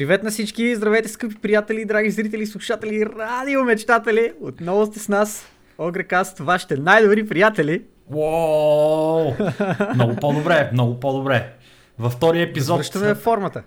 Привет на всички! Здравейте, скъпи приятели, драги зрители, слушатели, радиомечтатели! Отново сте с нас, Огрекаст, вашите най-добри приятели. Уоу! Много по-добре, много по-добре. Във втория епизод... Връщаме формата.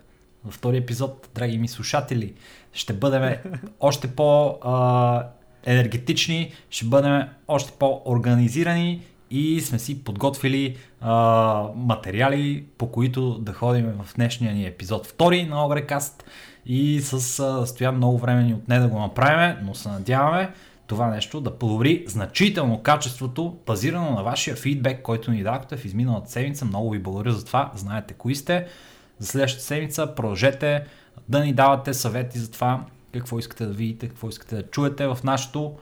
Във втория епизод, драги ми слушатели, ще бъдем още по-енергетични, ще бъдем още по-организирани и сме си подготвили а, материали, по които да ходим в днешния ни епизод втори на Огрекаст и с а, Стоян много време ни отне да го направим, но се надяваме това нещо да подобри значително качеството, базирано на вашия фидбек, който ни дадохте в изминалата седмица. Много ви благодаря за това, знаете кои сте. За следващата седмица продължете да ни давате съвети за това, какво искате да видите, какво искате да чуете в нашото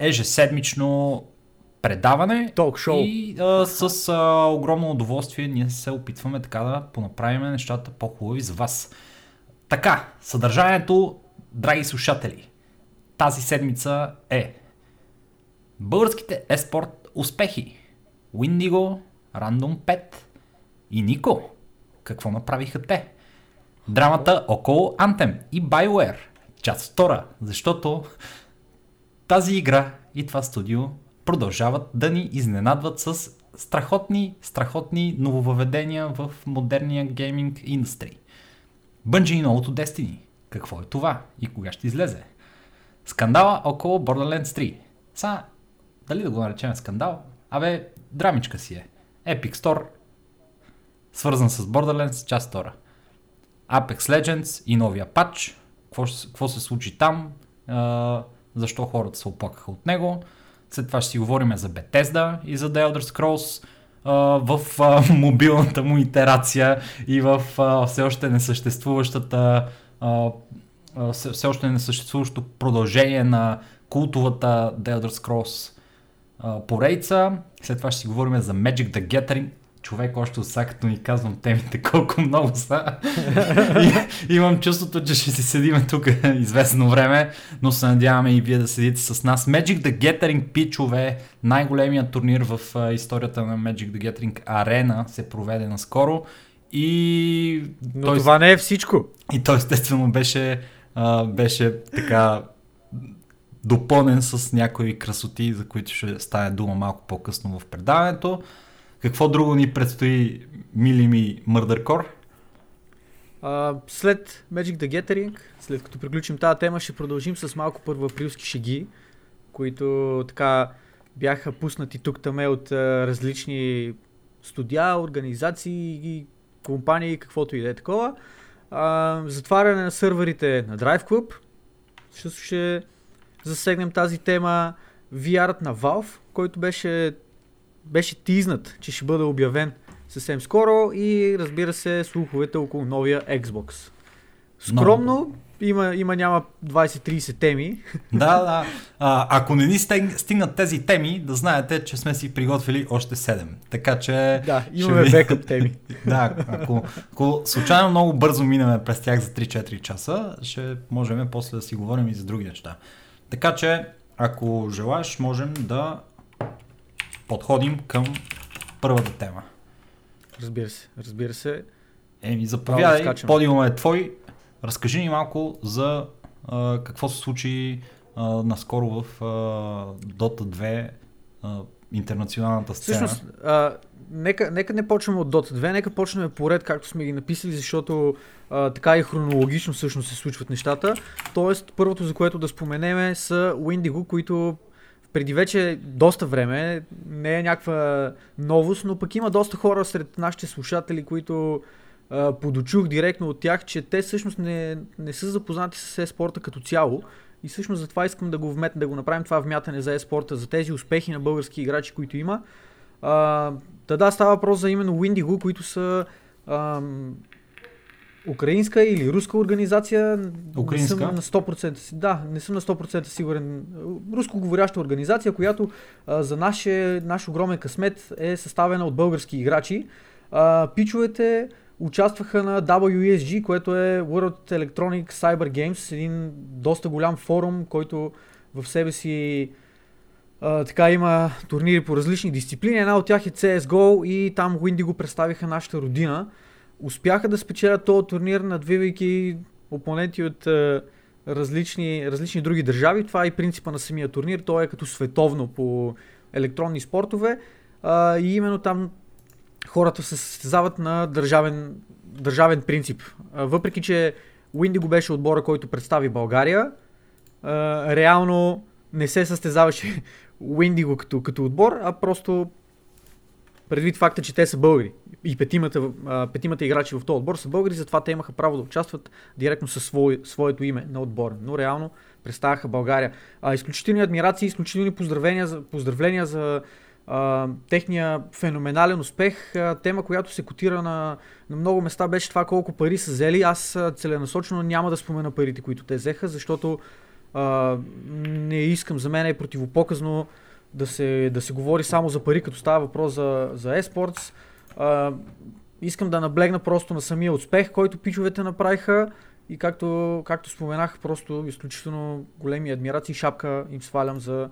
ежеседмично предаване. Ток-шоу. И а, с а, огромно удоволствие ние се опитваме така да понаправим нещата по-хубави за вас. Така, съдържанието, драги слушатели, тази седмица е българските еспорт успехи. Windigo, Random 5 и Нико. Какво направиха те? Драмата около Anthem и BioWare. Част втора, защото тази игра и това студио продължават да ни изненадват с страхотни, страхотни нововъведения в модерния гейминг индустрии. Bungie и новото Destiny. Какво е това и кога ще излезе? Скандала около Borderlands 3. Са, дали да го наречем скандал? Абе, драмичка си е. Epic Store, свързан с Borderlands, част 2. Apex Legends и новия патч. Какво, какво се случи там? А, защо хората се оплакаха от него? След това ще си говорим за Bethesda и за The Elder Scrolls в мобилната му итерация и в все още несъществуващата все, още несъществуващо продължение на култовата The Elder Scrolls а, поредица. След това ще си говорим за Magic the Gathering. Човек още от сега като ни казвам темите колко много са. и, имам чувството, че ще си седиме тук известно време, но се надяваме и вие да седите с нас. Magic the Gathering пичове, най-големият турнир в а, историята на Magic the Gathering Arena се проведе наскоро. И Но той, това не е всичко. И той естествено беше, а, беше така допълнен с някои красоти, за които ще стане дума малко по-късно в предаването. Какво друго ни предстои, мили ми Мърдъркор? След Magic the Gathering, след като приключим тази тема, ще продължим с малко първоаприлски шеги, които така бяха пуснати тук таме от а, различни студия, организации и компании, каквото и да е такова. А, затваряне на сървърите на Drive Club. Също ще засегнем тази тема. VR на Valve, който беше беше тизнат, че ще бъде обявен съвсем скоро и разбира се слуховете около новия Xbox. Скромно, има, има няма 20-30 теми. Да, да. А, ако не ни стигнат тези теми, да знаете, че сме си приготвили още 7. Така че... Да, имаме ви... бекъп теми. да, ако, ако случайно много бързо минаме през тях за 3-4 часа, ще можем после да си говорим и за други неща. Така че, ако желаеш, можем да подходим към първата тема. Разбира се, разбира се. Еми, заповядай, подиума е твой. Разкажи ни малко за а, какво се случи а, наскоро в а, Dota 2 а, интернационалната сцена. Всъщност, а, нека, нека не почнем от Dota 2, нека почнем поред, както сме ги написали, защото а, така и хронологично всъщност се случват нещата. Тоест, първото, за което да споменеме са Windigo, които преди вече доста време, не е някаква новост, но пък има доста хора сред нашите слушатели, които а, подочух директно от тях, че те всъщност не, не са запознати с e-спорта като цяло. И всъщност затова искам да го вметна, да го направим това вмятане за e-спорта, за тези успехи на български играчи, които има. А, става въпрос за именно Windigo, които са украинска или руска организация. Украинска? Не съм на 100%, да, не съм на 100% сигурен. Руско говоряща организация, която а, за наше, наш огромен късмет е съставена от български играчи. А, пичовете участваха на WESG, което е World Electronic Cyber Games, един доста голям форум, който в себе си а, така има турнири по различни дисциплини. Една от тях е CSGO и там Windy го представиха нашата родина. Успяха да спечелят този турнир, надвивайки опоненти от а, различни, различни други държави. Това е и принципа на самия турнир. Той е като световно по електронни спортове а, и именно там хората се състезават на държавен, държавен принцип. А, въпреки, че Уиндиго беше отбора, който представи България, а, реално не се състезаваше Уиндиго като, като отбор, а просто предвид факта, че те са българи и петимата, петимата играчи в този отбор са българи, затова те имаха право да участват директно със свое, своето име на отбора. Но реално представяха България. Изключителни адмирации, изключителни поздравления за, поздравления за а, техния феноменален успех. Тема, която се котира на, на много места беше това колко пари са взели. Аз целенасочено няма да спомена парите, които те взеха, защото а, не искам, за мен е противопоказно да се, да се говори само за пари, като става въпрос за, за eSports. А, искам да наблегна просто на самия успех, който пичовете направиха и както, както споменах, просто изключително големи адмирации, шапка им свалям за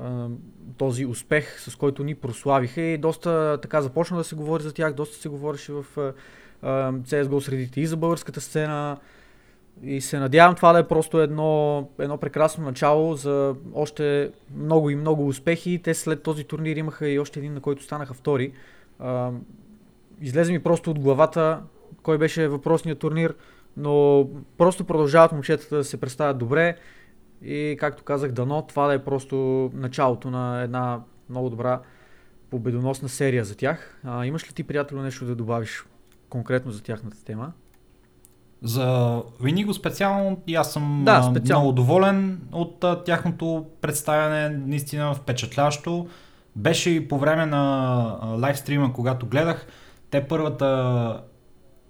а, този успех, с който ни прославиха. И доста така започна да се говори за тях, доста се говореше в а, CSGO средите и за българската сцена, и се надявам това да е просто едно, едно прекрасно начало за още много и много успехи. Те след този турнир имаха и още един, на който станаха втори. А, излезе ми просто от главата кой беше въпросният турнир, но просто продължават момчетата да се представят добре и както казах, дано това да е просто началото на една много добра победоносна серия за тях. А, имаш ли ти, приятел, нещо да добавиш конкретно за тяхната тема? За Виниго специално и аз съм да, специално. много доволен от а, тяхното представяне, наистина впечатляващо. Беше и по време на лайвстрима, когато гледах, те първата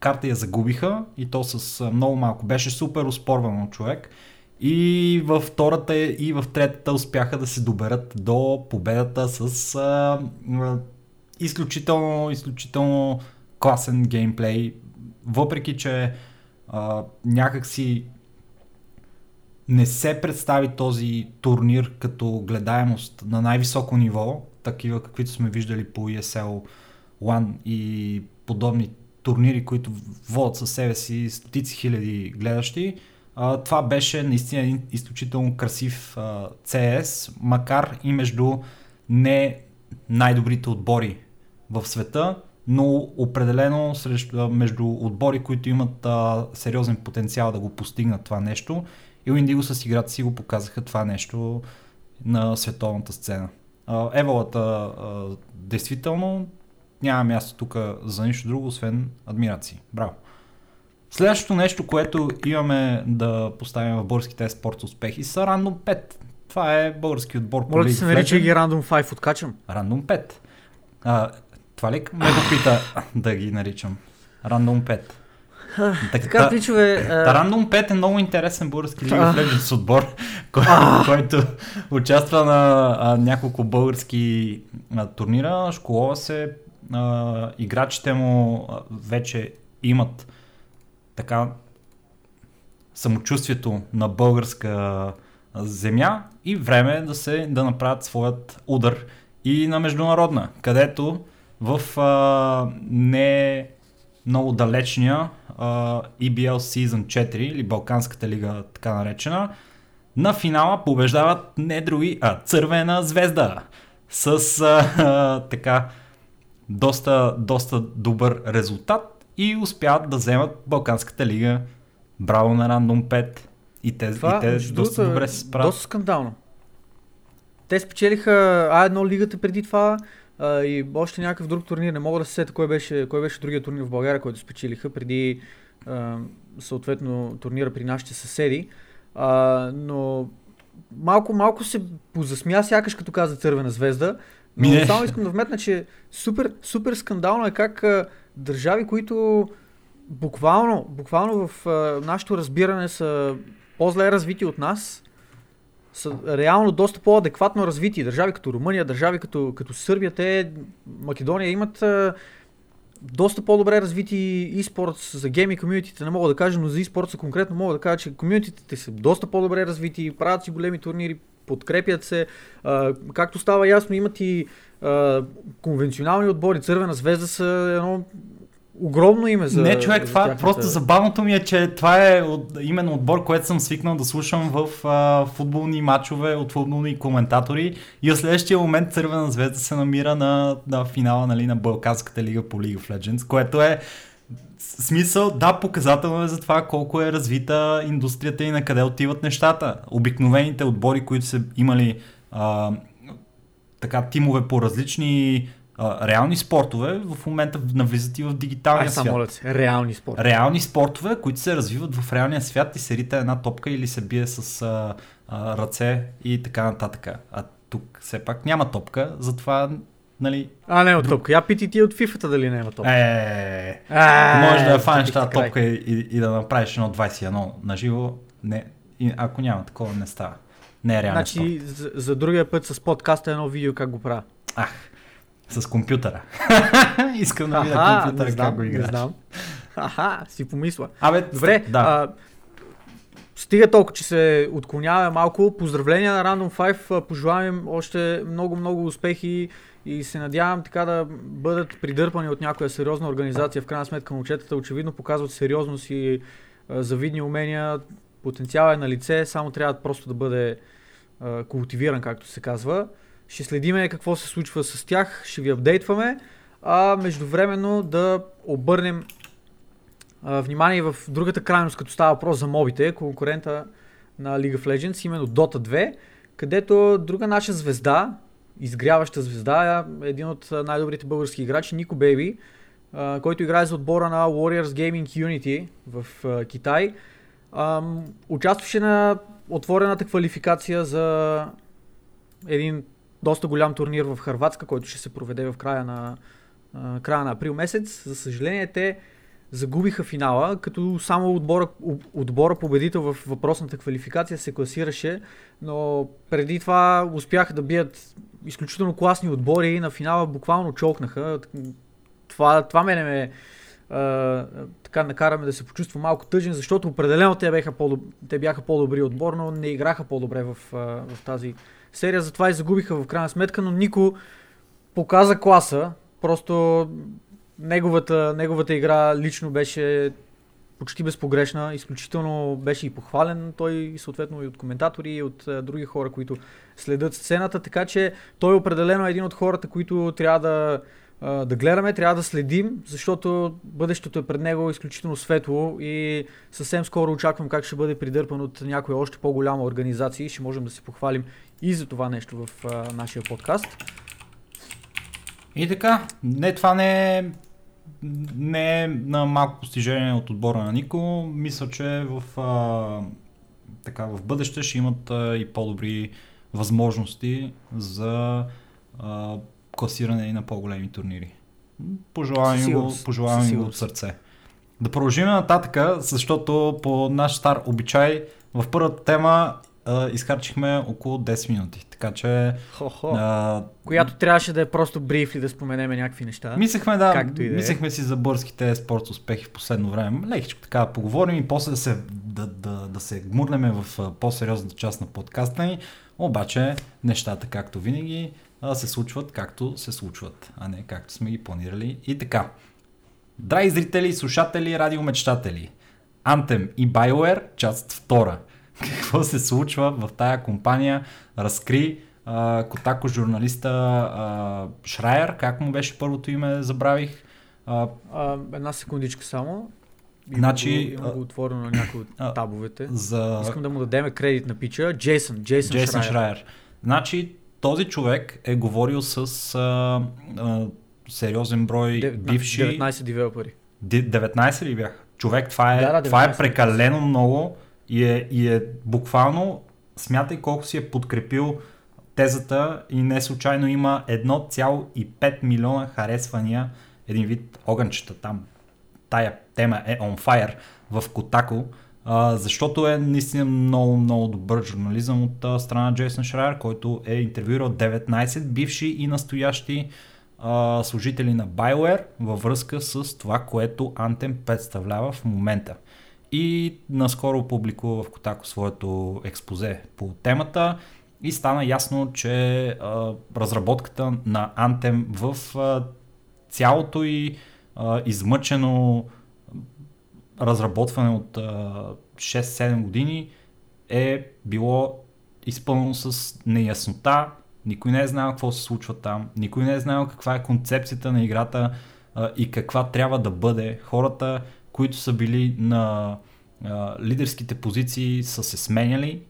карта я загубиха и то с много малко. Беше супер успорвано човек. И във втората и в третата успяха да се доберат до победата с а, изключително, изключително класен геймплей. Въпреки, че а, някакси не се представи този турнир като гледаемост на най-високо ниво, такива каквито сме виждали по ESL One и подобни турнири, които водят със себе си стотици хиляди гледащи. А, това беше наистина един изключително красив а, CS, макар и между не най-добрите отбори в света, но определено срещу, между отбори, които имат а, сериозен потенциал да го постигнат това нещо. И Уиндиго с играта си го показаха това нещо на световната сцена. А, Еволата а, действително няма място тук за нищо друго, освен адмирации. Браво! Следващото нещо, което имаме да поставим в българските спорт успехи са Random 5. Това е български отбор по да се нарича ги Random 5 откачам? Random 5. А, това ли ме го пита да ги наричам? Random 5. така, пичове... Random 5 е много интересен български League of Legends отбор, кой, който участва на а, няколко български а, турнира. Школова се. А, играчите му а, вече имат така самочувствието на българска земя и време е да се да направят своят удар и на международна, където в а, не много далечния а, EBL Season 4 или Балканската лига така наречена, на финала побеждават не други, а Цървена звезда с а, а, така доста, доста добър резултат и успяват да вземат Балканската лига. Браво на Random 5 и те, Това, и те доста добре се справят. Доста скандално. Те спечелиха А1 лигата преди това, а, и още някакъв друг турнир, не мога да се сета кой беше, кой беше другия турнир в България, който спечелиха преди а, съответно турнира при нашите съседи. А, но малко, малко се позасмя сякаш като каза Цървена звезда. Но Мине. само искам да вметна, че супер, супер скандално е как а, държави, които буквално, буквално в а, нашето разбиране са по-зле развити от нас, са реално доста по-адекватно развити. Държави като Румъния, държави като, като Сърбия, те, Македония имат а, доста по-добре развити e-sports за гейми комьюнитите, не мога да кажа, но за e-sports конкретно мога да кажа, че комьюнитите са доста по-добре развити, правят си големи турнири, подкрепят се. А, както става ясно, имат и а, конвенционални отбори. Цървена звезда са едно огромно име за Не, човек, за това тяхната... просто забавното ми е, че това е от, именно отбор, който съм свикнал да слушам в а, футболни матчове от футболни коментатори и в следващия момент Цървена звезда се намира на, на финала нали, на Балканската лига по League of Legends, което е смисъл, да, показателно е за това колко е развита индустрията и на къде отиват нещата. Обикновените отбори, които са имали а, така тимове по различни а, реални спортове, в момента навлизат и в дигиталния Ай, свят. моля се, реални спорт. Реални спортове, които се развиват в реалния свят и се рита една топка или се бие с а, а, ръце и така нататък. А тук все пак няма топка, затова нали... А, не от топка. Я пити ти от фифата дали няма топка. Е, А, може да я фанеш тази топка и, и, и да направиш едно 21 на живо. Не, и, ако няма такова, не става. Не е реално. Значи, за, за другия път с подкаста едно видео как го правя. Ах, с компютъра. Искам да видя компютъра не как знам, го не играеш. знам. Аха, си помисля. Абе, Добре, да. а, стига толкова, че се отклоняваме малко. Поздравления на Random 5, а, пожелавам още много-много успехи и се надявам така да бъдат придърпани от някоя сериозна организация. В крайна сметка момчетата очевидно показват сериозност и а, завидни умения. Потенциал е на лице, само трябва просто да бъде а, култивиран, както се казва. Ще следиме какво се случва с тях, ще ви апдейтваме, а междувременно да обърнем а, внимание в другата крайност, като става въпрос за мобите, конкурента на League of Legends, именно Dota 2, където друга наша звезда, изгряваща звезда, един от а, най-добрите български играчи, Нико Бейби, а, който играе за отбора на Warriors Gaming Unity в а, Китай. Ам, участваше на отворената квалификация за един доста голям турнир в Харватска, който ще се проведе в края на, а, края на април месец. За съжаление, те загубиха финала, като само отбора, отбора победител в въпросната квалификация се класираше, но преди това успяха да бият изключително класни отбори и на финала буквално чолкнаха. Това, това мене ме а, така накараме да се почувства малко тъжен, защото определено те бяха, по те бяха по-добри отбор, но не играха по-добре в, в тази серия, затова и загубиха в крайна сметка, но Нико показа класа, просто неговата, неговата игра лично беше почти безпогрешна, изключително беше и похвален той и съответно и от коментатори и от а, други хора, които следят сцената, така че той определено е един от хората, които трябва да, а, да гледаме, трябва да следим, защото бъдещето е пред него изключително светло и съвсем скоро очаквам как ще бъде придърпан от някоя още по-голяма организация и ще можем да се похвалим и за това нещо в а, нашия подкаст. И така, не, това не е, не е на малко постижение от отбора на Нико. Мисля, че в, а, така, в бъдеще ще имат а, и по-добри възможности за а, класиране и на по-големи турнири. Пожелавам Със им го, сигурност, пожелавам със им го от сърце. Да продължим нататъка, защото по наш стар обичай в първата тема а, изхарчихме около 10 минути. Така че Хо-хо. а, Която трябваше да е просто брифли да споменеме някакви неща. Мислехме да, Както и да е. мислехме си за бързките спорт успехи в последно време. Лекичко така да поговорим и после да се, да, да, да се гмурнеме в по-сериозната част на подкаста ни. Обаче нещата, както винаги, се случват както се случват, а не както сме ги планирали. И така. Драги зрители, слушатели, радиомечтатели. Anthem и BioWare, част втора. Какво се случва в тая компания? Разкри а, Котако журналиста а, Шрайер, как му беше първото име, забравих. А, А, една секундичка само. Имам Значи, го, го отворено на някои от табовете. за Искам да му дадем кредит на пича. Джейсън, Джейсън, Джейсън Шрайер. Шрайер. Значи този човек е говорил с а, а, сериозен брой Дев- бивши... 19 девелопери. Ди- 19 ли бях? Човек, това е, Да, да, това е 19. прекалено много и е, и е буквално, смятай колко си е подкрепил тезата и не случайно има 1,5 милиона харесвания, един вид огънчета там. Тая тема е on fire в Котако, защото е наистина много, много добър журнализъм от страна на Джейсън Шрайер, който е интервюирал 19 бивши и настоящи служители на BioWare във връзка с това, което Anthem представлява в момента. И наскоро публикува в Котако своето експозе по темата и стана ясно, че а, разработката на Anthem в а, цялото и а, измъчено разработване от а, 6-7 години е било изпълнено с неяснота, никой не е знаел какво се случва там, никой не е знаел каква е концепцията на играта а, и каква трябва да бъде. Хората, които са били на а, лидерските позиции, са се сменяли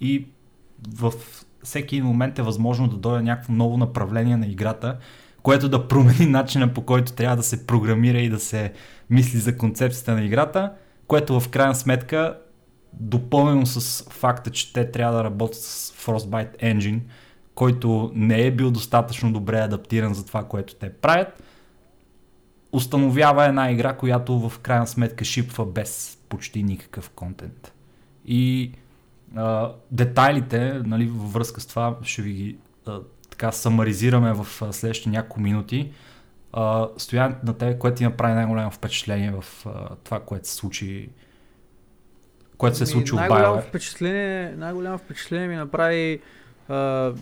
и в всеки момент е възможно да дойде някакво ново направление на играта, което да промени начина по който трябва да се програмира и да се мисли за концепцията на играта, което в крайна сметка допълнено с факта, че те трябва да работят с Frostbite Engine, който не е бил достатъчно добре адаптиран за това, което те правят, установява една игра, която в крайна сметка шипва без почти никакъв контент. И а, детайлите, нали, във връзка с това, ще ви ги така самаризираме в следващите няколко минути. А, стоянето на тебе, което ти направи най-голямо впечатление в а, това, което се случи което се е случи от най-голямо впечатление, най-голямо впечатление ми направи а,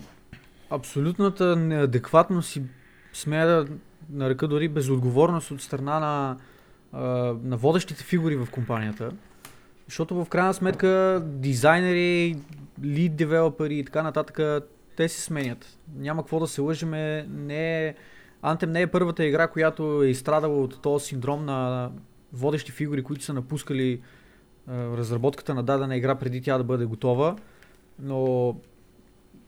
абсолютната неадекватност и смея да нарека дори безотговорност от страна на, на водещите фигури в компанията. Защото в крайна сметка дизайнери, лид девелопери и така нататък, те се сменят. Няма какво да се лъжиме. Не е... Anthem не е първата игра, която е изстрадала от този синдром на водещи фигури, които са напускали разработката на дадена игра преди тя да бъде готова. Но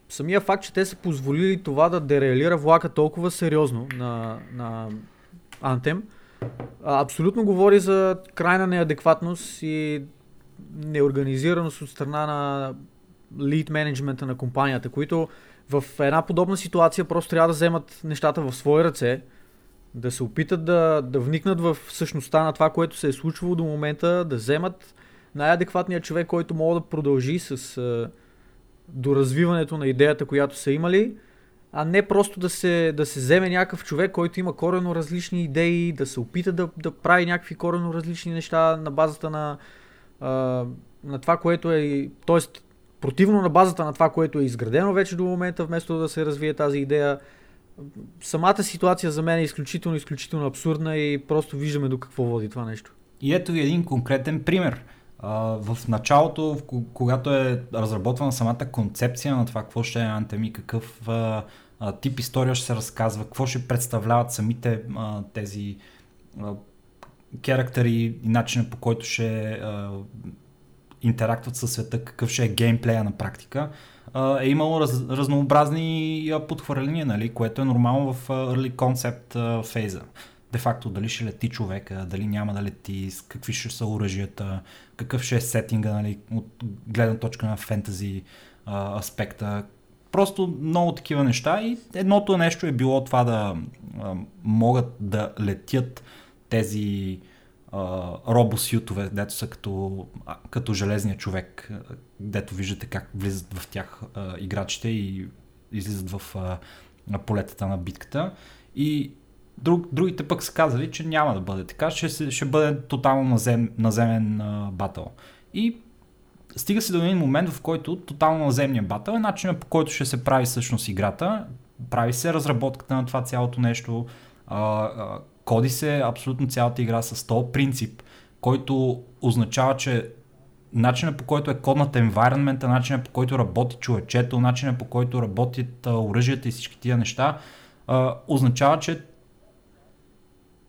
самия факт, че те са позволили това да дереалира влака толкова сериозно на, на Anthem, абсолютно говори за крайна неадекватност и неорганизираност от страна на лид менеджмента на компанията, които в една подобна ситуация просто трябва да вземат нещата в свои ръце, да се опитат да, да вникнат в същността на това, което се е случвало до момента, да вземат най-адекватният човек, който мога да продължи с а, доразвиването на идеята, която са имали, а не просто да се, да се вземе някакъв човек, който има корено различни идеи, да се опита да, да прави някакви корено различни неща на базата на, а, на това, което е, т.е. противно на базата на това, което е изградено вече до момента, вместо да се развие тази идея. Самата ситуация за мен е изключително, изключително абсурдна и просто виждаме до какво води това нещо. И ето ви един конкретен пример в началото, когато е разработвана самата концепция на това какво ще е Anthem и какъв а, тип история ще се разказва, какво ще представляват самите а, тези характери и начина по който ще а, интерактват със света, какъв ще е геймплея на практика, а, е имало раз, разнообразни подхвърления, нали, което е нормално в early concept фейза де-факто дали ще лети човека, дали няма да лети, какви ще са оръжията, какъв ще е сетинга, нали, от гледна точка на фентази а, аспекта. Просто много такива неща и едното нещо е било това да а, могат да летят тези робосютове, дето са като, като железния човек, дето виждате как влизат в тях а, играчите и излизат в а, полетата на битката. И Друг, другите пък са казали, че няма да бъде така, ще, ще бъде тотално назем, наземен а, батъл. И стига се до един момент, в който тотално наземния батъл е начинът по който ще се прави всъщност играта. Прави се разработката на това цялото нещо, а, а, коди се абсолютно цялата игра с този принцип, който означава, че начинът по който е коднат environment, начинът по който работи човечето, начинът по който работят оръжията и всички тия неща, а, означава, че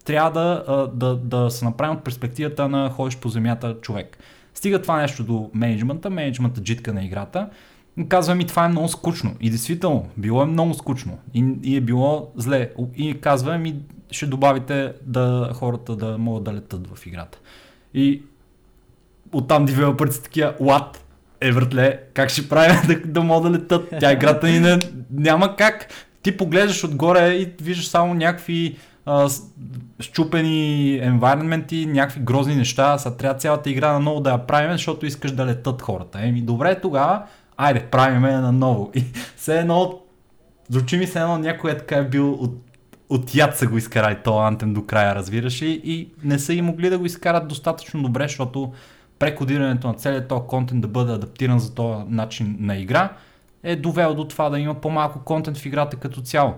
трябва да, да, да се направим от перспективата на ходиш по земята човек. Стига това нещо до менеджмента, менеджмента джитка на играта, казва ми това е много скучно. И действително, било е много скучно. И, и е било зле. И казва ми, ще добавите да хората да могат да летат в играта. И оттам девелоперите са такива, what? Е, въртле, как ще правим да, да могат да летат? Тя играта ни не, няма как. Ти поглеждаш отгоре и виждаш само някакви щупени environment някакви грозни неща, сега трябва цялата игра на ново да я правим, защото искаш да летат хората. Еми добре тогава, айде, правиме на ново. И все едно, звучи ми се едно някой е така е бил от, от яд са го изкарали този антем до края, разбираш ли, и не са и могли да го изкарат достатъчно добре, защото прекодирането на целият този контент да бъде адаптиран за този начин на игра е довело до това да има по-малко контент в играта като цяло.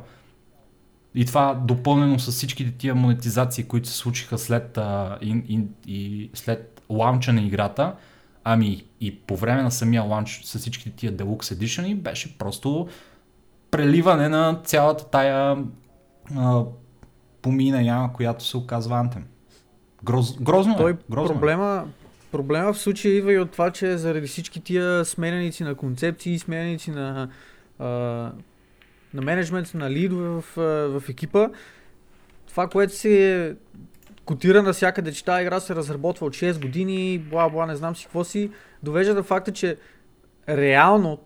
И това допълнено с всичките тия монетизации, които се случиха след, а, и, и, и след лаунча на играта, ами и по време на самия лаунч с всичките тия Deluxe Edition беше просто преливане на цялата тая а, помина яма, която се оказва Anthem. Гроз, грозно Той е. Грозно проблема, проблема в случая идва и от това, че заради всички тия смененици на концепции, смененици на, а, на менеджмент, на лидове в, в екипа, това, което се котира навсякъде, че тази игра се разработва от 6 години, бла бла, не знам си какво си, довежда до факта, че реално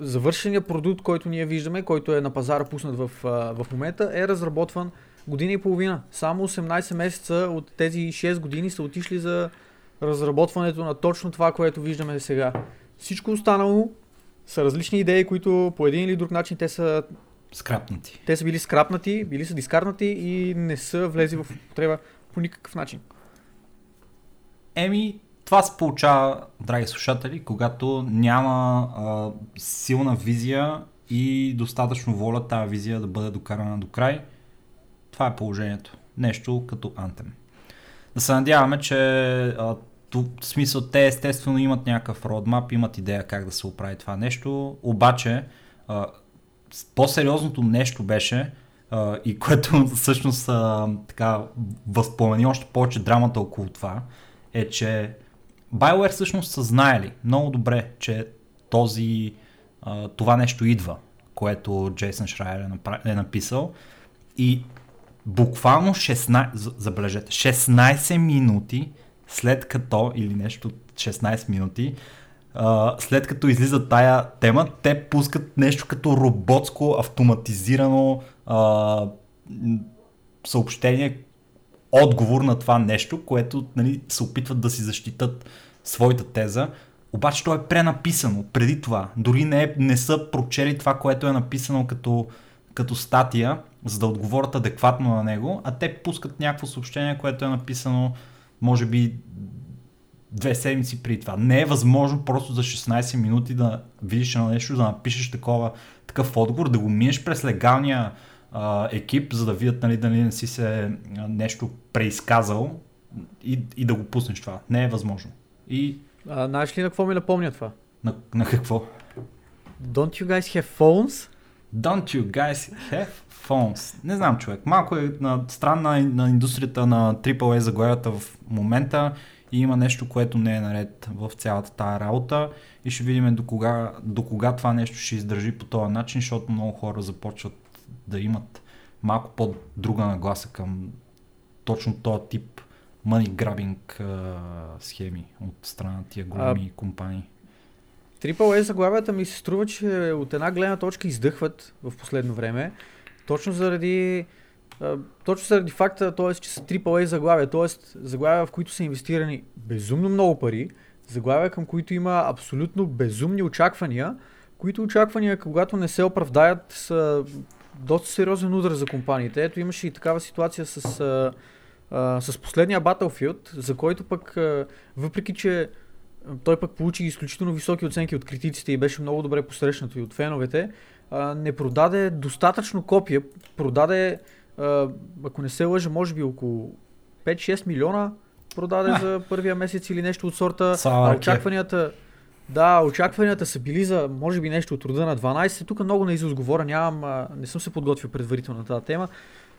завършеният продукт, който ние виждаме, който е на пазара пуснат в, в момента, е разработван година и половина. Само 18 месеца от тези 6 години са отишли за разработването на точно това, което виждаме сега. Всичко останало са различни идеи, които по един или друг начин те са, Скрапнати. те са били скрапнати, били са дискарнати и не са влезли в употреба по никакъв начин. Еми, това се получава, драги слушатели, когато няма а, силна визия и достатъчно воля тази визия да бъде докарана до край. Това е положението. Нещо като Anthem. Да се надяваме, че а, в смисъл те естествено имат някакъв родмап, имат идея как да се оправи това нещо, обаче по-сериозното нещо беше и което всъщност така възпомени още повече драмата около това, е, че BioWare всъщност са знаели много добре, че този, това нещо идва, което Джейсън Шрайер е, е написал. И буквално 16, за- забележете, 16 минути след като, или нещо 16 минути, след като излиза тая тема, те пускат нещо като роботско, автоматизирано съобщение, отговор на това нещо, което нали, се опитват да си защитат своята теза. Обаче то е пренаписано преди това. Дори не, е, не са прочели това, което е написано като, като статия, за да отговорят адекватно на него, а те пускат някакво съобщение, което е написано може би две седмици преди това. Не е възможно просто за 16 минути да видиш на нещо, да напишеш такова, такъв отговор, да го минеш през легалния а, екип, за да видят нали, дали не си се нещо преизказал и, и да го пуснеш това. Не е възможно. И А, знаеш ли на какво ми напомня това? на, на какво? Don't you guys have phones? Don't you guys have phones? Не знам, човек. Малко е на странна на индустрията на AAA заглавията в момента и има нещо, което не е наред в цялата тая работа и ще видим до кога, до кога това нещо ще издържи по този начин, защото много хора започват да имат малко по-друга нагласа към точно този тип money grabbing а, схеми от страна на тия големи компании. AAA заглавията ми се струва, че от една гледна точка издъхват в последно време, точно заради, точно заради факта, т.е. че са AAA заглавия, т.е. заглавия, в които са инвестирани безумно много пари, заглавия, към които има абсолютно безумни очаквания, които очаквания, когато не се оправдаят, са доста сериозен удар за компаниите. Ето имаше и такава ситуация с, а, а, с последния Battlefield, за който пък, а, въпреки че той пък получи изключително високи оценки от критиците и беше много добре посрещнато и от феновете, а, не продаде достатъчно копия, продаде, а, ако не се лъжа, може би около 5-6 милиона продаде А. за първия месец или нещо от сорта. А очакванията, да, очакванията са били за, може би, нещо от рода на 12. Тук много на изус говоря, нямам, а, не съм се подготвил предварително на тази тема.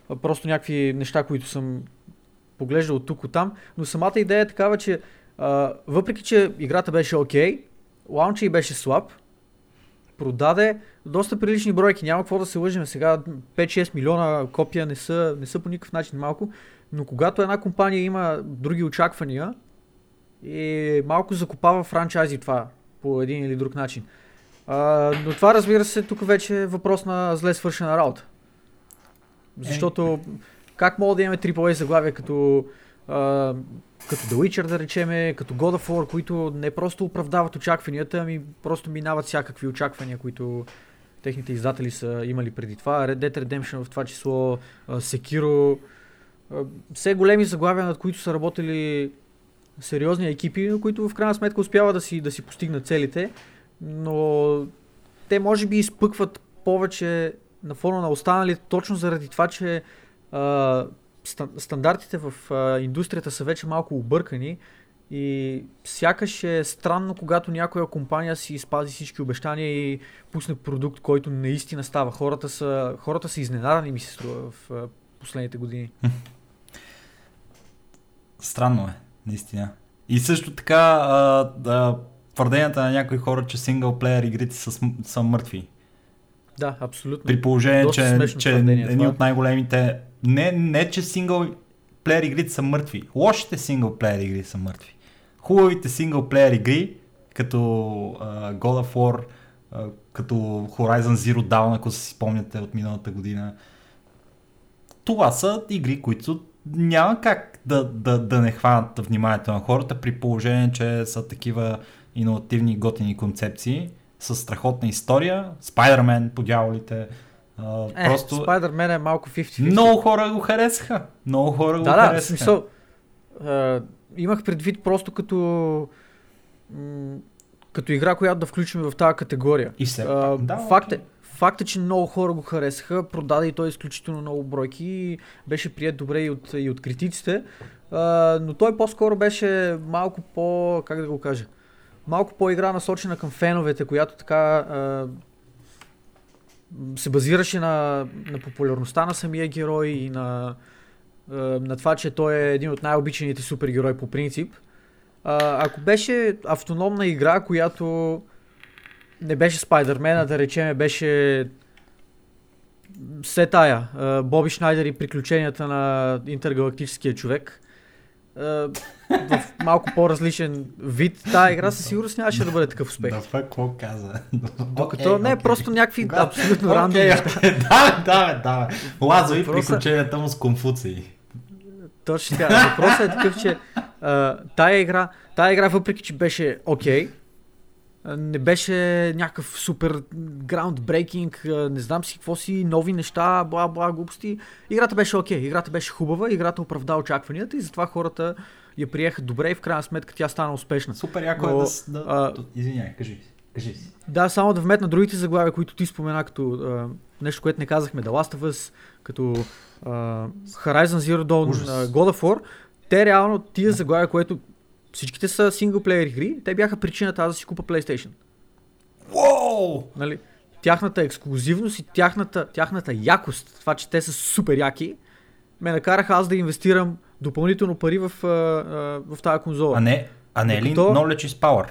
А, просто някакви неща, които съм поглеждал от тук от там. Но самата идея е такава, че а, въпреки, че играта беше окей, лаунча и беше слаб, продаде доста прилични бройки. Няма какво да се лъжим сега. 5-6 милиона копия не са, не са по никакъв начин малко. Но когато една компания има други очаквания, и малко закопава франчайзи това по един или друг начин. А, но това разбира се, тук вече е въпрос на зле свършена работа. Защото как мога да имаме AAA заглавия като, а, като The Witcher да речеме, като God of War, които не просто оправдават очакванията, ами просто минават всякакви очаквания, които техните издатели са имали преди това. Red Dead Redemption в това число, Sekiro, все големи заглавия, над които са работили сериозни екипи, които в крайна сметка успяват да си, да си постигнат целите, но те може би изпъкват повече на фона на останалите, точно заради това, че а, стандартите в а, индустрията са вече малко объркани и сякаш е странно, когато някоя компания си спази всички обещания и пусне продукт, който наистина става. Хората са, хората са изненадани, ми се струва в а, последните години. Странно е, наистина. И също така а, а, твърденията на някои хора, че синглплеер игрите са, са мъртви. Да, абсолютно. При положение, че, че едни от най-големите... Не, не, че сингъл плеер игрите са мъртви. Лошите сингъл плеер игри са мъртви. Хубавите сингъл плеер игри, като uh, God of War, uh, като Horizon Zero Dawn, ако си спомняте от миналата година, това са игри, които няма как да, да, да не хванат вниманието на хората при положение, че са такива иновативни готини концепции с страхотна история. Спайдермен по дяволите. Uh, е, просто... Спайдермен е малко 50-50. Много хора го харесаха. Много хора да, го да, харесаха. Да, смисъл. Uh, имах предвид просто като м- като игра, която да включим в тази категория. И все uh, да, факт, е, факт е, че много хора го харесаха, продаде и той изключително много бройки и беше прият добре и от, и от критиците, uh, но той по-скоро беше малко по, как да го кажа, малко по-игра насочена към феновете, която така а, се базираше на, на популярността на самия герой и на, а, на това, че той е един от най-обичаните супергерои по принцип. А, ако беше автономна игра, която не беше Спайдермена, да речеме, беше все тая, Боби Шнайдер и приключенията на интергалактическия човек, в малко по-различен вид, тази игра със сигурност нямаше да бъде такъв успех. Да, това какво каза? Докато okay, не, okay. просто някакви Кога? абсолютно okay, да, да, да. Лазо и приключенията му с Конфуции. Точно така. Въпросът е такъв, че а, тая игра, тая игра, въпреки че беше окей, okay, не беше някакъв супер граундбрейкинг, не знам си какво си, нови неща, бла бла глупости. Играта беше окей, okay, играта беше хубава, играта оправда очакванията и затова хората я приеха добре и в крайна сметка тя стана успешна. Супер яко е Но, е да... да а, извиняй, кажи, кажи си. Да, само да вметна другите заглавия, които ти спомена, като а, нещо, което не казахме, The Last of Us, като а, Horizon Zero Dawn, God of War, те реално тия заглавия, което Всичките са синглплеер игри, те бяха причината аз да си купа PlayStation. Wow! Нали? Тяхната ексклюзивност и тяхната, тяхната якост, това, че те са супер яки, ме накараха аз да инвестирам допълнително пари в, а, а, в тази конзола. А не, а не е ли Knowledge is Power?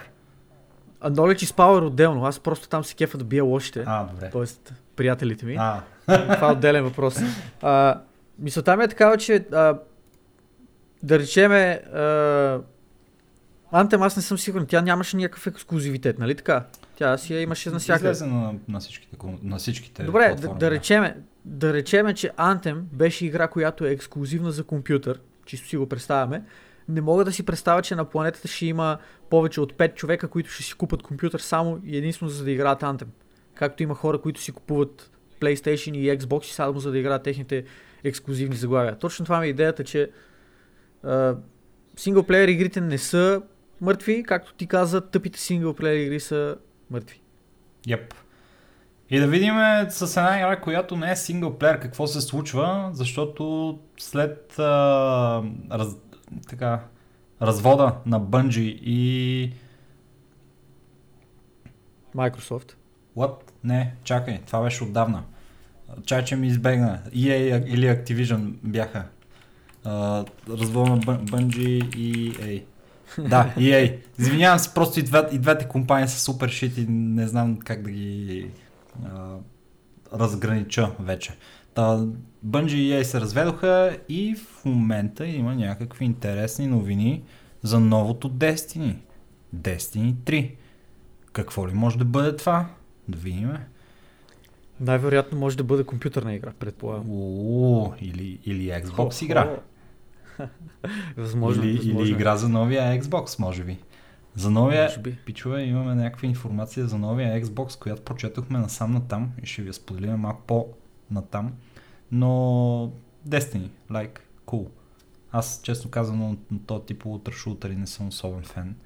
А Knowledge is Power отделно. Аз просто там се кефа да бия лошите. А, добре. Тоест, приятелите ми. А. Това е отделен въпрос. А, мисълта ми е такава, че а, да речеме а, Антем аз не съм сигурен, тя нямаше някакъв ексклюзивитет, нали така? Тя си я имаше на всяка. Излезе на, на всичките, на всичките Добре, да, да, речеме, да речеме, че Anthem беше игра, която е ексклюзивна за компютър, чисто си го представяме. Не мога да си представя, че на планетата ще има повече от 5 човека, които ще си купат компютър само и единствено за да играят Anthem. Както има хора, които си купуват PlayStation и Xbox и само за да играят техните ексклюзивни заглавия. Точно това ми е идеята, че синглплеер игрите не са мъртви, както ти каза, тъпите синглплеер игри са мъртви. Yep. И да видим с една игра, която не е синглплеер, какво се случва, защото след а, раз, така, развода на Bungie и Microsoft. What? Не, чакай, това беше отдавна. Чай, че ми избегна. EA или Activision бяха. Uh, развода на Bungie и EA. Да, EA. Извинявам се, просто и, две, и двете компании са супер шит и не знам как да ги а, разгранича вече. Та, Bungie и EA се разведоха и в момента има някакви интересни новини за новото Destiny. Destiny 3. Какво ли може да бъде това? Да видим. Най-вероятно може да бъде компютърна игра, предполагам. О, или, или Xbox игра. възможно, или, възможно. или игра за новия Xbox, може би. За новия, пичове, имаме някаква информация за новия Xbox, която прочетохме насам натам и ще ви я споделим малко по-натам. Но Destiny, like, cool. Аз, честно казвам, на този тип ултрашутери не съм особен фен.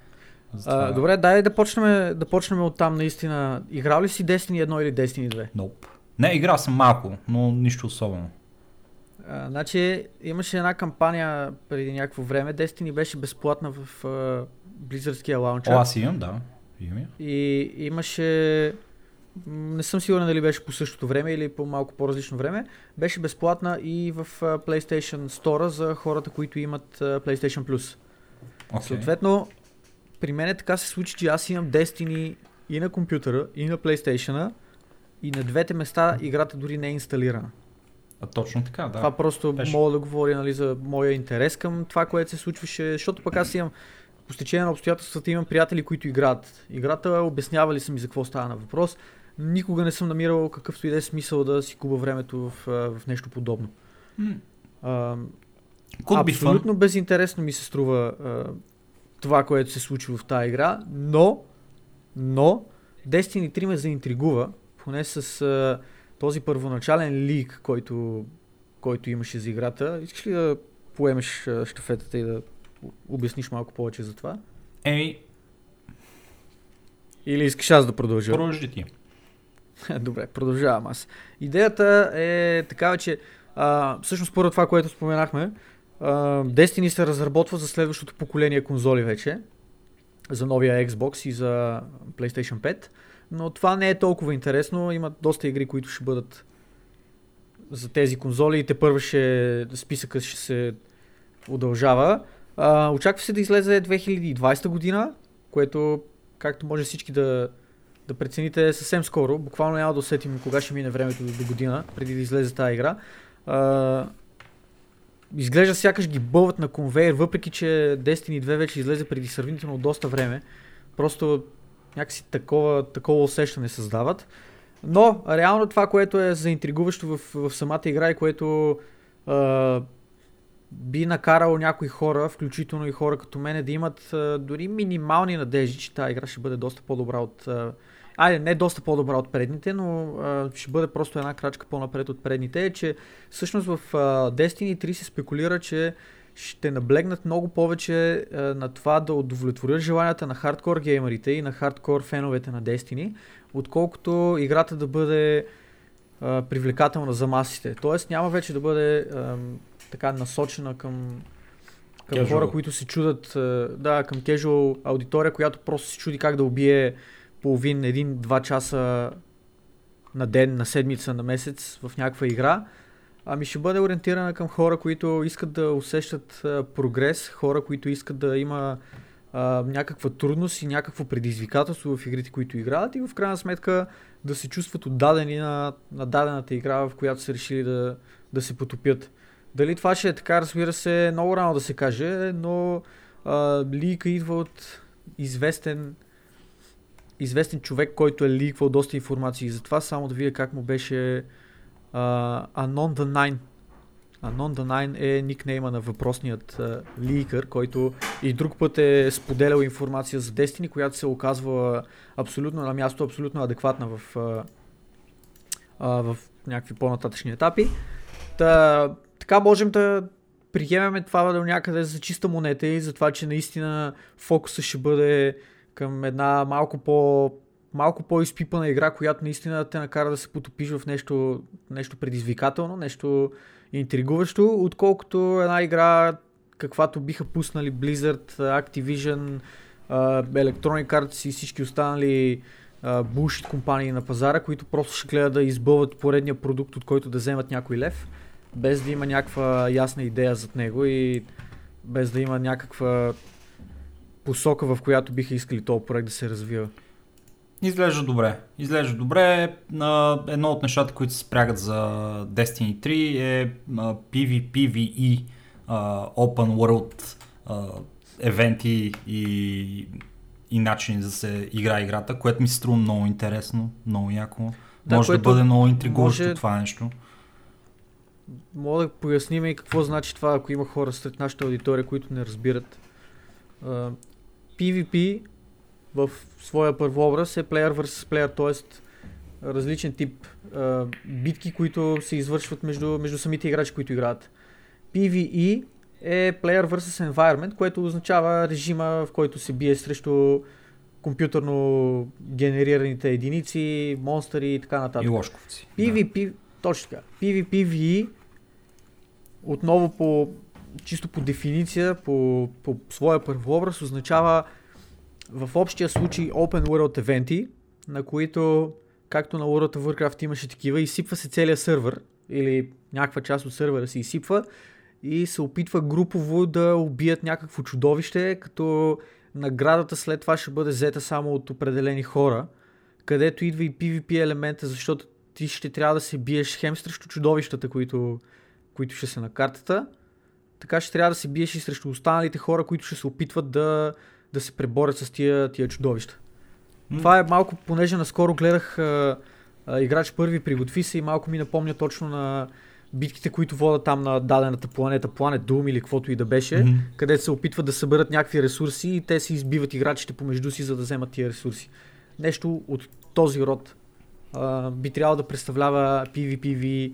Затова... А, добре, дай да почнем, да почнем от там наистина. Играл ли си Destiny 1 или Destiny 2? Nope. Не, играл съм малко, но нищо особено. А, значи имаше една кампания преди някакво време. Destiny беше безплатна в а, Blizzardския лаунчер. О, аз имам, да. Имам я. И имаше... Не съм сигурен дали беше по същото време или по малко по-различно време. Беше безплатна и в PlayStation Store за хората, които имат PlayStation Plus. Okay. Съответно, при мен е така се случи, че аз имам Destiny и на компютъра, и на PlayStation, и на двете места играта дори не е инсталирана. А, точно така, да. Това просто беше. мога да говоря нали, за моя интерес към това, което се случваше, защото пък аз имам по стечение на обстоятелствата имам приятели, които играят. Играта обяснявали са ми за какво става на въпрос. Никога не съм намирал какъвто и да е смисъл да си губа времето в, в нещо подобно. М, А, абсолютно безинтересно ми се струва а, това, което се случва в тази игра, но, но Destiny 3 ме заинтригува, поне с а, този първоначален лик, който, който имаше за играта. Искаш ли да поемеш щафетата и да обясниш малко повече за това? Еми, Или искаш аз да продължа? продължи ти. Добре, продължавам аз. Идеята е такава, че а, всъщност първо това, което споменахме, а, Destiny се разработва за следващото поколение конзоли вече, за новия Xbox и за PlayStation 5, но това не е толкова интересно. Има доста игри, които ще бъдат за тези конзоли и те първо ще, списъка ще се удължава. А, очаква се да излезе 2020 година, което, както може всички да, да прецените е съвсем скоро. Буквално няма да усетим кога ще мине времето до, година, преди да излезе тази игра. А, изглежда сякаш ги бълват на конвейер, въпреки че Destiny 2 вече излезе преди сравнително доста време. Просто някакси такова, такова усещане създават. Но реално това, което е заинтригуващо в, в самата игра и което а, би накарало някои хора, включително и хора като мене, да имат а, дори минимални надежди, че тази игра ще бъде доста по-добра от... А, айде, не доста по-добра от предните, но а, ще бъде просто една крачка по-напред от предните, е, че всъщност в а, Destiny 3 се спекулира, че ще наблегнат много повече а, на това да удовлетворят желанията на хардкор геймерите и на хардкор феновете на Destiny, отколкото играта да бъде а, привлекателна за масите. Тоест няма вече да бъде а, така насочена към, към Casual. хора, които се чудат, а, да, към casual аудитория, която просто се чуди как да убие половин, един, два часа на ден, на седмица, на месец в някаква игра. Ами ще бъде ориентирана към хора, които искат да усещат прогрес, хора, които искат да има а, някаква трудност и някакво предизвикателство в игрите, които играят и в крайна сметка да се чувстват отдадени на, на дадената игра, в която са решили да, да се потопят. Дали това ще е така, разбира се, много рано да се каже, но а, лика идва от известен известен човек, който е ликвал доста информации за това, само да видя как му беше а, Anon the Nine. Anon the Nine е никнейма на въпросният а, ликър, който и друг път е споделял информация за Destiny, която се оказва абсолютно на място, абсолютно адекватна в, а, а, в някакви по-нататъчни етапи. Та, така можем да приемеме това до някъде за чиста монета и за това, че наистина фокуса ще бъде към една малко по малко по-изпипана игра, която наистина те накара да се потопиш в нещо, нещо предизвикателно, нещо интригуващо, отколкото една игра, каквато биха пуснали Blizzard, Activision, Electronic Arts и всички останали булшит компании на пазара, които просто ще гледат да избълват поредния продукт, от който да вземат някой лев, без да има някаква ясна идея зад него и без да има някаква посока, в която биха искали този проект да се развива. Изглежда добре. Изглежда добре. Едно от нещата, които се спрягат за Destiny 3 е PvPvE Open World евенти и, и начини да се играе играта, което ми се струва много интересно, много яко. Да, може да бъде много интригуващо може- това нещо. Мога да поясним и какво значи това, ако има хора сред нашата аудитория, които не разбират. PvP в своя първообраз е player vs player, т.е. различен тип а, битки, които се извършват между, между самите играчи, които играят. PvE е player vs environment, което означава режима, в който се бие срещу компютърно генерираните единици, монстъри и така нататък. И лошковци. PvP, да. точно така. PvPVE отново по чисто по дефиниция, по, по своя първообраз, означава в общия случай Open World евенти, на които, както на World of Warcraft имаше такива, изсипва се целият сървър или някаква част от сървъра се изсипва и се опитва групово да убият някакво чудовище, като наградата след това ще бъде взета само от определени хора, където идва и PvP елемента, защото ти ще трябва да се биеш хем срещу чудовищата, които, които ще са на картата, така ще трябва да се биеш и срещу останалите хора, които ще се опитват да, да се преборят с тия, тия чудовища. Mm. Това е малко, понеже наскоро гледах а, а, играч първи приготви се и малко ми напомня точно на битките, които водят там на дадената планета, планет Doom или каквото и да беше, mm-hmm. където се опитват да съберат някакви ресурси и те си избиват играчите помежду си, за да вземат тия ресурси. Нещо от този род а, би трябвало да представлява PvPV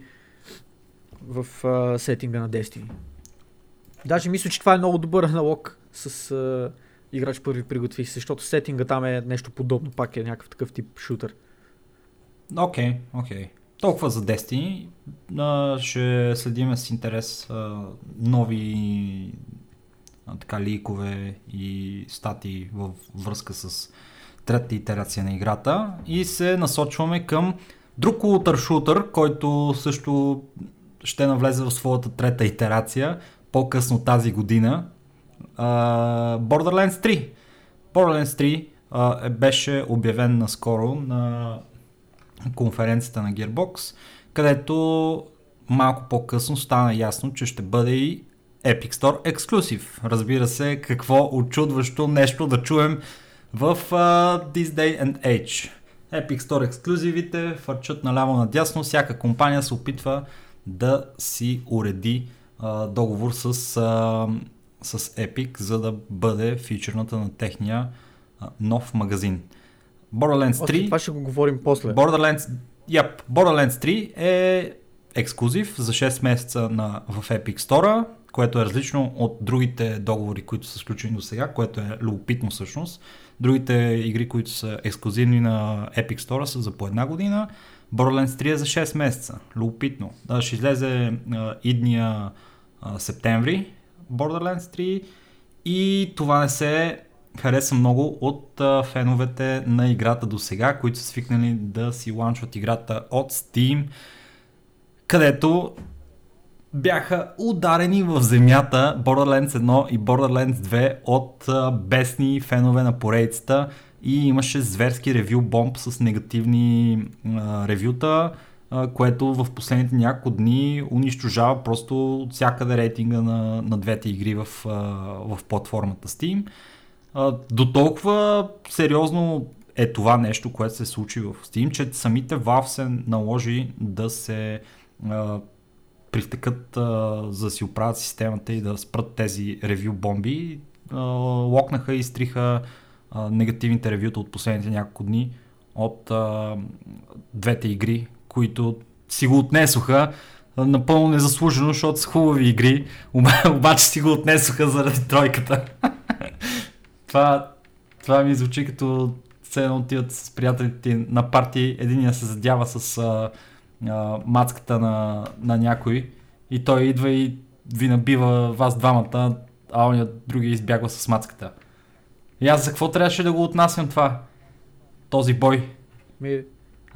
в а, сетинга на Destiny. Даже мисля, че това е много добър аналог с а, играч първи приготви се, защото сетинга там е нещо подобно, пак е някакъв такъв тип шутър. Окей, okay, окей. Okay. Толкова за Destiny. Ще следим с интерес нови така ликове и статии във връзка с третата итерация на играта и се насочваме към друг шутър, който също ще навлезе в своята трета итерация по-късно тази година. Uh, Borderlands 3. Borderlands 3 uh, беше обявен наскоро на конференцията на Gearbox, където малко по-късно стана ясно, че ще бъде и Epic Store ексклюзив. Разбира се, какво очудващо нещо да чуем в uh, This Day and Age. Epic Store ексклюзивите фърчат наляво надясно, всяка компания се опитва да си уреди uh, договор с, uh, с Epic, за да бъде фичерната на техния uh, нов магазин. Borderlands 3... Още това ще го говорим после. Borderlands, yep, Borderlands 3 е ексклюзив за 6 месеца на, в Epic Store, което е различно от другите договори, които са сключени до сега, което е любопитно всъщност. Другите игри, които са ексклюзивни на Epic Store са за по една година. Borderlands 3 е за 6 месеца. Любопитно. Да, ще излезе а, идния а, септември Borderlands 3 и това не се хареса много от феновете на играта до сега, които са свикнали да си ланчват играта от Steam, където бяха ударени в земята Borderlands 1 и Borderlands 2 от а, бесни фенове на поредицата и имаше зверски ревю бомб с негативни а, ревюта, което в последните няколко дни унищожава просто от всякъде рейтинга на, на двете игри в, в платформата Steam. До толкова сериозно е това нещо, което се случи в Steam, че самите Valve се наложи да се а, привтекат за да си оправят системата и да спрат тези ревю бомби. Локнаха и стриха негативните ревюта от последните няколко дни от двете игри, които си го отнесоха напълно незаслужено, защото са хубави игри, обаче си го отнесоха заради тройката. това, това ми звучи като все едно отиват с приятелите на парти, единия се задява с а, а, мацката на, на някой и той идва и ви набива вас двамата, а он другия избягва с мацката. И аз за какво трябваше да го отнасям това? Този бой. Ми...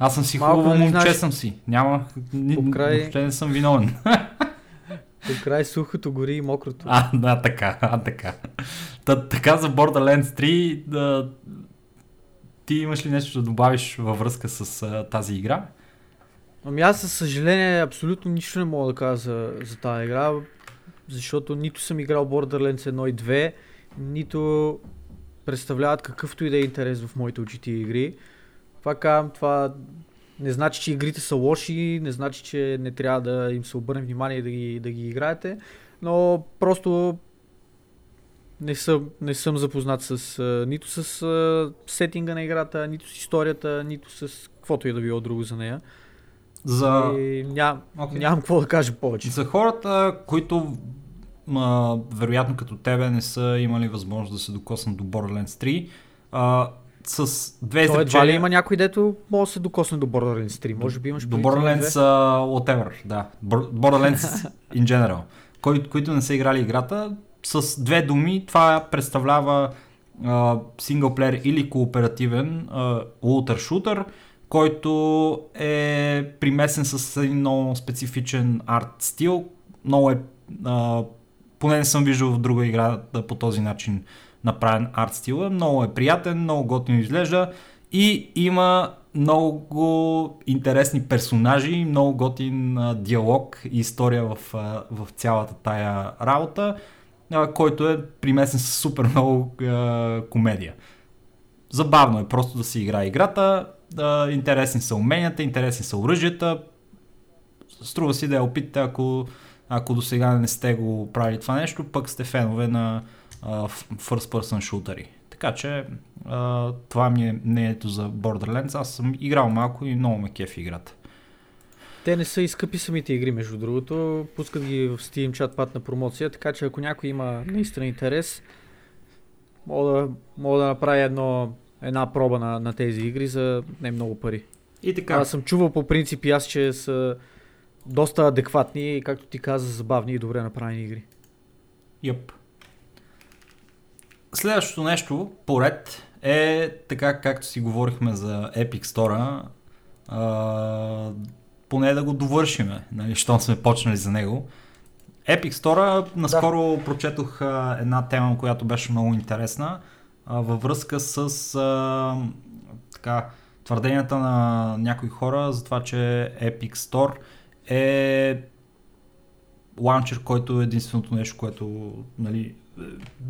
Аз съм си хубаво момче знаеш... съм си. Няма... Ни... Край... Въобще не съм виновен. По край сухото гори и мокрото. А, да, така, а, така. Та, така за Borderlands 3, да... ти имаш ли нещо да добавиш във връзка с а, тази игра? Ами аз със съжаление абсолютно нищо не мога да кажа за, за тази игра, защото нито съм играл Borderlands 1 и 2, нито представляват какъвто и да е интерес в моите очи игри. Това казвам, това не значи, че игрите са лоши, не значи, че не трябва да им се обърне внимание и да ги, да ги играете, но просто не съм, не съм запознат с, нито с сетинга на играта, нито с историята, нито с каквото и да било друго за нея. За... И ням, okay. нямам какво да кажа повече. За хората, които а, вероятно като тебе не са имали възможност да се докоснат до Borderlands 3, а, с две То едва ли има някой, дето може да се докосне до Borderlands 3. Може би имаш До Borderlands uh, whatever, да. Bor- Borderlands in general. Кой, които не са играли играта, с две думи това представлява синглплеер или кооперативен лутър шутър, който е примесен с един много специфичен арт стил. Много е, uh, поне не съм виждал в друга игра да по този начин направен арт стила. Много е приятен, много готино изглежда и има много интересни персонажи, много готин а, диалог и история в, а, в цялата тая работа, а, който е примесен с супер много а, комедия. Забавно е просто да си играе играта, а, интересни са уменията, интересни са оръжията. Струва си да я опитате, ако, ако до сега не сте го правили това нещо, пък сте фенове на first person шутери. Така че а, това ми е мнението за Borderlands. Аз съм играл малко и много ме кефи играта. Те не са и скъпи самите игри, между другото. Пускат ги в Steam чатпад на промоция, така че ако някой има наистина интерес, мога да, мога да направя едно, една проба на, на тези игри за не много пари. И така, Аз съм чувал по принцип и аз, че са доста адекватни и, както ти каза, забавни и добре направени игри. Йоп. Следващото нещо, поред, е така както си говорихме за Epic Store, а, поне да го довършиме, нали, щом сме почнали за него. Epic Store, наскоро да. прочетох а, една тема, която беше много интересна, а, във връзка с а, така, твърденията на някои хора за това, че Epic Store е лаунчер, който е единственото нещо, което нали,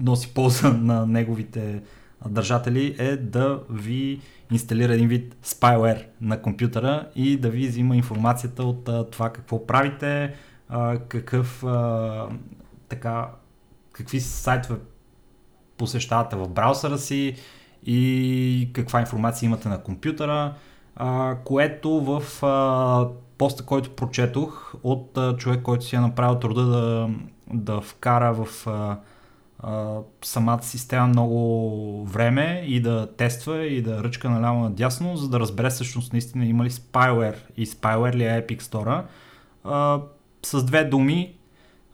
носи полза на неговите държатели е да ви инсталира един вид spyware на компютъра и да ви взима информацията от това какво правите, какъв така, какви сайтове посещавате в браузъра си и каква информация имате на компютъра, което в поста, който прочетох от човек, който си е направил труда да, да вкара в а, самата система много време и да тества и да ръчка наляво надясно, за да разбере всъщност наистина има ли spyware и spyware ли е Epic Store. А, с две думи,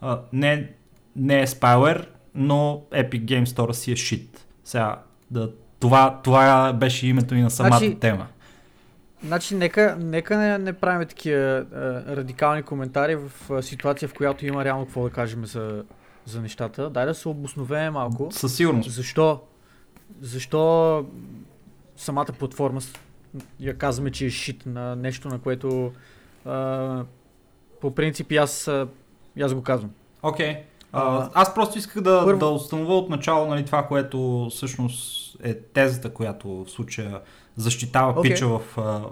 а, не, не е spyware, но Epic Game Store си е shit. Сега, да, това, това беше името и на самата Значи, тема. Значи, нека, нека не, не правим такива а, радикални коментари в а, ситуация, в която има реално какво да кажем за, за нещата. Дай да се обосновеме малко. Със сигурност. Защо? Защо самата платформа я казваме, че е шит на нещо, на което а, по принцип аз, аз го казвам. Окей. Okay. А, аз просто исках да, първо- да установя от начало нали, това, което всъщност е тезата, която в случая защитава Окей. пича в,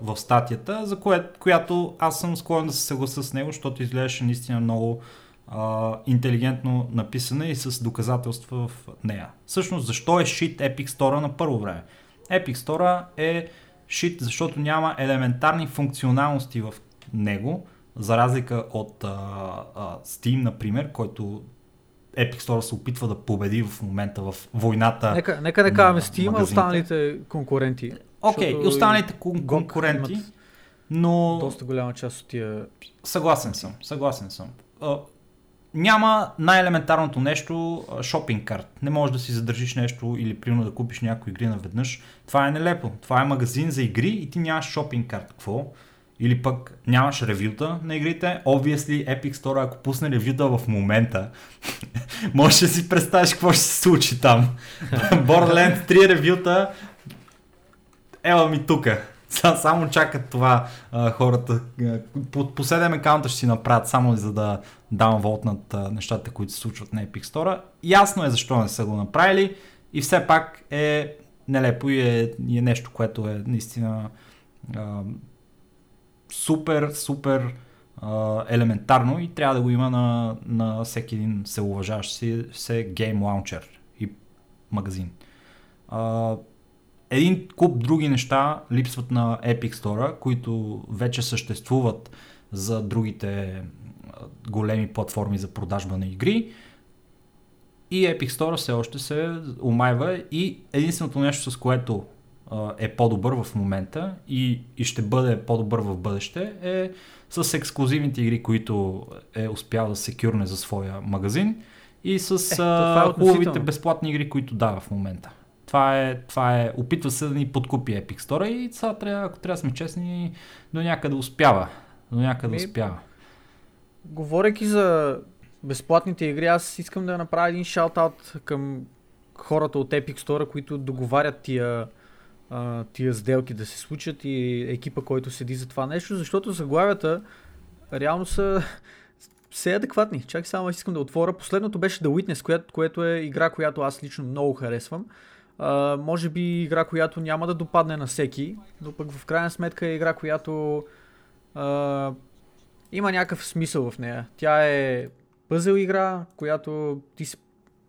в статията, за кое, която аз съм склонен да се съглася с него, защото изглеждаше наистина много а, интелигентно написана и с доказателства в нея. Всъщност, защо е shit Epic Store на първо време? Epic Store е shit, защото няма елементарни функционалности в него, за разлика от а, а, Steam, например, който Epic Store се опитва да победи в момента в войната. Нека, нека да кажем Steam, а останалите конкуренти. Окей, защото и останалите кон- конкуренти, но Доста голяма част от тия... съгласен съм, съгласен съм. Няма най-елементарното нещо шопинг карт. Не можеш да си задържиш нещо или примерно да купиш някои игри наведнъж. Това е нелепо. Това е магазин за игри и ти нямаш шопинг карт. Какво? Или пък нямаш ревюта на игрите. Obviously Epic Store, ако пусне ревюта в момента, можеш да си представиш какво ще се случи там. Borderlands 3 ревюта, ела ми тука. Са- Само чакат това а, хората. По, по 7 акаунта ще си направят само за да дам волт над а, нещата, които се случват на Epic Store. Ясно е защо не са го направили и все пак е нелепо и е, и е нещо, което е наистина а, супер, супер а, елементарно и трябва да го има на, на всеки един се уважаващ си се гейм лаунчер и магазин. А, един куп други неща липсват на Epic Store, които вече съществуват за другите големи платформи за продажба на игри. И Epic Store все още се омайва и единственото нещо, с което е по-добър в момента и, и ще бъде по-добър в бъдеще е с ексклюзивните игри, които е успял да секюрне за своя магазин и с е, е хубавите безплатни игри, които дава в момента. Това е, това е, опитва се да ни подкупи Epic Store и сега трябва, ако трябва да сме честни, до някъде успява. До някъде Ми, успява. Говорейки за безплатните игри, аз искам да направя един шаут-аут към хората от Epic Store, които договарят тия, а, тия сделки да се случат и екипа, който седи за това нещо, защото заглавията реално са все адекватни. Чакай само искам да отворя. Последното беше The Witness, което, което е игра, която аз лично много харесвам. Може би игра, която няма да допадне на всеки, но пък в крайна сметка е игра, която uh, има някакъв смисъл в нея. Тя е пъзел игра, която ти се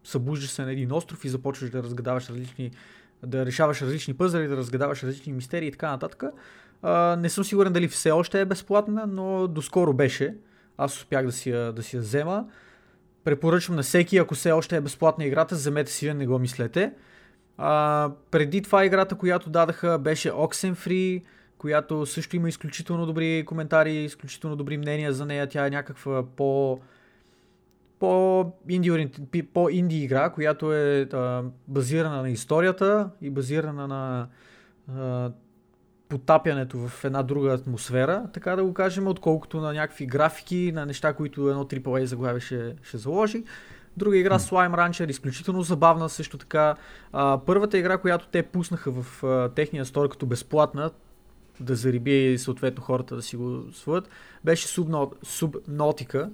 събуждаш се на един остров и започваш да разгадаваш различни, да решаваш различни пъзели, да разгадаваш различни мистерии и така нататък. Uh, не съм сигурен дали все още е безплатна, но доскоро беше. Аз успях да си я, да си я взема. Препоръчвам на всеки, ако все още е безплатна играта, вземете си я, не го мислете. А, преди това играта, която дадаха, беше Oxenfree, която също има изключително добри коментари, изключително добри мнения за нея. Тя е някаква по по инди, по инди игра, която е а, базирана на историята и базирана на а, потапянето в една друга атмосфера, така да го кажем, отколкото на някакви графики, на неща, които едно AAA заглавие ще, ще заложи. Друга игра Slime Rancher, изключително забавна също така. А, първата игра, която те пуснаха в а, техния стор като безплатна, да зариби съответно хората да си го своят, беше Subnautica.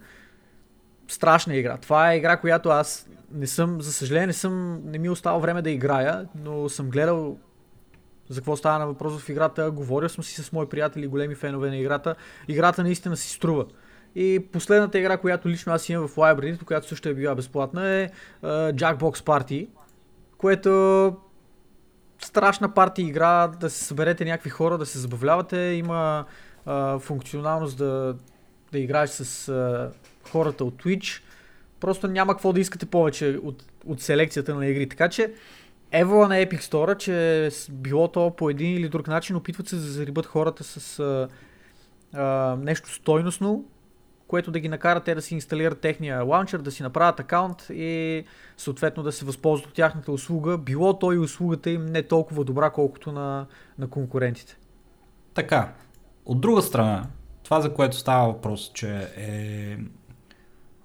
Страшна игра. Това е игра, която аз не съм, за съжаление, не съм, не ми е остава време да играя, но съм гледал за какво става на въпрос в играта. Говорил съм си с мои приятели, големи фенове на играта. Играта наистина си струва. И последната игра, която лично аз имам в Library, която също е била безплатна, е uh, Jackbox Party, което страшна партия игра, да се съберете някакви хора, да се забавлявате. Има uh, функционалност да, да играеш с uh, хората от Twitch. Просто няма какво да искате повече от, от селекцията на игри. Така че евола на Epic Store, че било то по един или друг начин, опитват се да зарибат хората с а, а, нещо стойностно, което да ги накара те да си инсталират техния лаунчер, да си направят акаунт и съответно да се възползват от тяхната услуга. Било то и услугата им не толкова добра, колкото на, на конкурентите. Така, от друга страна, това за което става въпрос, че е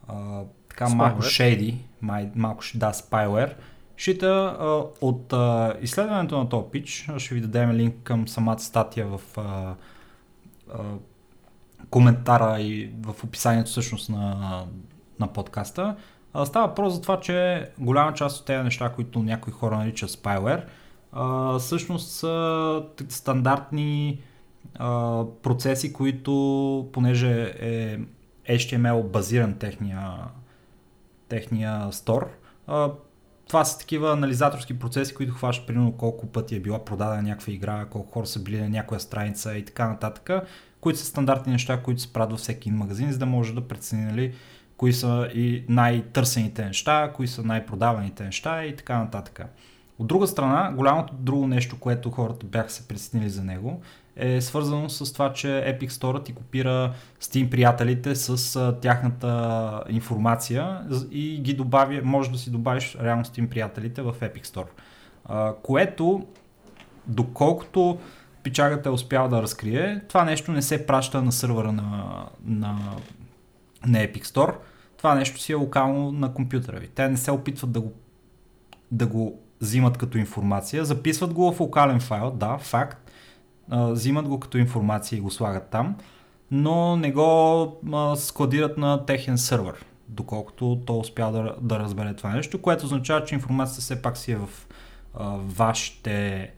а, така Spyware. малко шейди, май, малко да, spyware, Шита, от а, изследването на този пич, ще ви дадем линк към самата статия в а, коментара и в описанието всъщност на, на подкаста. А, става въпрос за това, че голяма част от тези неща, които някои хора наричат spyware, а, всъщност са стандартни а, процеси, които, понеже е HTML базиран техния, техния стор, това са такива анализаторски процеси, които хващат примерно колко пъти е била продадена някаква игра, колко хора са били на някоя страница и така нататък, които са стандартни неща, които се правят във всеки магазин, за да може да прецени нали, кои са и най-търсените неща, кои са най-продаваните неща и така нататък. От друга страна, голямото друго нещо, което хората бяха се притеснили за него, е свързано с това, че Epic Store ти копира Steam приятелите с тяхната информация и ги добави, може да си добавиш реално Steam приятелите в Epic Store. Което, доколкото пичагата е успял да разкрие, това нещо не се праща на сървъра на, на, на Epic Store. Това нещо си е локално на компютъра ви. Те не се опитват да го, да го взимат като информация, записват го в локален файл, да, факт, взимат го като информация и го слагат там, но не го складират на техен сървър, доколкото то успя да, да разбере това нещо, което означава, че информацията все пак си е в вашите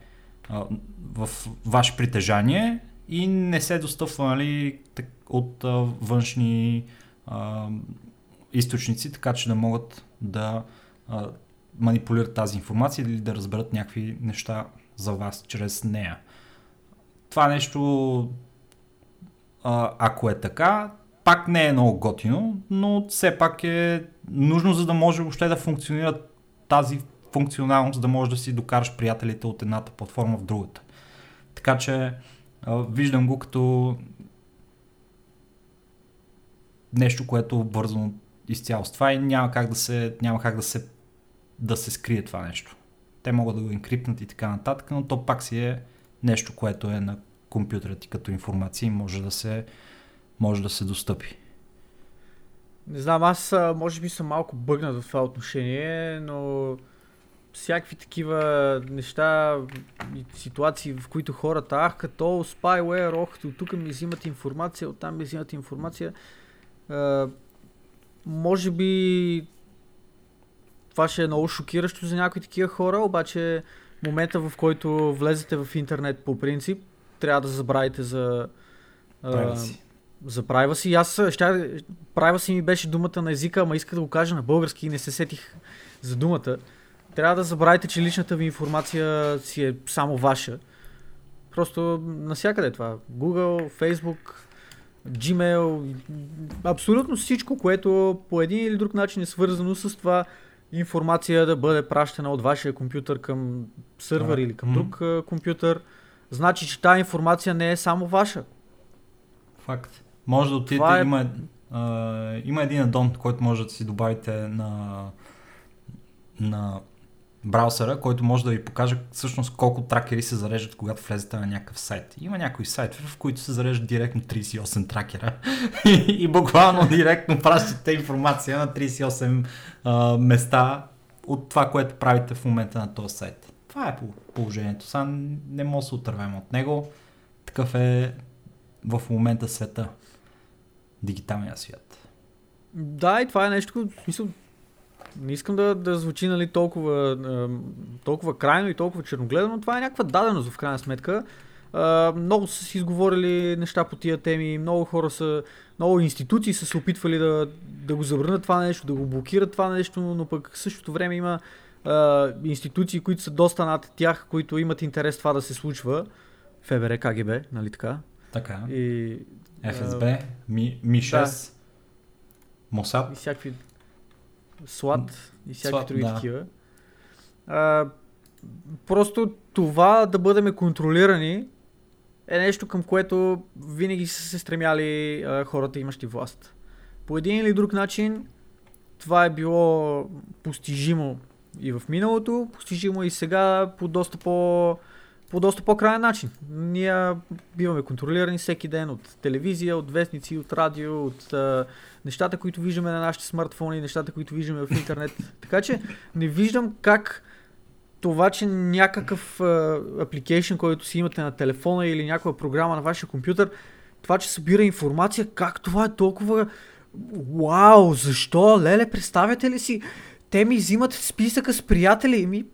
в ваше притежание и не се достъпва нали, от а, външни а, източници, така че да могат да а, манипулират тази информация или да разберат някакви неща за вас чрез нея. Това нещо, ако е така, пак не е много готино, но все пак е нужно, за да може въобще да функционира тази функционалност да можеш да си докараш приятелите от едната платформа в другата. Така че виждам го като нещо, което е вързано изцяло с това и няма как да се, няма как да се, да се скрие това нещо. Те могат да го инкрипнат и така нататък, но то пак си е нещо, което е на компютъра ти като информация и може да се, може да се достъпи. Не знам, аз може би съм малко бъгнат в това отношение, но всякакви такива неща и ситуации, в които хората, ах, като spyware, ох, от тук ми взимат информация, оттам ми взимат информация. А, може би това ще е много шокиращо за някои такива хора, обаче момента в който влезете в интернет по принцип, трябва да забравите за Privacy. за privacy. Аз ще, privacy ми беше думата на езика, ама исках да го кажа на български и не се сетих за думата. Трябва да забравите, че личната ви информация си е само ваша. Просто насякъде е това. Google, Facebook, Gmail, абсолютно всичко, което по един или друг начин е свързано с това информация да бъде пращана от вашия компютър към сървър Да. или към друг компютър, значи, че тази информация не е само ваша. Факт. Може да отидете, е- има, а, има един аддон, който може да си добавите на, на браузъра, който може да ви покаже всъщност колко тракери се зареждат, когато влезете на някакъв сайт. Има някои сайтове, в които се зареждат директно 38 тракера и, и буквално директно пращате информация на 38 а, места от това, което правите в момента на този сайт. Това е пол- положението. Сега не може да се отървем от него. Такъв е в момента света. Дигиталния свят. Да, и това е нещо, в смисъл, не искам да, да звучи нали, толкова, толкова крайно и толкова черногледано, но това е някаква даденост в крайна сметка. А, много са си изговорили неща по тия теми, много хора са, много институции са се опитвали да, да го забранят това нещо, да го блокират това нещо, но пък в същото време има а, институции, които са доста над тях, които имат интерес това да се случва. ФБР, КГБ, нали така? Така. И, ФСБ, Ми, Ми-6, Мосад. и всякакви слад и всякакви други да. такива. А, просто това да бъдем контролирани е нещо към което винаги са се стремяли а, хората имащи власт. По един или друг начин това е било постижимо и в миналото, постижимо и сега по доста по по доста по-крайен начин. Ние биваме контролирани всеки ден от телевизия, от вестници, от радио, от а, нещата, които виждаме на нашите смартфони, нещата, които виждаме в интернет. Така че не виждам как това, че някакъв апликейшн, който си имате на телефона или някаква програма на вашия компютър, това, че събира информация, как това е толкова... Вау, защо? Леле, представяте ли си? Те ми взимат списъка с приятели. Ми,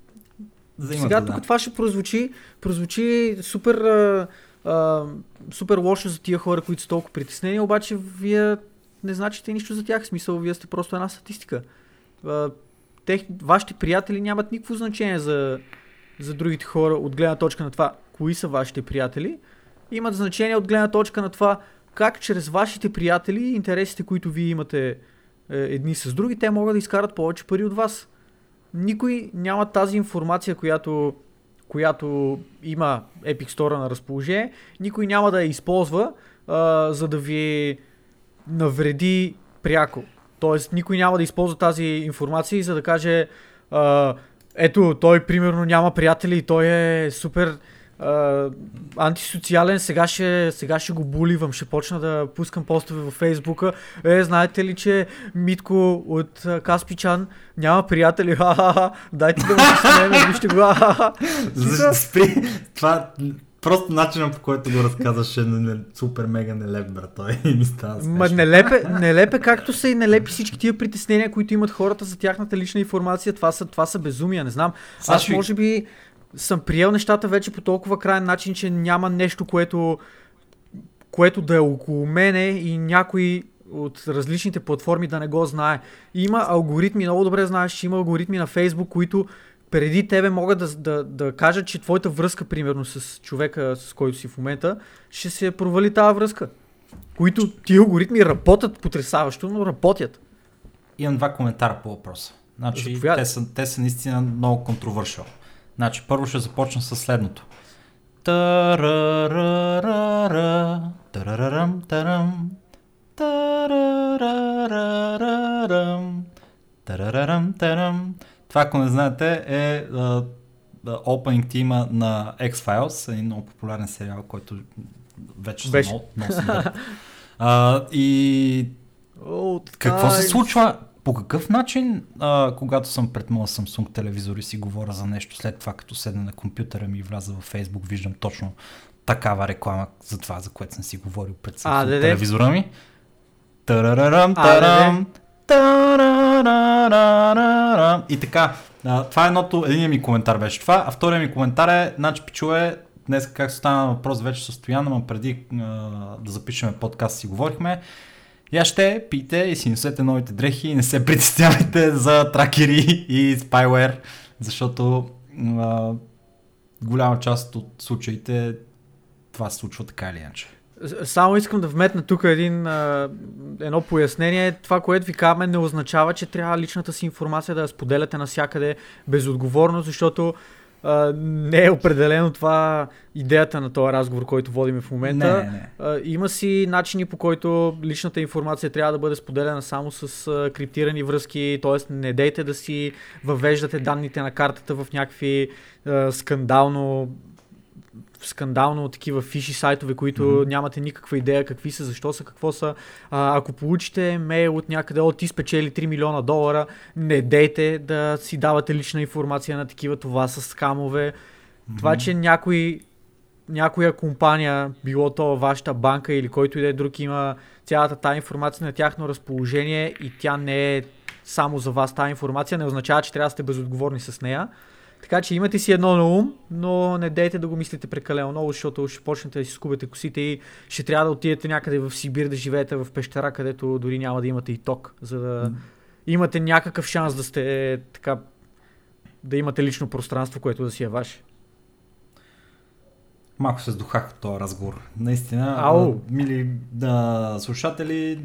Взимате, сега да. тук това ще прозвучи, прозвучи супер, а, а, супер лошо за тия хора, които са толкова притеснени, обаче вие не значите нищо за тях. В смисъл, вие сте просто една статистика. Тех, вашите приятели нямат никакво значение за, за другите хора от гледна точка на това, кои са вашите приятели. Имат значение от гледна точка на това, как чрез вашите приятели, интересите, които вие имате е, едни с други, те могат да изкарат повече пари от вас никой няма тази информация, която, която има Epic Store на разположение, никой няма да я използва, а, за да ви навреди пряко. Тоест, никой няма да използва тази информация, за да каже а, ето, той примерно няма приятели и той е супер а, антисоциален, сега ще, сега ще го буливам, ще почна да пускам постове във Фейсбука. Е, знаете ли, че Митко от Каспичан няма приятели? Ха-ха-ха, дайте да му смеем, вижте го. Ха-ха-ха. За- Спри. Това просто начинът по който го разказваш е супер мега нелеп, брат. Той ми става Ма смешно. нелепе, нелепе както са и нелепи всички тия притеснения, които имат хората за тяхната лична информация. Това са, това са безумия, не знам. Аз ще- може би съм приел нещата вече по толкова крайен начин, че няма нещо, което, което да е около мене и някой от различните платформи да не го знае. Има алгоритми, много добре знаеш, че има алгоритми на Фейсбук, които преди тебе могат да, да, да кажат, че твоята връзка, примерно с човека, с който си в момента, ще се провали тази връзка. Които ти алгоритми работят потрясаващо, но работят. Имам два коментара по въпроса. Значи, те са, те са наистина много контровършал. Значи, първо ще започна с следното. Тарарарара, тарарарам, тарам, тарарарарарам, тарарарам, тарам. Това, ако не знаете, е а, а, opening тима на X-Files, един много популярен сериал, който вече Беше. съм дълъг. а, И Old какво се случва? По какъв начин, а, когато съм пред моя Samsung телевизор и си говоря за нещо, след това като седна на компютъра ми и вляза в Facebook, виждам точно такава реклама за това, за което съм си говорил пред А, Samsung де. телевизора ми. Тарарарам, А, тарам. И така, това е едното, единият ми коментар беше това, а втория ми коментар е, значи пичове, днес как стана въпрос вече с Стоян, ама преди а, да запишем подкаст си говорихме, я ще пийте и си носете новите дрехи и не се притеснявайте за тракери и спайвер, защото а, голяма част от случаите това се случва така или иначе. Само искам да вметна тук един, а, едно пояснение. Това, което ви казваме, не означава, че трябва личната си информация да я споделяте навсякъде безотговорно, защото а, не е определено това идеята на този разговор, който водим в момента. Не, не. А, има си начини по който личната информация трябва да бъде споделена само с а, криптирани връзки, т.е. не дейте да си въвеждате данните на картата в някакви а, скандално скандално такива фиши сайтове, които mm-hmm. нямате никаква идея какви са, защо са, какво са. А, ако получите мейл от някъде, от ти спечели 3 милиона долара, не дейте да си давате лична информация на такива, това са скамове. Това, че някой, някоя компания, било то вашата банка или който и да е друг, има цялата тази информация на тяхно разположение и тя не е само за вас тази информация, не означава, че трябва да сте безотговорни с нея. Така че имате си едно на ум, но не дейте да го мислите прекалено много, защото ще почнете да си скубете косите и ще трябва да отидете някъде в Сибир да живеете в пещера, където дори няма да имате и ток, за да имате някакъв шанс да сте така да имате лично пространство, което да си е ваше. Малко се сдухах от този разговор. Наистина, Ау. мили да, слушатели,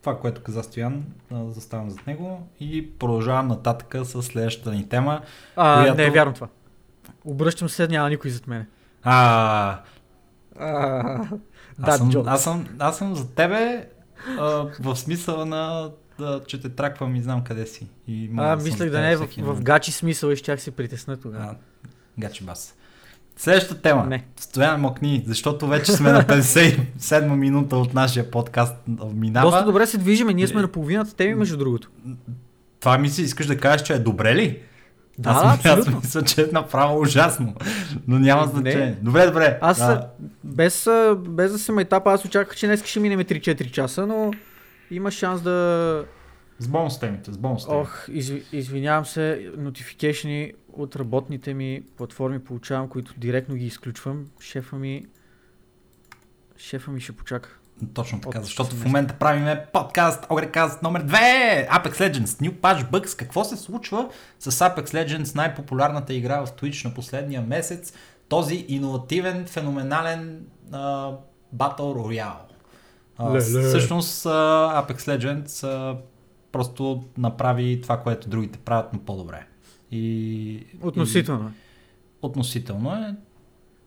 това, което каза Стоян, заставам зад него и продължавам нататък с следващата ни тема. А, Която- не е вярно това. Обръщам се, няма никой зад мене. А, А, аз, съм, аз, съм, аз съм за тебе а, в смисъла на да, че те траквам и знам къде си. И А, съм мислех да не е в, в гачи смисъл и щях се притесна тогава. Гачи бас. Следващата тема. Не. Стоян мокни, защото вече сме на 57 минута от нашия подкаст минава. Доста добре се движиме, ние сме Не. на половината теми, между другото. Това ми си искаш да кажеш, че е добре ли? Да, аз, да, аз мисля, че е направо ужасно. Но няма Не. значение. Добре, добре. Аз, А, а... без, без да се майтапа, аз очаквах, че днес ще минем 3-4 часа, но има шанс да... С бонус темите, с бонус темите. Ох, изви, извинявам се, нотификейшни от работните ми платформи получавам, които директно ги изключвам. Шефа ми... Шефа ми ще почака. Точно така, От защото в момента правиме подкаст, Огрекаст номер 2, Apex Legends, New Patch Bugs. Какво се случва с Apex Legends, най-популярната игра в Twitch на последния месец? Този иновативен, феноменален а, Battle Royale. А, всъщност а, Apex Legends а, просто направи това, което другите правят, но по-добре. И, Относително. И, относително е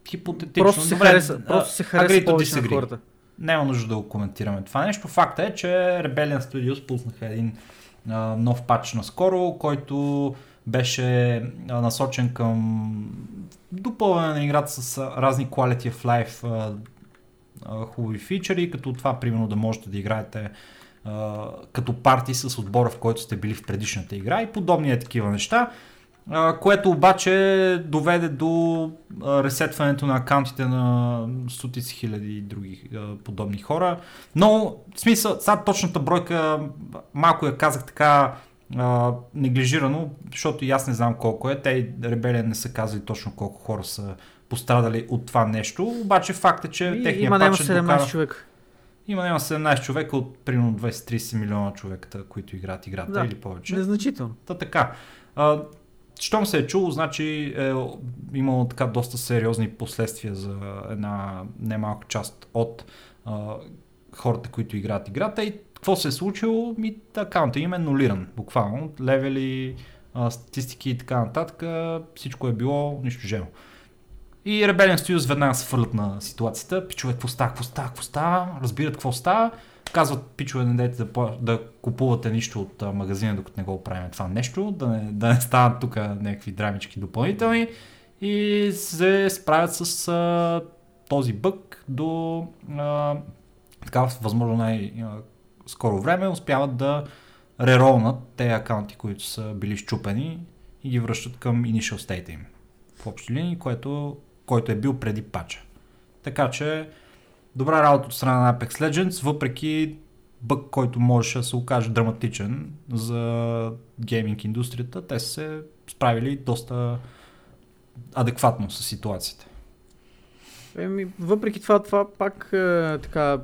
хипотетично. Просто се Добре, хареса, а, просто се хареса повече на хората. Няма нужда да го коментираме това нещо. Факта е, че Rebellion Studios пуснаха един а, нов патч наскоро, който беше а, насочен към допълване на играта с а, разни quality of life а, а, хубави фичъри, като това примерно да можете да играете а, като парти с отбора, в който сте били в предишната игра и подобни е такива неща. А, което обаче доведе до а, ресетването на акаунтите на стотици хиляди и други а, подобни хора. Но, в смисъл, сега точната бройка, малко я казах така а, неглижирано, защото и аз не знам колко е. Те Ребелия не са казали точно колко хора са пострадали от това нещо, обаче факт е, че И, техният има патч е 17 докарал- човека. Има няма 17 човека от примерно 20-30 милиона човека, които играят играта Да. или повече. Незначително. Та така. А, щом се е чуло, значи е имало така доста сериозни последствия за една немалка част от а, хората, които играят играта и Какво се е случило? Ми, акаунта им е нулиран, буквално. Левели, а, статистики и така нататък, всичко е било унищожено. И Rebellion Studios веднага се фърлят на ситуацията. Пичове, какво става, какво става, какво става, разбират какво става. Казват, пичове, не дайте да, да купувате нищо от магазина, докато не го правим това нещо, да не, да не стават тук някакви драмички допълнителни. И се справят с а, този бък до а, така, възможно най-скоро време. Успяват да реролнат те акаунти, които са били щупени и ги връщат към initial state им. В общи линии, което, който е бил преди пача. Така че, добра работа от страна на Apex Legends, въпреки бък, който можеше да се окаже драматичен за гейминг индустрията, те са се справили доста адекватно с ситуацията. Еми, въпреки това, това пак е, така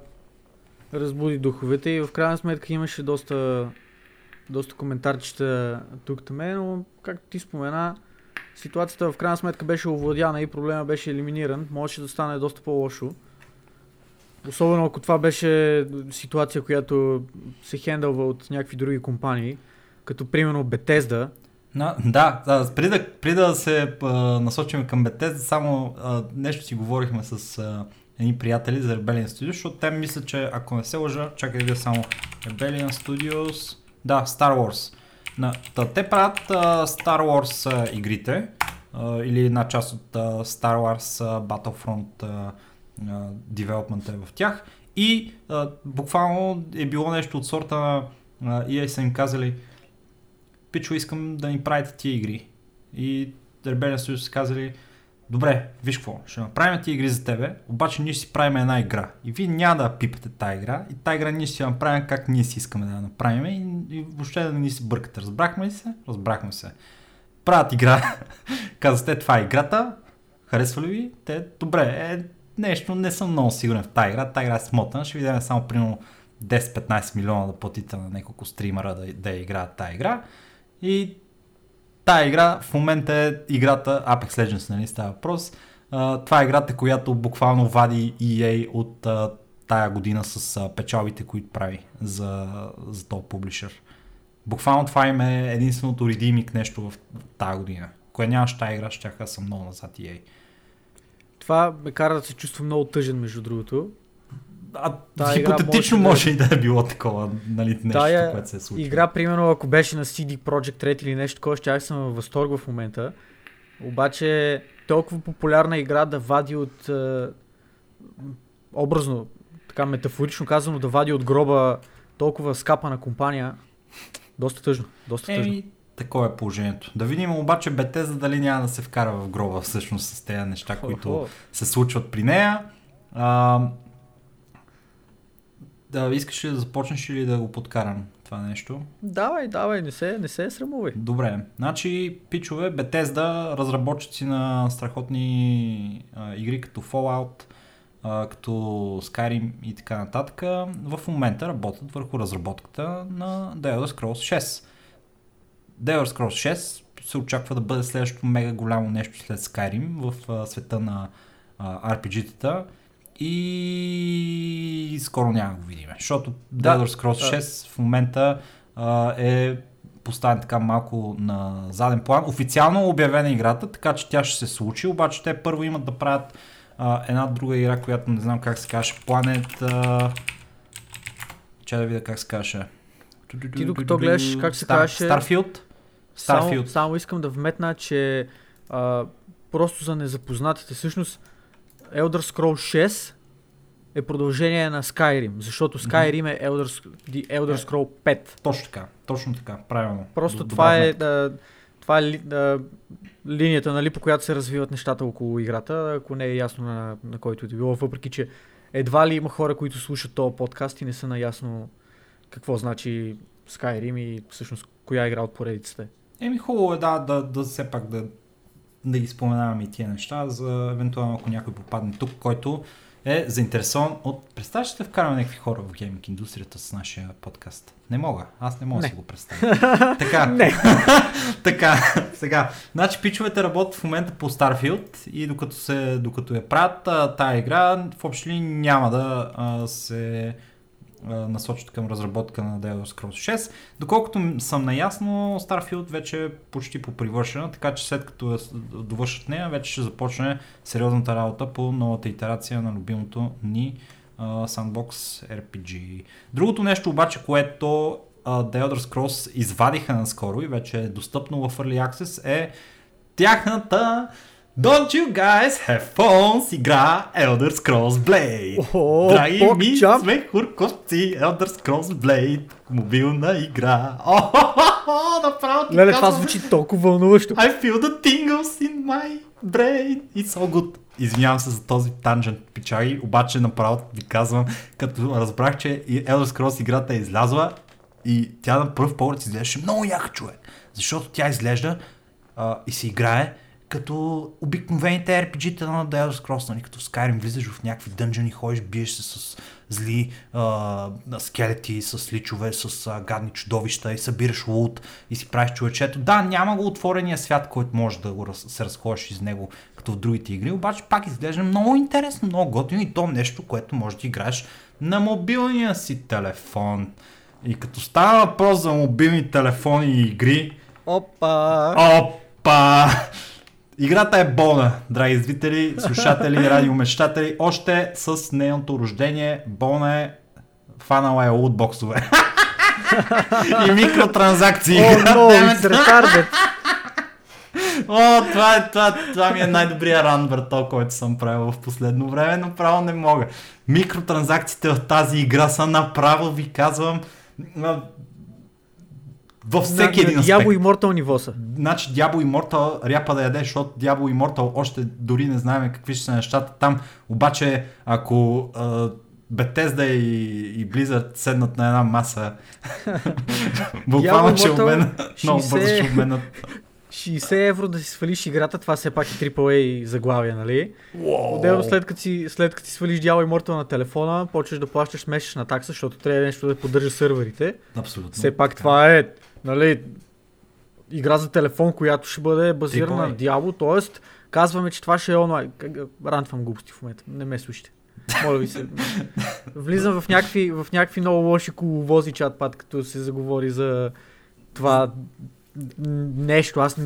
разбуди духовете и в крайна сметка имаше доста, доста коментарчета тук там, но както ти спомена, ситуацията в крайна сметка беше овладяна и проблема беше елиминиран. Можеше да стане доста по-лошо. Особено ако това беше ситуация, която се хендълва от някакви други компании, като примерно Bethesda. На, да, да преди, да, преди да се а, насочим към Bethesda, само а, нещо си говорихме с а, едни приятели за Rebellion Studios, защото те мислят, че ако не се лъжа, чакай да само Rebellion Studios, да, Star Wars. На, та, те правят а, Star Wars а, игрите, а, или една част от а, Star Wars а, Battlefront а, девелопмента е в тях. И а, буквално е било нещо от сорта на а, са им казали, пичо искам да ни правите тия игри. И Rebellion Studios са казали, добре, виж какво, ще направим тия игри за тебе, обаче ние ще си правим една игра. И вие няма да пипате тази игра. И тази игра ние ще я направим как ние си искаме да я направим. И, и въобще да ни си бъркате. Разбрахме ли се? Разбрахме се. Правят игра. Казвате, това е играта. Харесва ли ви? Те, добре, е, нещо, не съм много сигурен в тази игра. Тази игра е смотана. Ще ви само примерно 10-15 милиона да платите на няколко стримера да, да играят тази игра. И тая игра в момента е играта Apex Legends, нали става въпрос. Това е играта, която буквално вади EA от тая година с uh, печалбите, които прави за, за този публишър. Буквално това им е единственото редимик нещо в тази година. Кое нямаш тази игра, ще съм много назад EA. Това ме кара да се чувства много тъжен, между другото. А, Тая хипотетично може, може и да е било такова, нали, нещо, Тая което се е случило. игра, примерно, ако беше на CD Projekt Red или нещо такова, ще съм във възторг в момента. Обаче, толкова популярна игра да вади от е, образно, така метафорично казано, да вади от гроба толкова скапана компания, доста тъжно. Доста тъжно. Еми, такова е положението. Да видим обаче Бетеза дали няма да се вкара в гроба всъщност с тези неща, които се случват при нея. А, да, искаш ли да започнеш или да го подкарам това нещо? Давай, давай, не се, не се срамувай. Добре, значи, пичове, Bethesda, разработчици на страхотни а, игри като Fallout, а, като Skyrim и така нататък, в момента работят върху разработката на The Elder Scrolls 6. The Elder Scrolls 6 се очаква да бъде следващото мега голямо нещо след Skyrim в а, света на а, RPG-тата и скоро няма да го видим. Защото да, Elder Scrolls 6 да. в момента а, е поставен така малко на заден план. Официално е обявена играта, така че тя ще се случи, обаче те първо имат да правят а, една друга игра, която не знам как се каже, Planet... А... Че да видя как се каже. Ти докато гледаш как се Star, каже... Starfield? Starfield. Само, само искам да вметна, че а, просто за незапознатите, всъщност Elder Scrolls 6 е продължение на Skyrim, защото Skyrim е Elder, Elder е. Scroll 5. Точно така, точно така, правилно. Просто Добавна. това е, да, това е да, линията, нали, по която се развиват нещата около играта, ако не е ясно на, на който е било, въпреки че едва ли има хора, които слушат този подкаст и не са наясно какво значи Skyrim и всъщност коя игра от поредицата е. Еми хубаво е да, да, да все пак да да ги споменаваме и тия неща, за евентуално ако някой попадне тук, който е заинтересован от... Представяш да вкараме някакви хора в гейминг индустрията с нашия подкаст? Не мога. Аз не мога да си го представя. така. Не. така. Сега. Значи пичовете работят в момента по Starfield и докато, се, докато я правят тая игра, в общи няма да а, се насочат към разработка на Elder Scrolls 6. Доколкото съм наясно, Starfield вече е почти по привършена, така че след като с- довършат нея, вече ще започне сериозната работа по новата итерация на любимото ни а, Sandbox RPG. Другото нещо обаче, което а, The Elder Scrolls извадиха наскоро и вече е достъпно в Early Access е тяхната Don't you guys have phones? Игра Elder Scrolls Blade. О, Драги ми покчап. сме хуркосци, Elder Scrolls Blade, мобилна игра. О, направо ти Леле, това звучи толкова вълнуващо. I feel the tingles in my brain. It's so good. Извинявам се за този танжент, пичаги, обаче направо ви казвам, като разбрах, че Elder Scrolls играта е излязла и тя на пръв поглед изглеждаше много яка човек. Защото тя изглежда а, и се играе като обикновените RPG-та на Elder Scrolls, нали? като в Skyrim влизаш в някакви дънжани, ходиш, биеш се с зли а, скелети, с личове, с а, гадни чудовища и събираш лут и си правиш човечето. Да, няма го отворения свят, който може да го раз, се разходиш из него, като в другите игри, обаче пак изглежда много интересно, много готино и то нещо, което може да играеш на мобилния си телефон. И като става въпрос за мобилни телефони и игри, Опа! Опа! Играта е болна, драги зрители, слушатели, радиомечтатели. Още с нейното рождение болна е фанала е лутбоксове. и микротранзакции. О, но, retarded. О, това, е, това, това ми е най-добрия ран, брато, който съм правил в последно време. Направо не мога. Микротранзакциите в тази игра са направо, ви казвам, във всеки На- един аспект. Diablo Immortal ниво са. Значи Diablo Immortal ряпа да яде, защото Diablo Immortal още дори не знаем какви ще са нещата там. Обаче, ако а, Bethesda и, и Blizzard седнат на една маса, буквално ще обменят, много 60 бързо ще обменят. 60 евро да си свалиш играта, това все пак е AAA заглавие, нали? Wow. Отделно след като си, след като си свалиш Diablo Immortal на телефона, почваш да плащаш месечна такса, защото трябва нещо да поддържа сървърите. Абсолютно. Все пак това е, нали, игра за телефон, която ще бъде базирана на Diablo, т.е. казваме, че това ще е онлайн. Как- Рантвам глупости в момента, не ме слушайте. Моля ви се. Влизам в някакви, в някакви много лоши коловози чат-пат, като се заговори за това нещо. Аз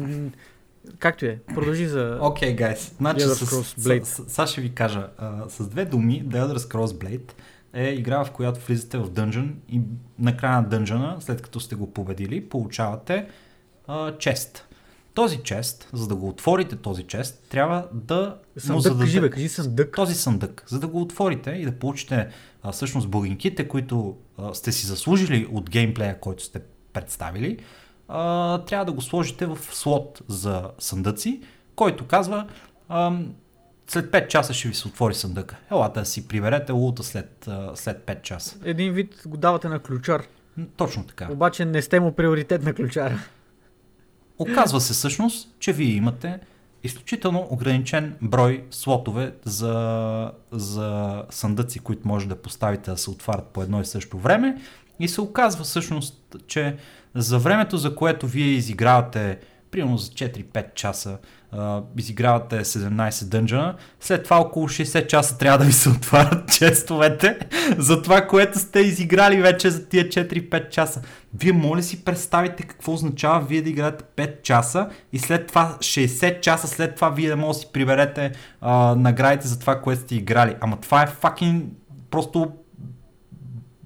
както е, продължи за... Окей, okay, гайс. Значи с, с, с, сега ще ви кажа. А, с две думи, The Elder Scrolls Blade е игра, в която влизате в дънжън и на края на дънжъна, след като сте го победили, получавате а, чест. Този чест, за да го отворите този чест, трябва да му Съндък, кажи бе, зададете кажи съндък. този съндък. За да го отворите и да получите а, всъщност благинките, които а, сте си заслужили от геймплея, който сте представили, а, трябва да го сложите в слот за съндъци, който казва ам, след 5 часа ще ви се отвори съндъка. Елата да си приберете лута след, след 5 часа. Един вид го давате на ключар, Точно така. обаче не сте му приоритет на ключара. Оказва се всъщност, че вие имате изключително ограничен брой слотове за, за съндъци, които може да поставите да се отварят по едно и също време. И се оказва всъщност, че за времето, за което вие изигравате примерно за 4-5 часа, а, изигравате 17 дънжана, след това около 60 часа трябва да ви се отварят честовете за това, което сте изиграли вече за тия 4-5 часа. Вие моля си представите какво означава вие да играете 5 часа и след това 60 часа след това вие да може да си приберете а, наградите за това, което сте играли. Ама това е факин просто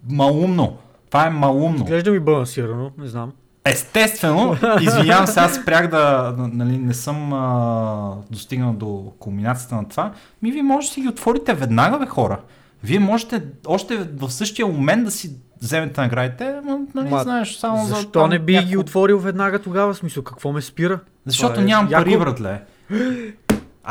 малумно. Това е малумно. Изглежда ми балансирано, не знам. Естествено, извинявам се, аз спрях да, нали, не съм а, достигнал до кулминацията на това. Ми вие може да си ги отворите веднага, бе хора. Вие можете още в същия момент да си вземете наградите, но нали, Ма, знаеш, само за Защо не би някакво- ги отворил веднага тогава? В смисъл, какво ме спира? Защото Това е нямам яко. пари, братле.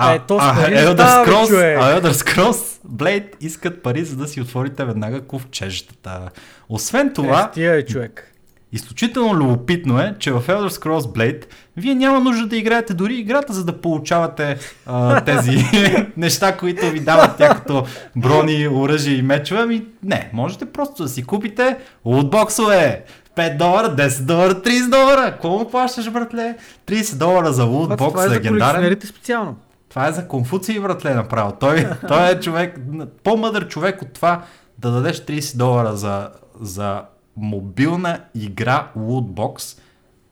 Е, то а, Elder Scrolls, човек. а Elder Scrolls Blade искат пари, за да си отворите веднага ковчежетата. Освен това, Е, стига е, човек. Изключително любопитно е, че в Elder Scrolls Blade вие няма нужда да играете дори играта, за да получавате а, тези неща, които ви дават тя като брони, оръжия и мечове. Ами не, можете просто да си купите лутбоксове. 5 долара, 10 долара, 30 долара. Му плащаш, братле? 30 долара за лутбокс, това е за легендарен. колекционерите специално. Това е за Конфуций, братле, направо. Той, той е човек, по-мъдър човек от това да дадеш 30 долара за, за мобилна игра Lootbox,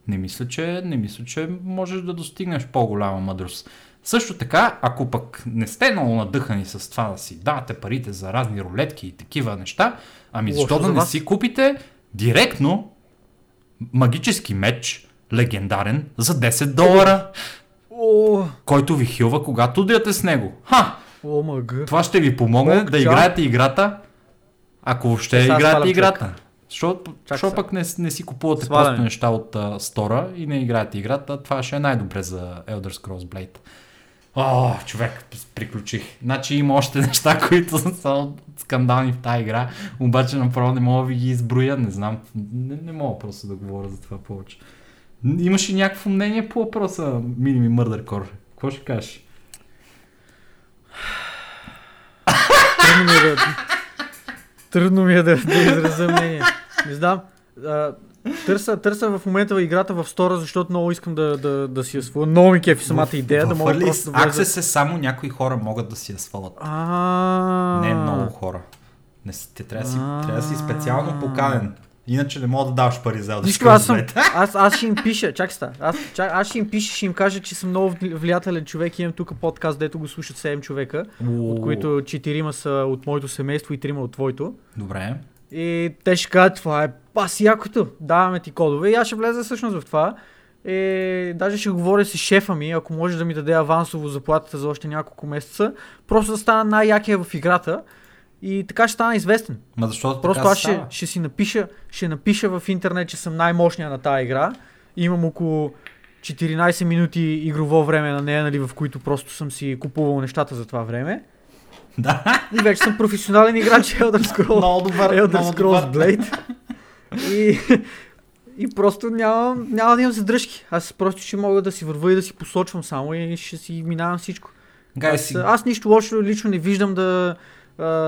не мисля, че, не мисля, че можеш да достигнеш по-голяма мъдрост. Също така, ако пък не сте много надъхани с това да си давате парите за разни рулетки и такива неща, ами защо Лошо да за не си купите директно магически меч, легендарен, за 10 долара, О, който ви хилва, когато удряте с него. Ха! о. Това ще ви помогне Ох, да играете играта, ако въобще Сега играете играта. Защото Чак защо пък не, не си купувате Сваляме. просто неща от а, стора и не играете играта, това ще е най-добре за Elder Scrolls Blade. О, човек, приключих. Значи има още неща, които са скандални в тази игра, обаче направо не мога да ви ги изброя, не знам, не, не мога просто да говоря за това повече. Имаш ли някакво мнение по въпроса Minimi Murder Core? Какво ще кажеш? Трудно ми е да... Трудно ми е да, да изразя мнение. Не знам. А, търся, търся в момента играта в стора, защото много искам да, да, да си я сваля. Много ми кефи самата идея, да мога просто да. Access е само някои хора могат да си я свалят. Не много хора. Не, те трябва да си, трябва да си специално поканен. Иначе не мога да даваш пари за Нищо, аз съм, аз, аз ще им пиша, чакай ста, аз, чак, аз ще им пиша, ще им кажа, че съм много вли- влиятелен човек и имам тук подкаст, дето го слушат 7 човека, от които 4 са от моето семейство и 3 от твоето. Добре. И те ще кажат, това е пас якото, даваме ти кодове и аз ще влеза всъщност в това. И даже ще говоря с шефа ми, ако може да ми даде авансово заплатата за още няколко месеца, просто да стана най-якия в играта и така ще стана известен. Ма защото Просто аз ще, ще си напиша, ще напиша в интернет, че съм най-мощния на тази игра. Имам около 14 минути игрово време на нея, нали, в които просто съм си купувал нещата за това време. Да. И вече съм професионален играч Elder Scrolls, Много добър. Elder Scrolls. Blade. И, и просто нямам, няма да имам задръжки. Аз просто ще мога да си вървя и да си посочвам само и ще си минавам всичко. Гай Аз, си. аз нищо лошо лично не виждам да,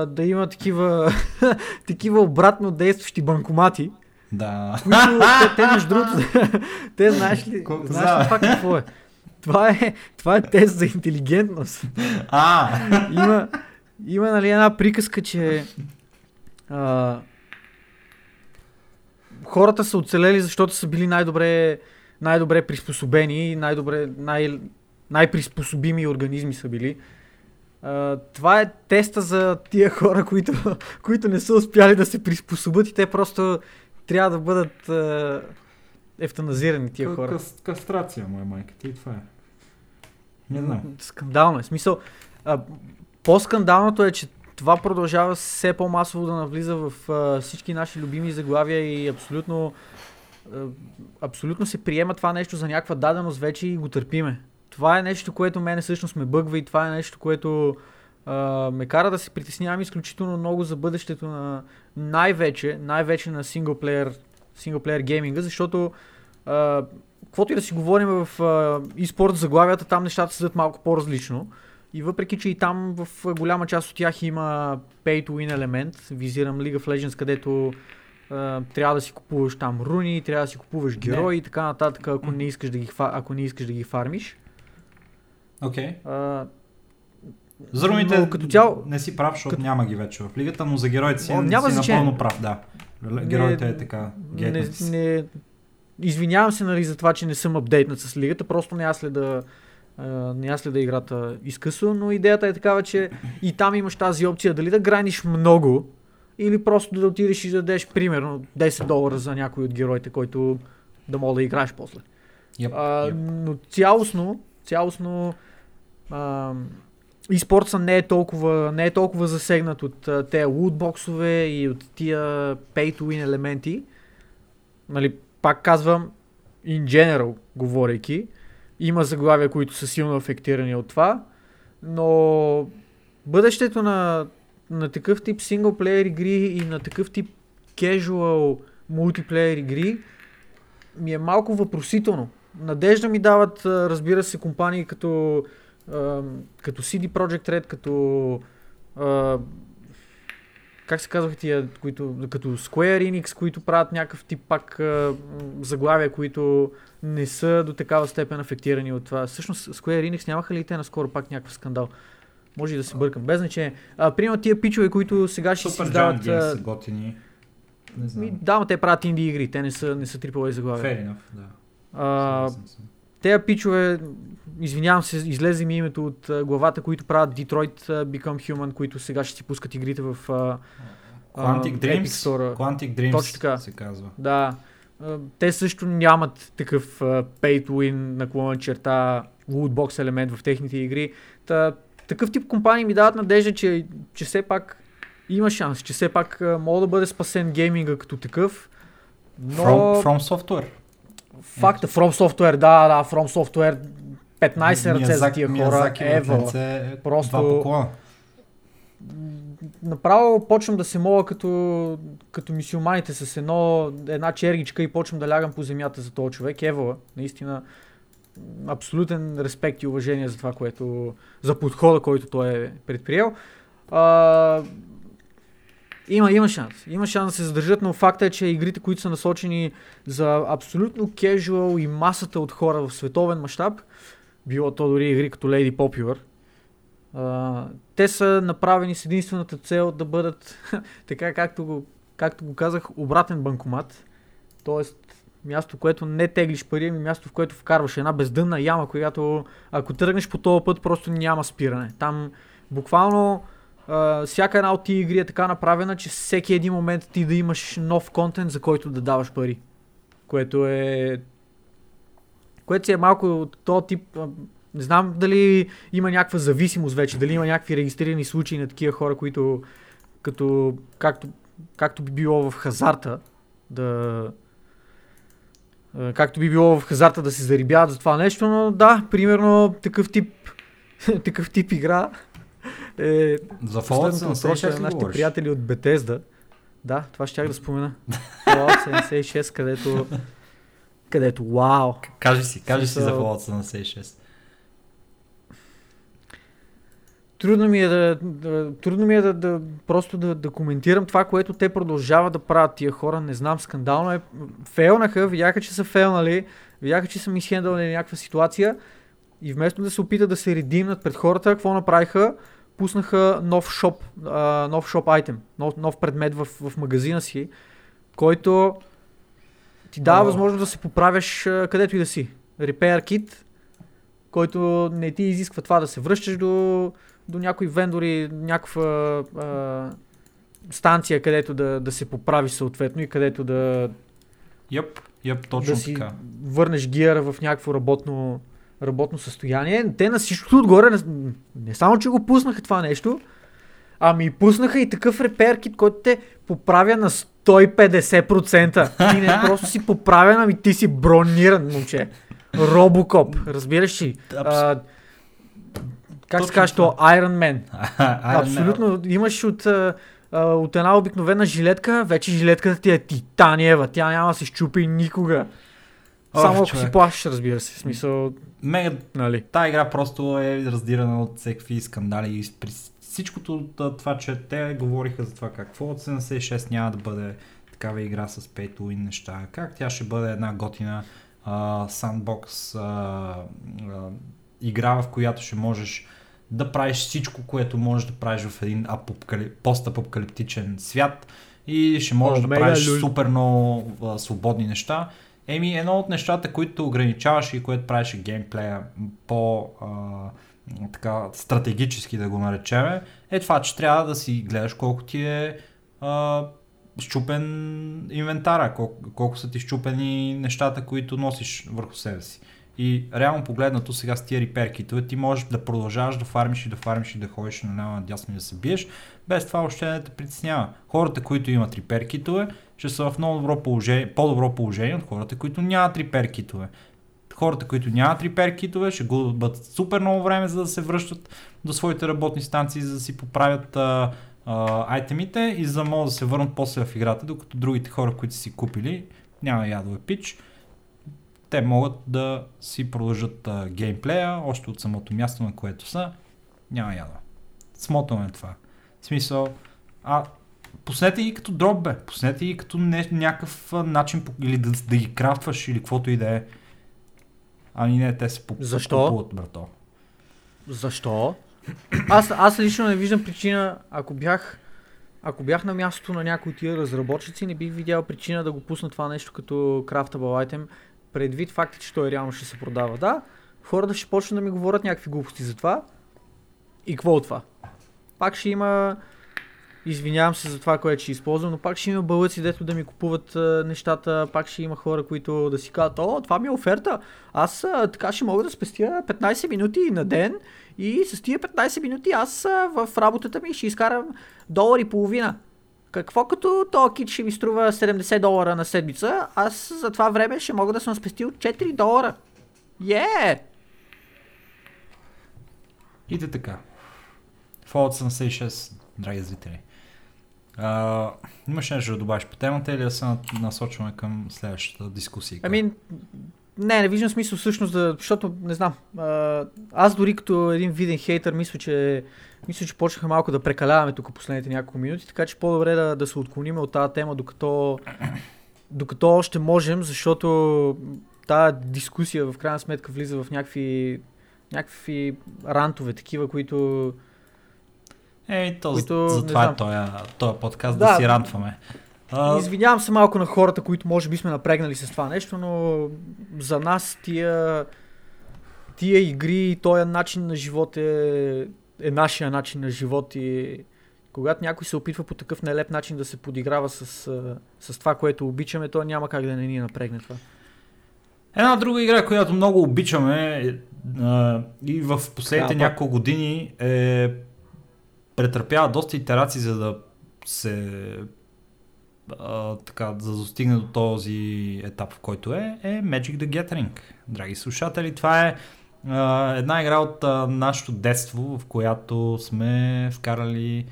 да има такива, такива обратно действащи банкомати, Да. които те, те между другото, те знаеш ли, знаеш ли това какво е? Това е, това е тест за интелигентност. А, Има, има нали, една приказка, че а, хората са оцелели, защото са били най-добре, най-добре приспособени и най-добре, най- най-приспособими организми са били. А, това е теста за тия хора, които, които не са успяли да се приспособят и те просто трябва да бъдат а, ефтаназирани тия хора. Кас, кастрация, моя майка. Ти това е. Не знам. Скандално е. Смисъл, а, по-скандалното е, че това продължава все по-масово да навлиза в а, всички наши любими заглавия и абсолютно, а, абсолютно се приема това нещо за някаква даденост вече и го търпиме. Това е нещо, което мене всъщност ме бъгва и това е нещо, което а, ме кара да се притеснявам изключително много за бъдещето на най-вече, най-вече на синглплеер, синглплеер гейминга, защото а, каквото и да си говорим в а, e-спорт заглавията, там нещата седат малко по-различно. И въпреки, че и там в голяма част от тях има pay to win елемент, визирам League of Legends, където а, трябва да си купуваш там руни, трябва да си купуваш герои и така нататък, ако не искаш да ги, ако не искаш да ги фармиш. Окей. А, За румите Но като цяло- не си прав, защото като- няма ги вече в лигата, но за героите си, няма си значение. напълно прав, да. Героите е така. не, не, извинявам се нали, за това, че не съм апдейтнат с лигата, просто не аз следа, а, не аз следа играта изкъсно, но идеята е такава, че и там имаш тази опция дали да граниш много или просто да отидеш и да дадеш примерно 10 долара за някой от героите, който да мога да играеш после. Yep, А, yep. но цялостно, цялостно а, и спортса не е толкова, не е толкова засегнат от а, тези лутбоксове и от тия pay to win елементи. Нали, пак казвам, in general, говорейки, има заглавия, които са силно афектирани от това, но бъдещето на, на такъв тип синглплеер игри и на такъв тип casual мултиплеер игри ми е малко въпросително. Надежда ми дават, разбира се, компании като, като CD Projekt Red, като как се казваха тия, които, като Square Enix, които правят някакъв тип пак а, заглавия, които не са до такава степен афектирани от това. Всъщност Square Enix нямаха ли те наскоро пак някакъв скандал? Може и да се бъркам, без значение. А, примерно тия пичове, които сега ще си Супер издават... А, са готини. Не знам. да, но те правят инди игри, те не са, не са AAA заглавия. Fair enough, да. А. Тези пичове, извинявам се, излезе ми името от а, главата, които правят Detroit Become Human, които сега ще си пускат игрите в... А, Quantic Epic Dreams, Store. Quantic Dreams Точно така. се казва. Да. Те също нямат такъв pay to win наклона черта lootbox елемент в техните игри. Та, такъв тип компании ми дават надежда, че, че все пак има шанс, че все пак мога да бъде спасен гейминга като такъв. Но From, from Software. факта, From Software, да, да, From Software, 15 ръце за тия хора, ево. Просто-. Направо почвам да се моля като, като мисиоманите с едно, една чергичка и почвам да лягам по земята за този човек. Ева, наистина, абсолютен респект и уважение за това, което, за подхода, който той е предприел. А, има, има шанс. Има шанс да се задържат, но факта е, че игрите, които са насочени за абсолютно кежуал и масата от хора в световен мащаб, било то дори игри като Lady Popular, а, те са направени с единствената цел да бъдат, така както го, както го казах, обратен банкомат. Тоест, място, което не теглиш пари, ами място, в което вкарваш една бездънна яма, която ако тръгнеш по този път, просто няма спиране. Там буквално а, всяка една от тия игри е така направена, че всеки един момент ти да имаш нов контент, за който да даваш пари. Което е... Което си е малко от този тип... Не знам дали има някаква зависимост вече, дали има някакви регистрирани случаи на такива хора, които като, както, както би било в хазарта, да, както би било в хазарта да се зарибяват за това нещо, но да, примерно такъв тип, такъв тип игра е За Fallout последното прошлое 76 на нашите приятели от Bethesda. Да, това ще да спомена. Fallout 76, където където, вау! Кажи си, кажи си за Fallout 76. Трудно ми е да, да, трудно ми е да, да просто да, да коментирам това, което те продължават да правят тия хора. Не знам, скандално е. Фейлнаха, видяха, че са фейлнали, видяха, че са мисхендълни някаква ситуация и вместо да се опитат да се редимнат пред хората, какво направиха? Пуснаха нов шоп, а, нов шоп айтем, нов, нов предмет в, в магазина си, който ти дава О. възможност да се поправяш където и да си. Repair kit, който не ти изисква това да се връщаш до, до някои вендори, някаква а, станция, където да, да се поправиш съответно и където да, Йоп, йоп, точно да си така. върнеш гиера в някакво работно, работно състояние. Те на всичкото отгоре, не, не само, че го пуснаха това нещо, ами пуснаха и такъв реперкит, който те поправя на 150%. Ти не просто си поправен, ами ти си брониран, момче. Робокоп, разбираш ли? А, как се казва, то Iron Man. Абсолютно. Имаш от, от една обикновена жилетка, вече жилетката ти е титаниева. Тя няма да се щупи никога. Само ако си плащаш, разбира се. В смисъл, Мега нали. Тая игра просто е раздирана от всеки скандали и при всичкото това, че те говориха за това как Fallout 76 няма да бъде такава игра с to win неща, как тя ще бъде една готина а, sandbox а, а, игра, в която ще можеш да правиш всичко, което можеш да правиш в един апокали... постапокалиптичен свят и ще можеш О, да правиш люль. супер много а, свободни неща. Еми, едно от нещата, които ограничаваше и което правеше геймплея по а, така, стратегически да го наречеме, е това, че трябва да си гледаш колко ти е а, щупен инвентара, колко, колко са ти щупени нещата, които носиш върху себе си. И реално погледнато сега с тия репер китове ти можеш да продължаваш да фармиш и да фармиш и да ходиш наляво надясно и да се биеш, без това въобще не те притеснява. Хората, които имат репер китове, ще са в много добро положение, по-добро положение от хората, които нямат репер китове. Хората, които нямат репер китове, ще губят супер много време, за да се връщат до своите работни станции, за да си поправят а, а, айтемите и за да могат да се върнат после в играта, докато другите хора, които си купили, няма ядове пич, те могат да си продължат а, геймплея, още от самото място, на което са, няма ядове. Смотано е това. В смисъл, а пуснете ги като дроп, бе. Пуснете ги като не, някакъв начин, или да, да ги крафтваш, или каквото и да е. Ами не, те се по- Защо? купуват, брато. Защо? Аз, аз лично не виждам причина, ако бях, ако бях на мястото на някои тия разработчици, не бих видял причина да го пусна това нещо като craftable item, предвид факта, че той реално ще се продава. Да, хората ще почнат да ми говорят някакви глупости за това. И какво от това? Пак ще има Извинявам се за това, което ще използвам, но пак ще има бълъци, дето да ми купуват а, нещата, пак ще има хора, които да си казват, о, това ми е оферта, аз а, така ще мога да спестя 15 минути на ден и с тия 15 минути аз а, в работата ми ще изкарам долар и половина. Какво като то кит ще ми струва 70 долара на седмица, аз за това време ще мога да съм спестил 4 долара. Е! Yeah! И така. Fallout 76, драги зрители. А, имаш нещо да добавиш по темата или да се насочваме към следващата дискусия? Ами, не, не виждам смисъл всъщност, да, защото не знам. Аз дори като един виден хейтър мисля, че мисля, че почнаха малко да прекаляваме тук последните няколко минути, така че по-добре да, да се отклоним от тази тема, докато, докато още можем, защото тази дискусия в крайна сметка влиза в някакви, някакви рантове, такива, които Ей, то, които, за, това е този, този подкаст, да, да си рантваме. А... Извинявам се малко на хората, които може би сме напрегнали с това нещо, но за нас тия, тия игри и този начин на живот е, е нашия начин на живот и когато някой се опитва по такъв нелеп начин да се подиграва с, с това, което обичаме, то няма как да не ни напрегне това. Една друга игра, която много обичаме а, и в последните да, няколко години е претърпява доста итерации, за да се а, така, за да достигне до този етап, в който е, е Magic the Gathering. Драги слушатели, това е а, една игра от а, нашето детство, в която сме вкарали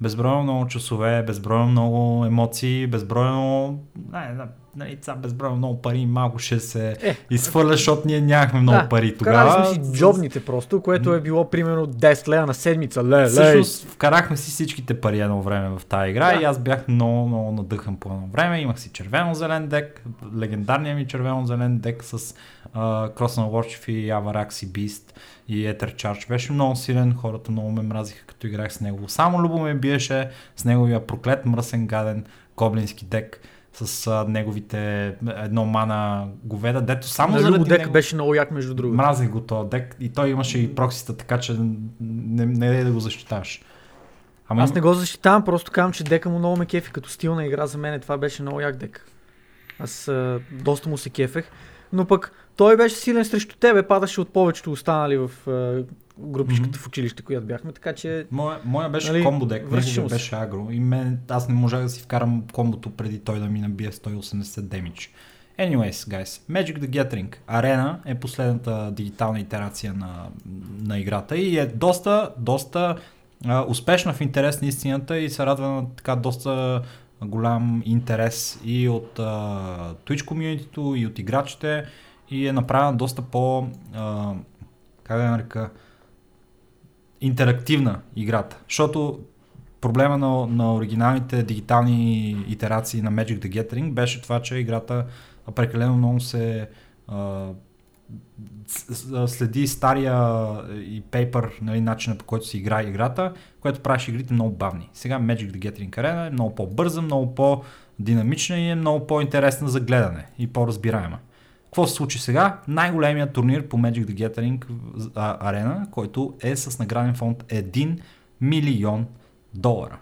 безбройно много часове, безбройно много емоции, безбройно... Не, не, нали, това безбройно много пари малко ще се е. изхвърля, защото ние нямахме много да, пари тогава. Вкарали сме си джобните просто, което е било примерно 10 лея на седмица. Ле, Всъщност вкарахме си всичките пари едно време в тази игра да. и аз бях много, много надъхан по едно време. Имах си червено-зелен дек, легендарният ми червено-зелен дек с uh, Cross Warchief и Avarax и Beast и Ether Charge. Беше много силен, хората много ме мразиха като играх с него. Само Любо ме биеше с неговия проклет мръсен гаден гоблински дек с а, неговите едно мана говеда, дето само на заради дек него... беше много як между другото. Мразех го този дек и той имаше и проксита, така че не, не е да го защитаваш. Ама Аз не го защитавам, просто казвам, че дека му много ме кефи като стилна игра за мен. Това беше много як дек. Аз а, доста му се кефех. Но пък той беше силен срещу тебе, падаше от повечето останали в а, групичката mm-hmm. в училище, която бяхме, така че... Моя, моя беше нали, комбо дек, неговия беше агро и мен, аз не можах да си вкарам комбото преди той да ми набие 180 демидж. Anyways, guys, Magic the Gathering Arena е последната дигитална итерация на, на играта и е доста, доста а, успешна в интерес на истината и се радва на така доста голям интерес и от а, Twitch комьюнитито и от играчите и е направена доста по а, как да нарека интерактивна играта. Защото проблема на, на оригиналните дигитални итерации на Magic the Gathering беше това, че играта прекалено много се а, следи стария и пейпер, нали, начина по който се играе играта, което правеше игрите много бавни. Сега Magic the Gathering Arena е много по-бърза, много по-динамична и е много по-интересна за гледане и по-разбираема. Какво се случи сега? Най-големият турнир по Magic the Gathering арена, който е с награден фонд 1 милион долара.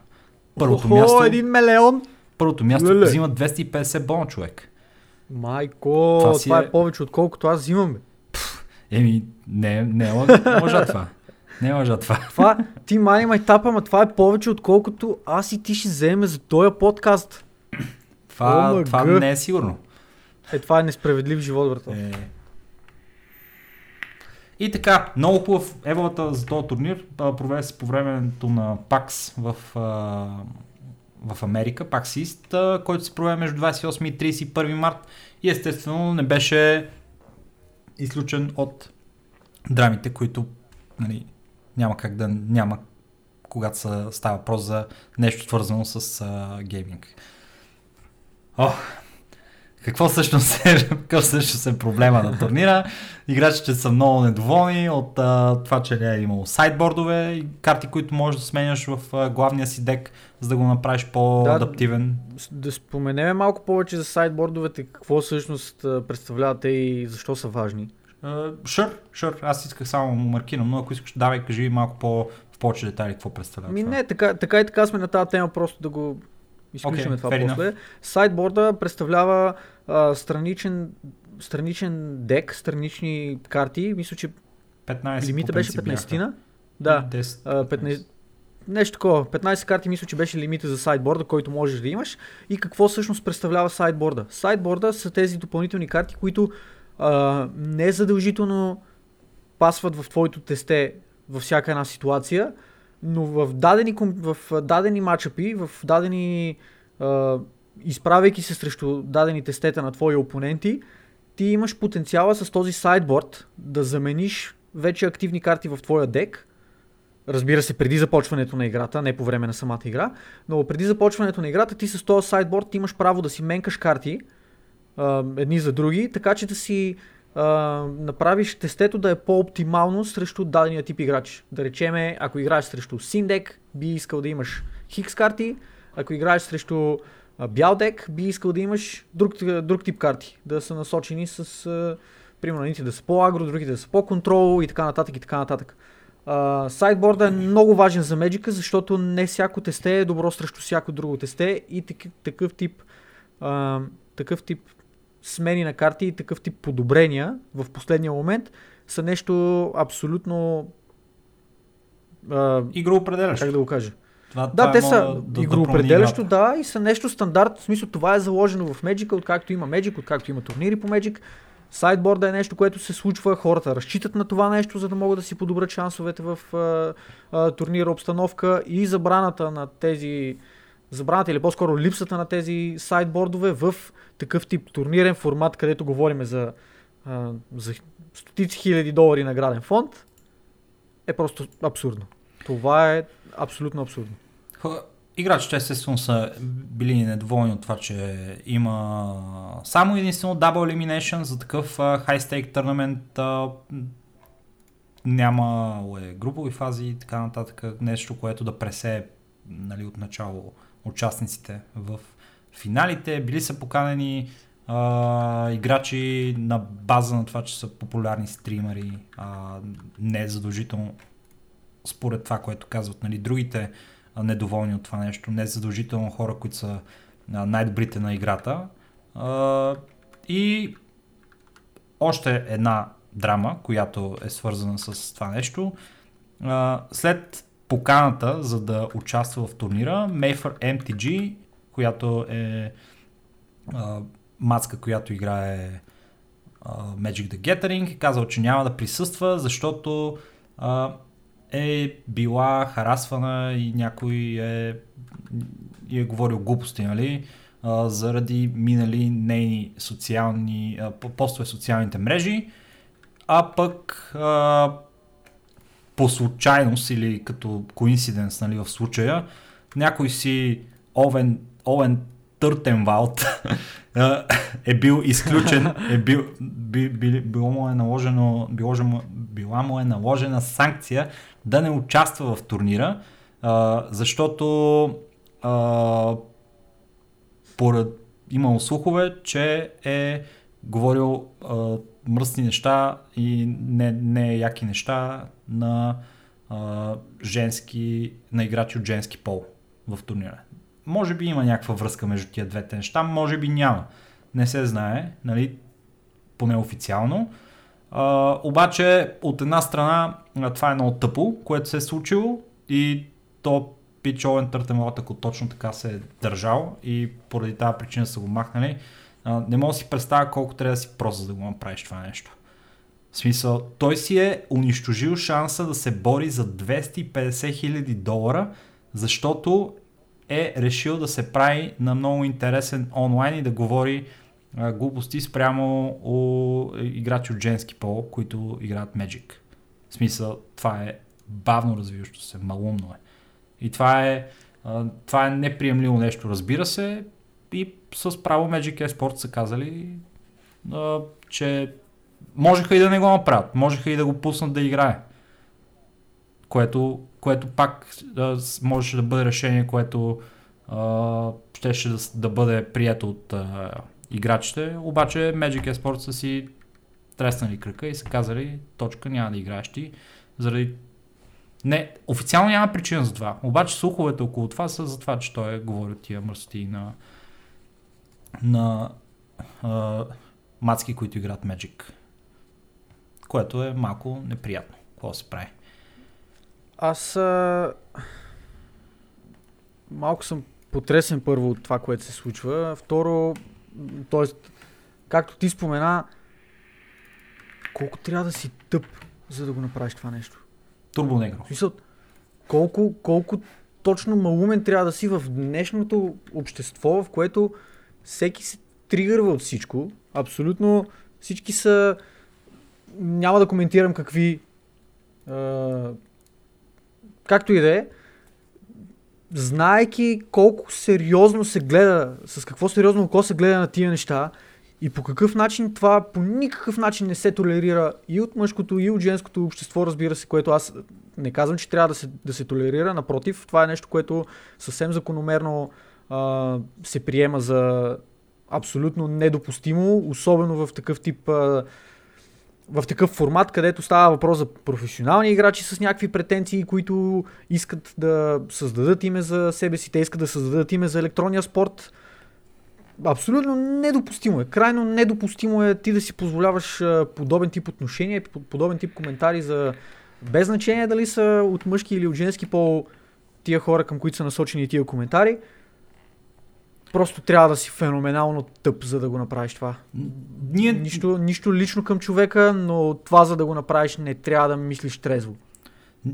Първото Охо, място... 1 милион? Първото място Леле. взима 250 бона човек. Майко, това, това е... е повече отколкото аз взимам. Еми, не, не може това. Не може това. това ти май има етапа, ама това е повече отколкото аз и ти ще вземе за този подкаст. Това, това не е сигурно. Е, това е несправедлив живот, брато. Е. И така, много хубав еволата за този турнир проведе се по времето на PAX в, в Америка, PAX East, който се проведе между 28 и 31 март и естествено не беше изключен от драмите, които нали, няма как да няма когато са, става въпрос за нещо свързано с а, гейминг. Ох, какво всъщност е, какъв всъщност е проблема на турнира. Играчите са много недоволни от а, това, че не е имало сайдбордове и карти, които можеш да сменяш в а, главния си дек, за да го направиш по-адаптивен. Да, да споменем малко повече за сайдбордовете, какво всъщност представляват и защо са важни. Шър, uh, шър. Sure. Аз исках само му маркирам, но ако искаш, давай, кажи малко по, в повече детайли какво представлява. Ми не, така, така и така сме на тази тема, просто да го изключим okay, това после. Сайдборда представлява а, страничен, страничен дек, странични карти. Мисля, че 15 лимита беше 15-тина. Да, 10, а, 15, нещо такова. 15 карти мисля, че беше лимита за сайдборда, който можеш да имаш. И какво всъщност представлява сайдборда? Сайдборда са тези допълнителни карти, които а, не задължително пасват в твоето тесте във всяка една ситуация, но в дадени, в дадени матчапи, в дадени а, изправяйки се срещу дадени тестета на твои опоненти, ти имаш потенциала с този сайдборд да замениш вече активни карти в твоя дек. Разбира се, преди започването на играта, не по време на самата игра, но преди започването на играта ти с този сайдборд имаш право да си менкаш карти едни за други, така че да си а, направиш тестето да е по-оптимално срещу дадения тип играч. Да речеме, ако играеш срещу Синдек, би искал да имаш хикс карти, ако играеш срещу а, бял дек, би искал да имаш друг, друг тип карти, да са насочени с, а, примерно, едните да са по-агро, другите да са по-контрол и така нататък и така нататък. Uh, сайдборда е много важен за Magic, защото не всяко тесте е добро срещу всяко друго тесте и такъв, тип uh, такъв тип смени на карти и такъв тип подобрения в последния момент са нещо абсолютно игроопределящо. Как да го кажа? Това, да, това те е са да, игроопределящо, да, и са нещо стандарт. В смисъл това е заложено в Magic, откакто има Magic, откакто има турнири по Magic. Сайдборда е нещо, което се случва, хората разчитат на това нещо, за да могат да си подобрят шансовете в а, а, турнира обстановка и забраната на тези забраната или по-скоро липсата на тези сайдбордове в такъв тип турнирен формат, където говорим за, а, за стотици хиляди долари награден фонд, е просто абсурдно. Това е абсолютно абсурдно. Играчите естествено са били недоволни от това, че има само единствено Double Elimination за такъв high stake. Uh, няма е, групови фази и така нататък. Нещо, което да пресе нали, от начало участниците в финалите. Били са поканени а, играчи на база на това, че са популярни стримери, а, не е задължително според това, което казват нали, другите а, недоволни от това нещо, не е задължително хора, които са а, най-добрите на играта. А, и още една драма, която е свързана с това нещо. А, след поканата, за да участва в турнира, Mayfair MTG, която е а, маска, която играе а, Magic the Gathering, е казал, че няма да присъства, защото а, е била харасвана и някой е, е говорил глупости, нали? А, заради минали нейни социални, а, постове в социалните мрежи, а пък а, по случайност или като коинциденс нали, в случая, някой си Овен, Овен Търтенвалд е бил изключен, е бил, би, би, било му е наложено, било, била му е наложена санкция да не участва в турнира, а, защото а, поред, имало слухове, че е говорил а, мръсни неща и не, не яки неща на а, женски, на играчи от женски пол в турнира. Може би има някаква връзка между тия двете неща, може би няма. Не се знае, нали, поне официално. А, обаче, от една страна, това е много тъпо, което се е случило и то Пич Овен Търтемот, ако точно така се е държал и поради тази причина са го махнали, а, не мога да си представя колко трябва да си просто за да го направиш това нещо. В смисъл, той си е унищожил шанса да се бори за 250 хиляди долара, защото е решил да се прави на много интересен онлайн и да говори а, глупости спрямо у играчи от женски пол, които играят Magic. В смисъл, това е бавно развиващо се, малумно е. И това е, а, това е неприемливо нещо, разбира се. И с право Magic Esport са казали, а, че можеха и да не го направят, можеха и да го пуснат да играе. Което, което пак а, можеше да бъде решение, което щеше да, да бъде прието от а, играчите, обаче Magic Esport са си треснали кръка и са казали точка няма да играеш ти, заради не, официално няма причина за това. Обаче слуховете около това са за това, че той е говорил тия мръсти на, на а, мацки, които играят Magic. Което е малко неприятно. Какво се прави? Аз а... малко съм потресен първо от това, което се случва. Второ, т.е. както ти спомена, колко трябва да си тъп, за да го направиш това нещо. Турбонегро. Смисъл, колко, колко точно малумен трябва да си в днешното общество, в което всеки се тригърва от всичко. Абсолютно всички са... Няма да коментирам какви... А... Както и да е. Знаеки колко сериозно се гледа, с какво сериозно око се гледа на тия неща, и по какъв начин това по никакъв начин не се толерира и от мъжкото, и от женското общество, разбира се, което аз не казвам, че трябва да се, да се толерира. Напротив, това е нещо, което съвсем закономерно а, се приема за абсолютно недопустимо, особено в такъв тип. А, в такъв формат, където става въпрос за професионални играчи с някакви претенции, които искат да създадат име за себе си, те искат да създадат име за електронния спорт абсолютно недопустимо е. Крайно недопустимо е ти да си позволяваш подобен тип отношения, подобен тип коментари за без значение дали са от мъжки или от женски пол тия хора, към които са насочени тия коментари. Просто трябва да си феноменално тъп, за да го направиш това. Ние... Нищо, нищо лично към човека, но това, за да го направиш, не трябва да мислиш трезво.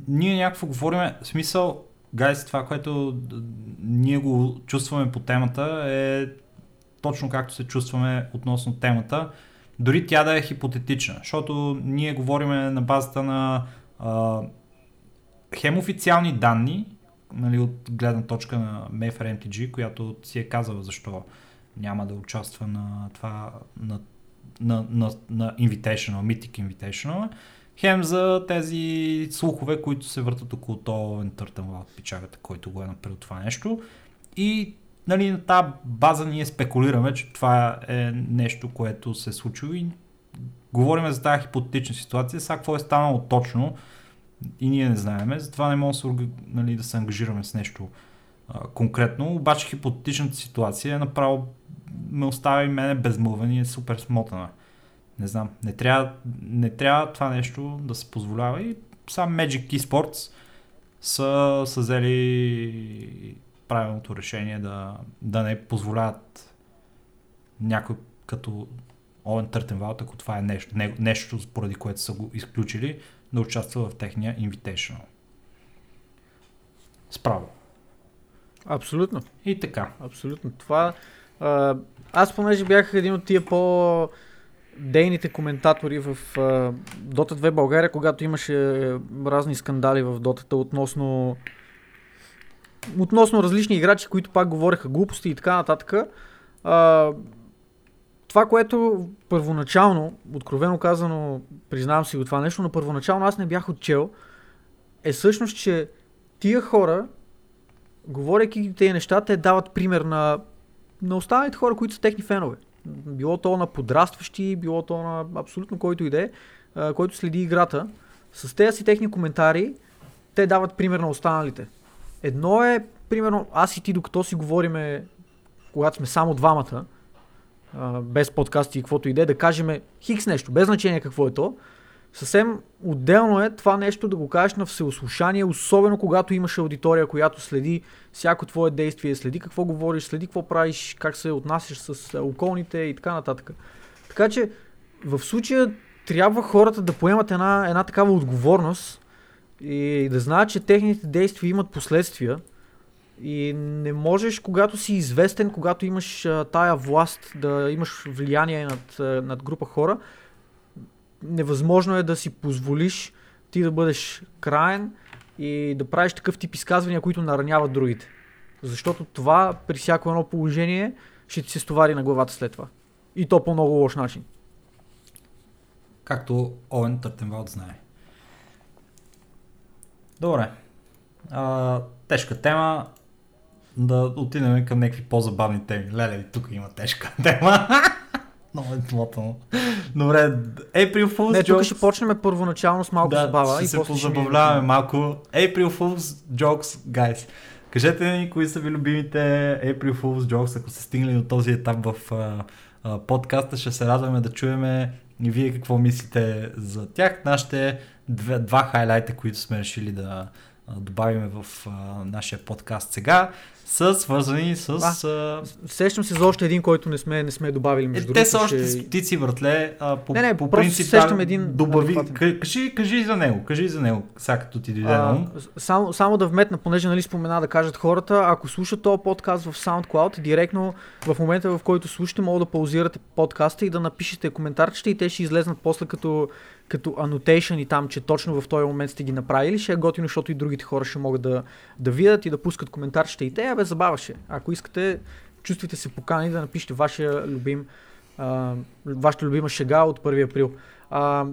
Ние някакво говорим, смисъл, гайс, това, което ние го чувстваме по темата е точно както се чувстваме относно темата, дори тя да е хипотетична, защото ние говорим на базата на а, хем официални данни, нали, от гледна точка на Mayfair MTG, която си е казала защо няма да участва на това, на, на, на, на Invitational, Mythic Invitational, хем за тези слухове, които се въртат около то Търтън от печагата, който го е направил това нещо. И нали, на тази база ние спекулираме, че това е нещо, което се е случило и говорим за тази хипотетична ситуация. Сега какво е станало точно и ние не знаеме, затова не можем да се, нали, да се ангажираме с нещо а, конкретно. Обаче хипотетичната ситуация е направо ме оставя и мене безмълвен и е супер смотана. Не знам, не трябва, не трябва това нещо да се позволява и сам Magic Esports са, са взели правилното решение да, да не позволяват някой като Овен Търтенвалт, ако това е нещо, не, нещо поради което са го изключили, да участва в техния Invitational. Справо. Абсолютно. И така. Абсолютно. Това... А, аз понеже бях един от тия по дейните коментатори в uh, Dota 2 България, когато имаше разни скандали в Дотата относно относно различни играчи, които пак говореха глупости и така нататък. А, това, което първоначално, откровено казано, признавам си го това нещо, но първоначално аз не бях отчел, е всъщност, че тия хора, говоряки тези неща, те дават пример на, на останалите хора, които са техни фенове. Било то на подрастващи, било то на абсолютно който иде, който следи играта. С тези си техни коментари, те дават пример на останалите. Едно е, примерно, аз и ти докато си говориме, когато сме само двамата, без подкасти и каквото иде, да кажем хикс нещо, без значение какво е то. Съвсем отделно е това нещо да го кажеш на всеослушание, особено когато имаш аудитория, която следи всяко твое действие, следи какво говориш, следи какво правиш, как се отнасяш с околните и така нататък. Така че в случая трябва хората да поемат една, една такава отговорност и да знаят, че техните действия имат последствия. И не можеш, когато си известен, когато имаш а, тая власт, да имаш влияние над, а, над група хора, невъзможно е да си позволиш ти да бъдеш краен и да правиш такъв тип изказвания, които нараняват другите. Защото това при всяко едно положение ще ти се стовари на главата след това. И то по много лош начин. Както Овен Търтенвалд знае. Добре. А, тежка тема. Да отидем към някакви по-забавни теми. Леле, тук има тежка тема. Много е плотно. Добре, April Fool's Не, тук jokes. ще почнем първоначално с малко да, забава ще и се ще позабавляваме ми... малко. April Fool's Jokes, guys. Кажете ми кои са ви любимите April Fool's Jokes, ако сте стигнали до този етап в а, а, подкаста, ще се радваме да чуеме и вие какво мислите за тях. Нашите две, два хайлайта, които сме решили да добавим в а, нашия подкаст сега, са свързани с... А, Сещам се за още един, който не сме, не сме добавили е, между те са другото, още ще- стотици, братле. А, по, Не, не, по принцип, сещам един добави. Кажи, кажи за него, кажи за него, сега като ти дойде на само, само да вметна, понеже нали спомена да кажат хората, ако слушат този подкаст в SoundCloud, директно в момента в който слушате, мога да паузирате подкаста и да напишете коментарчета и те ще излезнат после като, като annotation и там, че точно в този момент сте ги направили. Ще е готино, защото и другите хора ще могат да, да видят и да пускат коментарчета и те, абе забаваше. Ако искате, чувствайте се покани да напишете вашия любим, а, вашата любима шега от 1 април. А,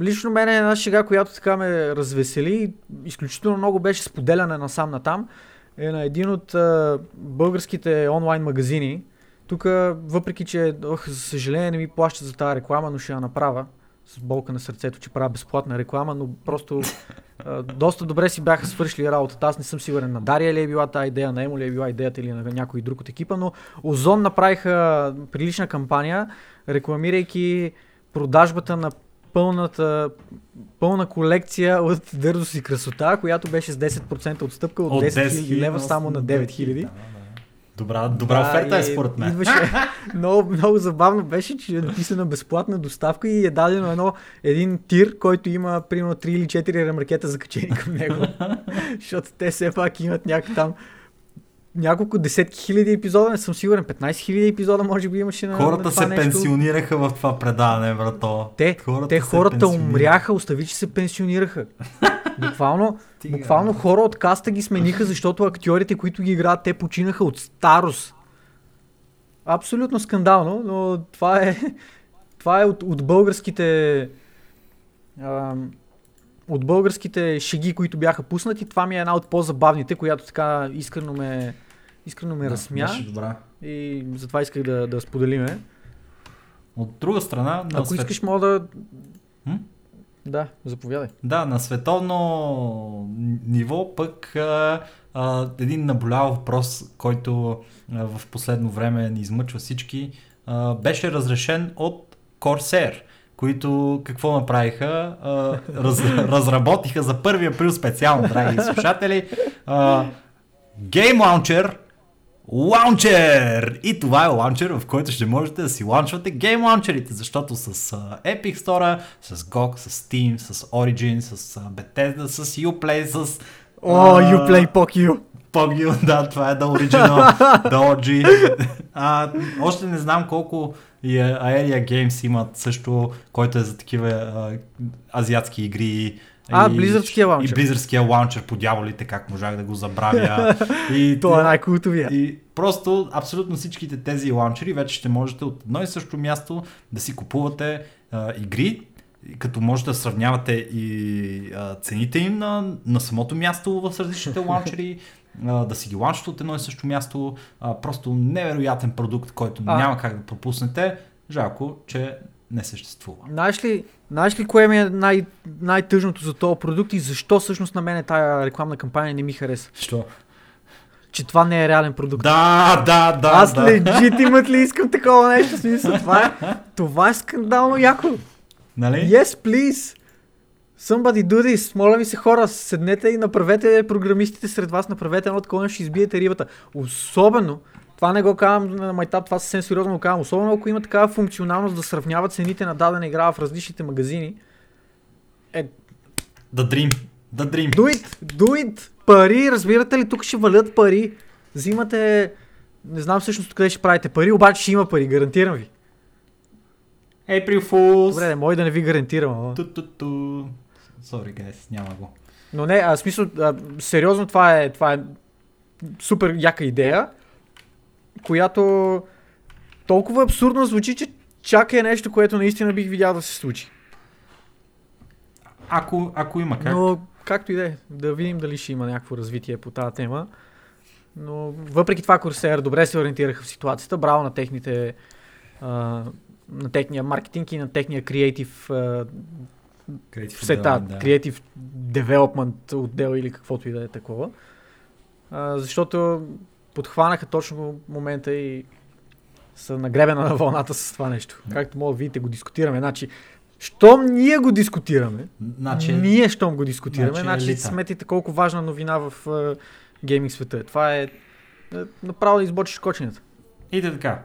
Лично мен е една шега, която така ме развесели. Изключително много беше споделяне насам натам. Е на един от а, българските онлайн магазини. Тук, въпреки че, ох, за съжаление не ми плащат за тази реклама, но ще я направя с болка на сърцето, че правя безплатна реклама, но просто а, доста добре си бяха свършили работата. Аз не съм сигурен на Дария ли е била тази идея, на Емо ли е била идеята или на някой друг от екипа, но Озон направиха прилична кампания, рекламирайки продажбата на пълната, пълна колекция от дързост и красота, която беше с 10% отстъпка от, 10 000 лева само на 9 000. Да, да. Добра, добра Да, оферта е според мен. Идваше, много, много забавно беше, че е написана безплатна доставка и е дадено едно, един тир, който има примерно 3 или 4 ремаркета закачени към него. Защото те все пак имат някакви там няколко десетки хиляди епизода, не съм сигурен, 15 хиляди епизода може би имаше на, Хората на това се нещо. пенсионираха в това предаване, брато. Те, хората те хората умряха, остави, че се пенсионираха. Буквално, буквално хора от каста ги смениха, защото актьорите, които ги играят, те починаха от старост. Абсолютно скандално, но това е, това е от, от българските ам, от българските шеги, които бяха пуснати. Това ми е една от по-забавните, която така искрено ме, искрено ме Да, разсмя добра. и затова исках да, да споделиме. От друга страна, на Ако свет- искаш, мога да... М? Да, заповядай. Да, на световно ниво пък а, а, един наболял въпрос, който а, в последно време ни измъчва всички, а, беше разрешен от Corsair, които какво направиха? А, раз, разработиха за 1 април специално, драги слушатели, а, Game Launcher Launcher! И това е лаунчер, в който ще можете да си лаунчвате гейм лаунчерите, защото с а, Epic Store, с GOG, с Steam, с Origin, с а, Bethesda, с Uplay, с... О, а, you play PogU. Pogio, да, това е The Original, The OG. А, още не знам колко и Aeria Games имат също, който е за такива а, азиатски игри. А, И- Blizzardския лаунчер. И Близърския лаунчер по дяволите, как можах да го забравя. и, Това е най-култовия. и просто абсолютно всичките тези лаунчери вече ще можете от едно и също място да си купувате а, игри, като можете да сравнявате и а, цените им на, на самото място в различните лаунчери, а, да си ги лаунчвате от едно и също място. А, просто невероятен продукт, който А. няма как да пропуснете. Жалко, че не съществува. Знаеш ли, знаеш ли кое ми е най- най-тъжното за този продукт и защо всъщност на мен тая рекламна кампания не ми хареса? Що? Че това не е реален продукт. Да, да, да. Аз да. легит имат ли искам такова нещо? Смисъл, това е, това е скандално яко. Нали? Yes, please. Somebody do this. Моля ви се хора, седнете и направете програмистите сред вас, направете едно такова, ще избиете рибата. Особено, това не го казвам на майтап, това съвсем сериозно го казвам, особено ако има такава функционалност да сравнява цените на дадена игра в различните магазини. Е, The Dream. The Dream. do it, do it. Пари, разбирате ли, тук ще валят пари. Взимате, не знам всъщност къде ще правите пари, обаче ще има пари, гарантирам ви. April Fools. Добре, не може да не ви гарантирам, ама. Ту-ту-ту. Sorry, guys, няма го. Но не, а, смисъл, а, сериозно това е, това е супер яка идея, която толкова абсурдно звучи, че чак е нещо, което наистина бих видял да се случи. Ако, ако има как. Но както и да е, да видим дали ще има някакво развитие по тази тема. Но въпреки това Corsair добре се ориентираха в ситуацията. Браво на техните а, на техния маркетинг и на техния креатив сета, креатив девелопмент отдел или каквото и да е такова. А, защото подхванаха точно момента и са нагребена на вълната с това нещо. Както мога да видите, го дискутираме. Значи, щом ние го дискутираме, Значи, ние щом го дискутираме, значи значи, елита. сметите колко важна новина в е, гейминг света. е. Това е, е направо да избочиш кочената. И да така.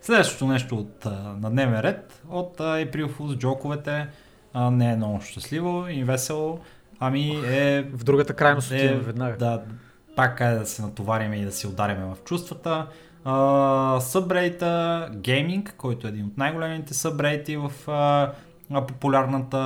Следващото нещо от, на дневен ред от а, April Fools джоковете а, не е много щастливо и весело, ами е В другата крайност е, отиваме веднага. Да, пак е да се натовариме и да си удариме в чувствата. Uh, Gaming, който е един от най-големите събрейти в а, популярната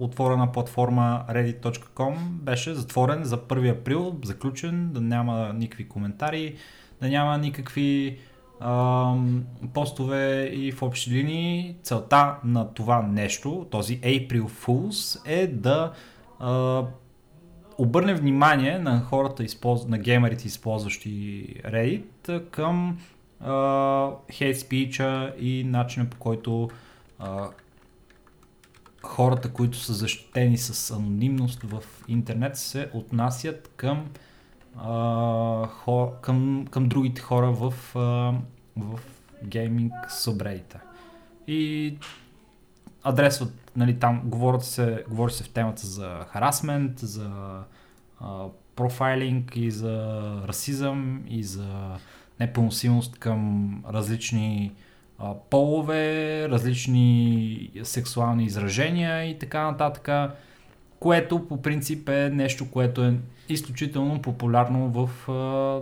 отворена платформа reddit.com беше затворен за 1 април, заключен, да няма никакви коментари, да няма никакви ам, постове и в общи линии. Целта на това нещо, този April Fools е да обърне внимание на хората, на геймерите, използващи Reddit, към хейт спича и начина по който а, хората, които са защитени с анонимност в интернет, се отнасят към, а, хо... към, към другите хора в, а, в гейминг субредита. И адресват, нали, там говорят се, говори се в темата за харасмент, за а, профайлинг и за расизъм и за непоносимост към различни а, полове, различни сексуални изражения и така нататък, което по принцип е нещо, което е изключително популярно в, а,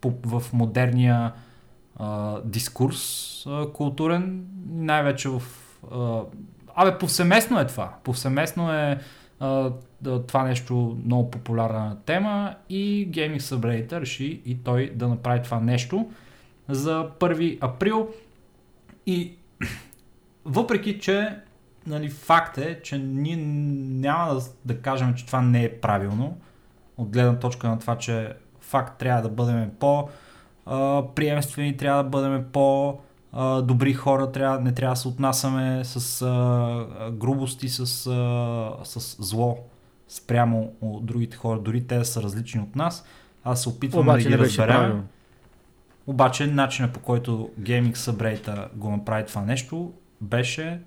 по, в модерния а, дискурс а, културен, най-вече в... Абе, повсеместно е това. Повсеместно е а, това нещо много популярна тема и Gaming Subreddit реши и той да направи това нещо за 1 април и въпреки, че нали, факт е, че ние няма да, да кажем, че това не е правилно, от гледна точка на това, че факт трябва да бъдем по приемствени, трябва да бъдем по а, добри хора, трябва, не трябва да се отнасяме с а, грубости, с, а, с зло спрямо от другите хора, дори те са различни от нас, аз се опитвам Обаче да ги разберем. Обаче начинът по който Gaming Subreddit го направи това нещо беше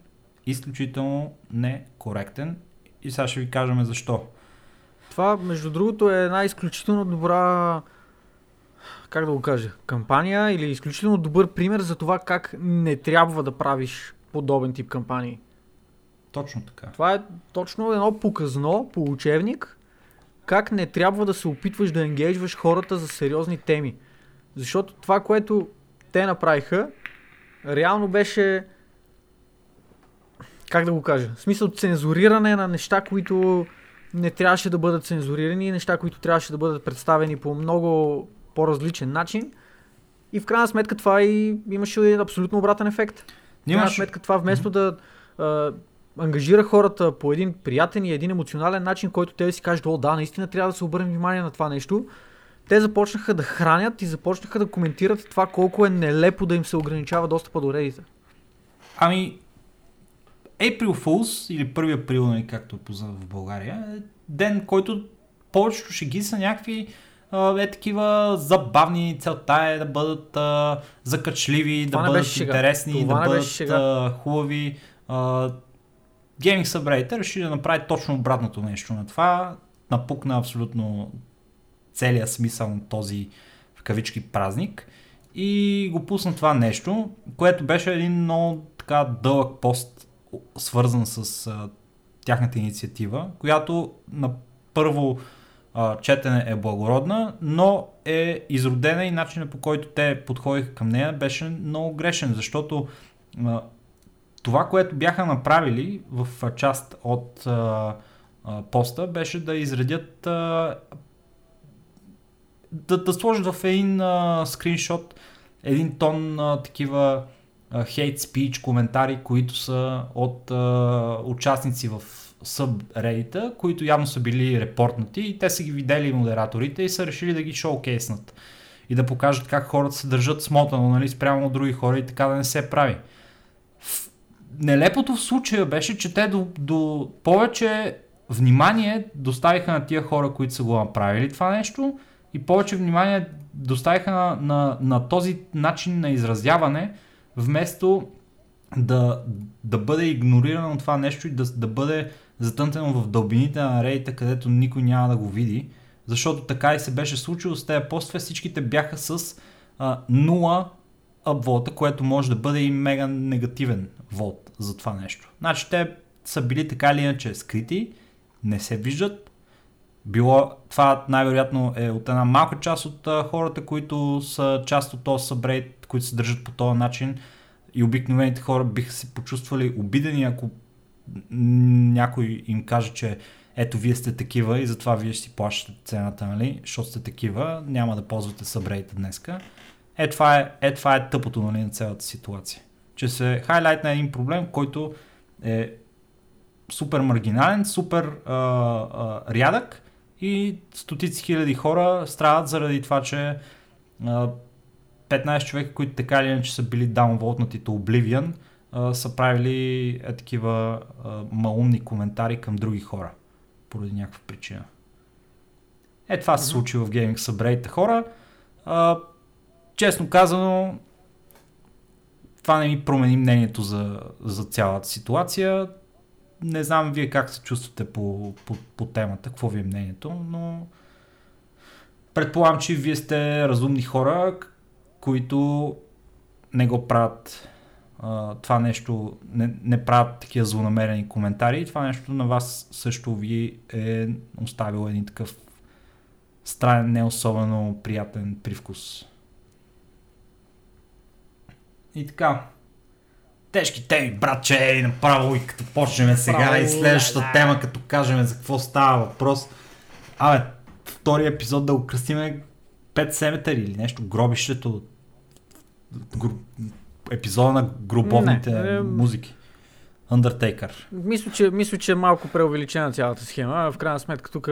изключително некоректен и сега ще ви кажем защо. Това, между другото, е една изключително добра, как да го кажа, кампания или изключително добър пример за това как не трябва да правиш подобен тип кампании. Точно така. Това е точно едно показно по учебник, как не трябва да се опитваш да енгейджваш хората за сериозни теми. Защото това, което те направиха, реално беше, как да го кажа, в смисъл цензуриране на неща, които не трябваше да бъдат цензурирани, неща, които трябваше да бъдат представени по много по-различен начин. И в крайна сметка това и имаше абсолютно обратен ефект. В крайна сметка това вместо да а, ангажира хората по един приятен и един емоционален начин, който те да си кажат, о да, наистина трябва да се обърнем внимание на това нещо, те започнаха да хранят и започнаха да коментират това колко е нелепо да им се ограничава достъпа до редита. Ами, April Fools или 1 април, нали, както е познат в България, е ден, който повечето шеги са някакви е такива забавни, целта е да бъдат а, закачливи, Това да бъдат шега. интересни, Това да бъдат а, хубави. А, Gaming Subreddit реши да направи точно обратното нещо на това, напукна абсолютно целият смисъл на този в кавички празник и го пусна това нещо, което беше един много така дълъг пост, свързан с а, тяхната инициатива, която на първо четене е благородна, но е изродена и начинът по който те подходиха към нея беше много грешен, защото а, това, което бяха направили в част от а, а, поста, беше да изредят а, да, да сложат в един а, скриншот един тон а, такива хейт спич, коментари, които са от а, участници в събредита, които явно са били репортнати и те са ги видели модераторите и са решили да ги шоукейснат и да покажат как хората се държат смотано нали, спрямо от други хора и така да не се прави. Нелепото в случая беше, че те до, до повече внимание доставиха на тия хора, които са го направили това нещо и повече внимание доставиха на, на, на този начин на изразяване, вместо да, да бъде игнорирано това нещо и да, да бъде затънтено в дълбините на рейта, където никой няма да го види. Защото така и се беше случило с тези постове, всичките бяха с а, 0 апвота, което може да бъде и мега негативен вод за това нещо. Значи те са били така или иначе скрити, не се виждат. Било, това най-вероятно е от една малка част от а, хората, които са част от този събрейт, които се държат по този начин и обикновените хора биха се почувствали обидени, ако някой им каже, че ето вие сте такива и затова вие ще си плащате цената, нали, защото сте такива, няма да ползвате събрейта днеска. Е това е, е, това е тъпото нали, на цялата ситуация. Че се хайлайт на един проблем, който е супер маргинален, супер а, а, рядък и стотици хиляди хора страдат заради това, че а, 15 човека, които така или иначе са били даунволтнати до Oblivion, а, са правили е, такива а, малумни коментари към други хора поради някаква причина. Е, това се случи в гейминг събрейте хора. А, честно казано, това не ми промени мнението за, за цялата ситуация. Не знам вие как се чувствате по, по, по темата, какво ви е мнението, но предполагам, че вие сте разумни хора, които не го правят а, това нещо, не, не правят такива злонамерени коментари и това нещо на вас също ви е оставил един такъв странен, не особено приятен привкус. И така. Тежки теми, братче, и направо и като почнем сега Право, и следващата да, тема, като кажем за какво става въпрос. Абе, втори епизод да го кръстиме Пет семетъри или нещо, гробището, епизода на грубовните не, е... музики. Undertaker. Мисля че, мисля, че е малко преувеличена цялата схема. В крайна сметка тук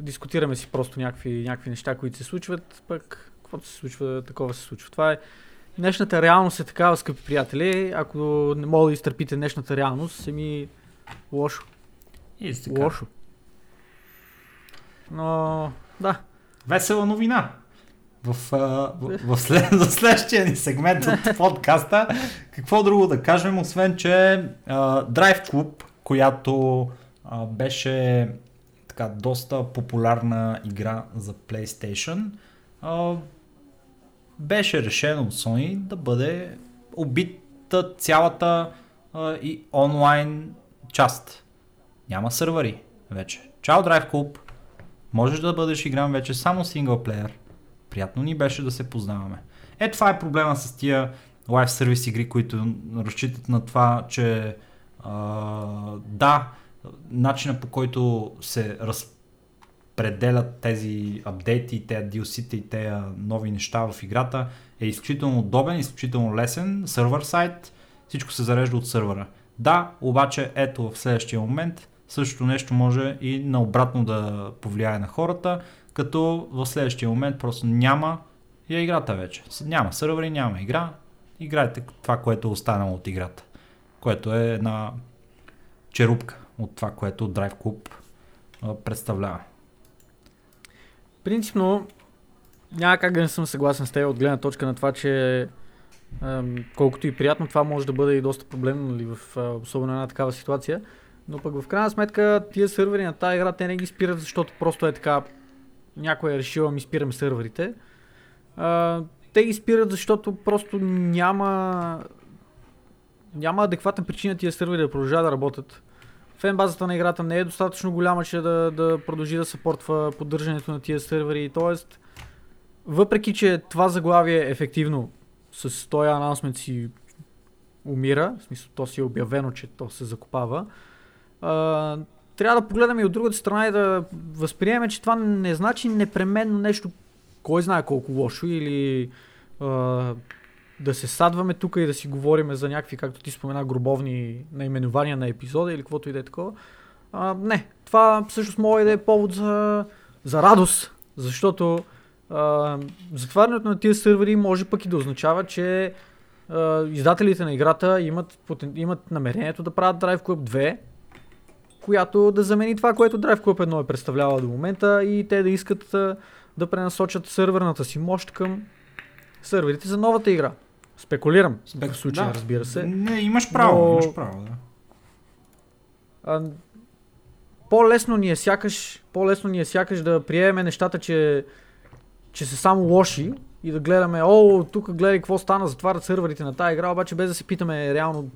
дискутираме си просто някакви, някакви неща, които се случват, пък каквото се случва, такова се случва. Това е Днешната реалност е такава, скъпи приятели. Ако не мога да изтърпите днешната реалност, е ми лошо. И лошо. Но, да. Весела новина в, в, в, след, в следващия ни сегмент от подкаста. Какво друго да кажем, освен че uh, Drive Club, която uh, беше така доста популярна игра за PlayStation, uh, беше решено от Sony да бъде убита цялата uh, и онлайн част. Няма сървъри вече. Чао Drive Club, можеш да бъдеш игран вече само синглплеер Приятно ни беше да се познаваме. Е, това е проблема с тия лайв сервис игри, които разчитат на това, че а, да, начина по който се разпределят тези апдейти, тези DLC-та и тези нови неща в играта е изключително удобен, изключително лесен, сервер сайт, всичко се зарежда от сървъра. Да, обаче ето в следващия момент същото нещо може и наобратно да повлияе на хората, като в следващия момент просто няма и играта вече. Няма сървъри, няма игра, играйте това, което е останало от играта, което е една черупка от това, което Drive Club представлява. Принципно, няма как да не съм съгласен с теб от гледна точка на това, че колкото и приятно, това може да бъде и доста проблемно, нали, в особено една такава ситуация. Но пък в крайна сметка тия сървъри на тази игра те не ги спират, защото просто е така някой е решил ми спирам сървърите. А, те ги спират, защото просто няма няма адекватна причина тия сървъри да продължават да работят. Фен базата на играта не е достатъчно голяма, че да, да продължи да съпортва поддържането на тия сървъри. Тоест, въпреки, че това заглавие ефективно с този анонсмент си умира, в смисъл то си е обявено, че то се закопава, трябва да погледаме и от другата страна и да възприемем, че това не значи непременно нещо, кой знае колко лошо или а, да се садваме тук и да си говорим за някакви, както ти спомена, гробовни наименования на епизода или каквото и да е такова. А, не, това всъщност може да е повод за, за радост, защото а, затварянето на тия сървъри може пък и да означава, че издателите на играта имат, имат намерението да правят Drive Club 2, която да замени това, което Drive Club 1 е представлява до момента и те да искат да пренасочат сървърната си мощ към сървърите за новата игра. Спекулирам Спек- в случая, да. разбира се. Не, имаш право, Но- имаш право, да. А, по-лесно ни е сякаш, по-лесно ни е сякаш да приемеме нещата, че, че са само лоши и да гледаме, о, тук гледай какво стана, затварят сървърите на тази игра, обаче без да се питаме реално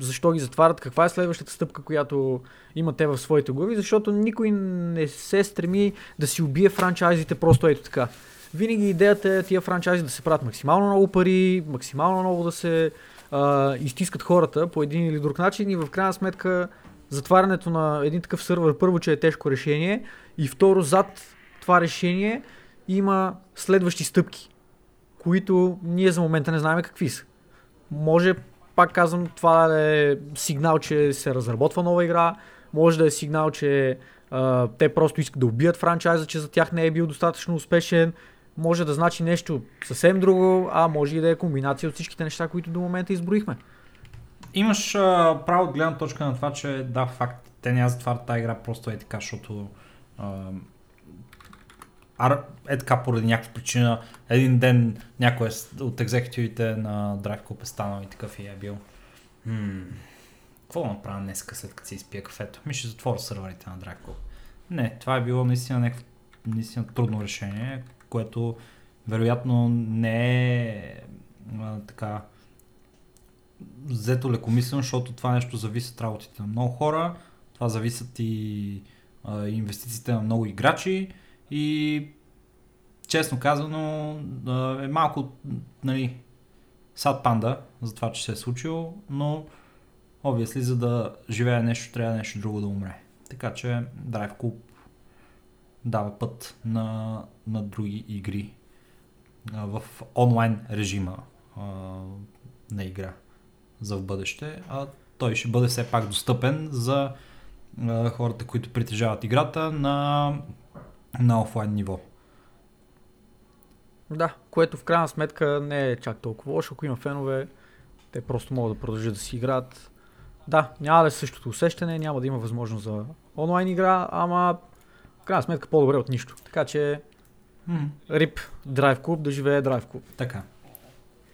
защо ги затварят, каква е следващата стъпка, която имат те в своите глави, защото никой не се стреми да си убие франчайзите просто ето така. Винаги идеята е тия франчайзи да се правят максимално много пари, максимално много да се а, изтискат хората по един или друг начин и в крайна сметка затварянето на един такъв сървър първо, че е тежко решение и второ зад това решение има следващи стъпки, които ние за момента не знаем какви са. Може, пак казвам, това е сигнал, че се разработва нова игра, може да е сигнал, че а, те просто искат да убият франчайза, че за тях не е бил достатъчно успешен, може да значи нещо съвсем друго, а може и да е комбинация от всичките неща, които до момента изброихме. Имаш а, право от гледна точка на това, че да, факт, те няма затварят тази игра просто е така, защото ар, е така поради някаква причина. Един ден някой е от екзекутивите на Drive Club е станал и такъв и е бил. Хм, какво направя днес, след като си изпия кафето? Ми ще затворя сървърите на Drive Club. Не, това е било наистина някакво наистина трудно решение, което вероятно не е а, така взето лекомислено, защото това нещо зависи от работите на много хора, това зависят и а, инвестициите на много играчи и честно казано е малко нали, сад панда за това, че се е случило, но obviously за да живее нещо, трябва нещо друго да умре. Така че Drive Club дава път на, на други игри а, в онлайн режима а, на игра за в бъдеще, а той ще бъде все пак достъпен за а, хората, които притежават играта на, на офлайн ниво. Да, което в крайна сметка не е чак толкова лошо, ако има фенове, те просто могат да продължат да си играят. Да, няма да е същото усещане, няма да има възможност за онлайн игра, ама в крайна сметка по-добре от нищо. Така че рип Drive Club да живее Drive Club. така.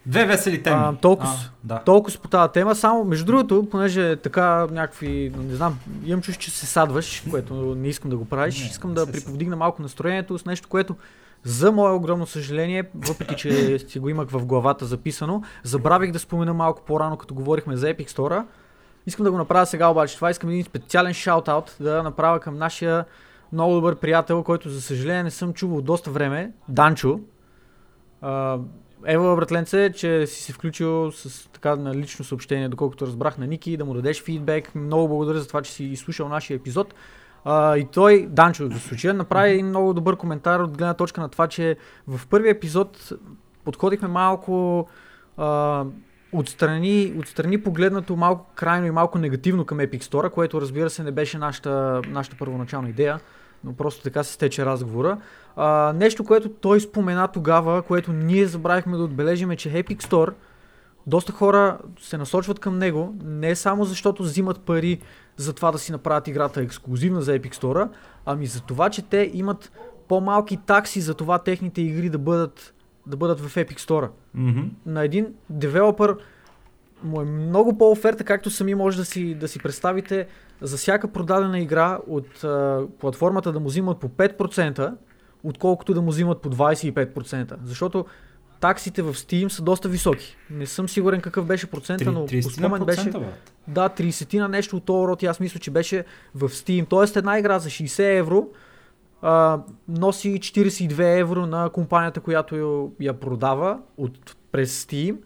Две весели теми. А, толкова А, да. Толкова по тази тема, само между другото, понеже така някакви, не знам, имам чувство, че се садваш, което не искам да го правиш, Не, искам да приповдигна малко настроението с нещо, което за мое огромно съжаление, въпреки че си го имах в главата записано, забравих да спомена малко по-рано, като говорихме за Epic Store. Искам да го направя сега обаче. Това искам един специален шаут-аут да направя към нашия много добър приятел, който за съжаление не съм чувал доста време, Данчо. А, Ева, братленце, че си се включил с така на лично съобщение, доколкото разбрах на Ники, да му дадеш фидбек. Много благодаря за това, че си изслушал нашия епизод. А, и той, Данчо, в случая, направи един много добър коментар от гледна точка на това, че в първия епизод подходихме малко а, отстрани, отстрани погледнато малко крайно и малко негативно към Epic Store, което разбира се не беше нашата, нашата първоначална идея, но просто така се стече разговора. А, нещо, което той спомена тогава, което ние забравихме да отбележим е, че Epic Store доста хора се насочват към него, не само защото взимат пари за това да си направят играта ексклюзивна за Epic Store, ами за това, че те имат по-малки такси за това техните игри да бъдат, да бъдат в Epic Store. Мгм. На един девелопър му е много по-оферта, както сами може да си, да си представите, за всяка продадена игра от а, платформата да му взимат по 5%, отколкото да му взимат по 25%. Защото таксите в Steam са доста високи. Не съм сигурен какъв беше процента, но по 30 спомен беше... брат. Да, 30 на нещо от този род, и аз мисля, че беше в Steam. Тоест една игра за 60 евро а, носи 42 евро на компанията, която я, я продава от, през Steam.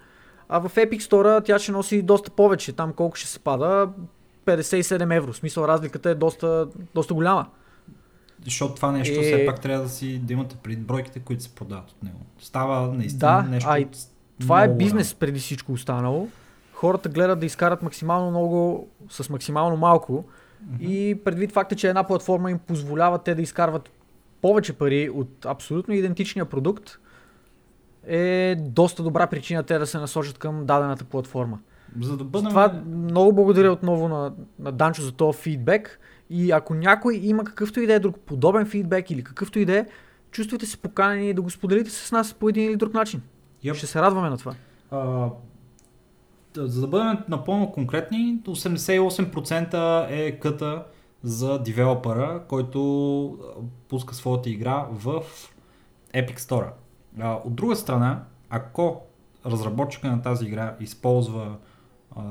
А в Epic Store тя ще носи доста повече. Там колко ще се пада? 57 евро. В смисъл разликата е доста, доста голяма. Защото това нещо Е- все пак трябва да си да имате пред бройките, които се продават от него. Става наистина Да, нещо. а и Това е бизнес преди всичко останало. Хората гледат да изкарат максимално много с максимално малко и предвид факта, че една платформа им позволява те да изкарват повече пари от абсолютно идентичния продукт, е доста добра причина те да се насочат към дадената платформа. За да бъдем... Това много благодаря отново на, на Данчо за този фидбек. И ако някой има какъвто и да е друг подобен фидбек или какъвто и да е, чувствайте се поканени да го споделите с нас по един или друг начин. Yep. Ще се радваме на това. А, за да бъдем напълно конкретни, 88% е къта за девелопера, който пуска своята игра в Epic Store. А, от друга страна, ако разработчика на тази игра използва а,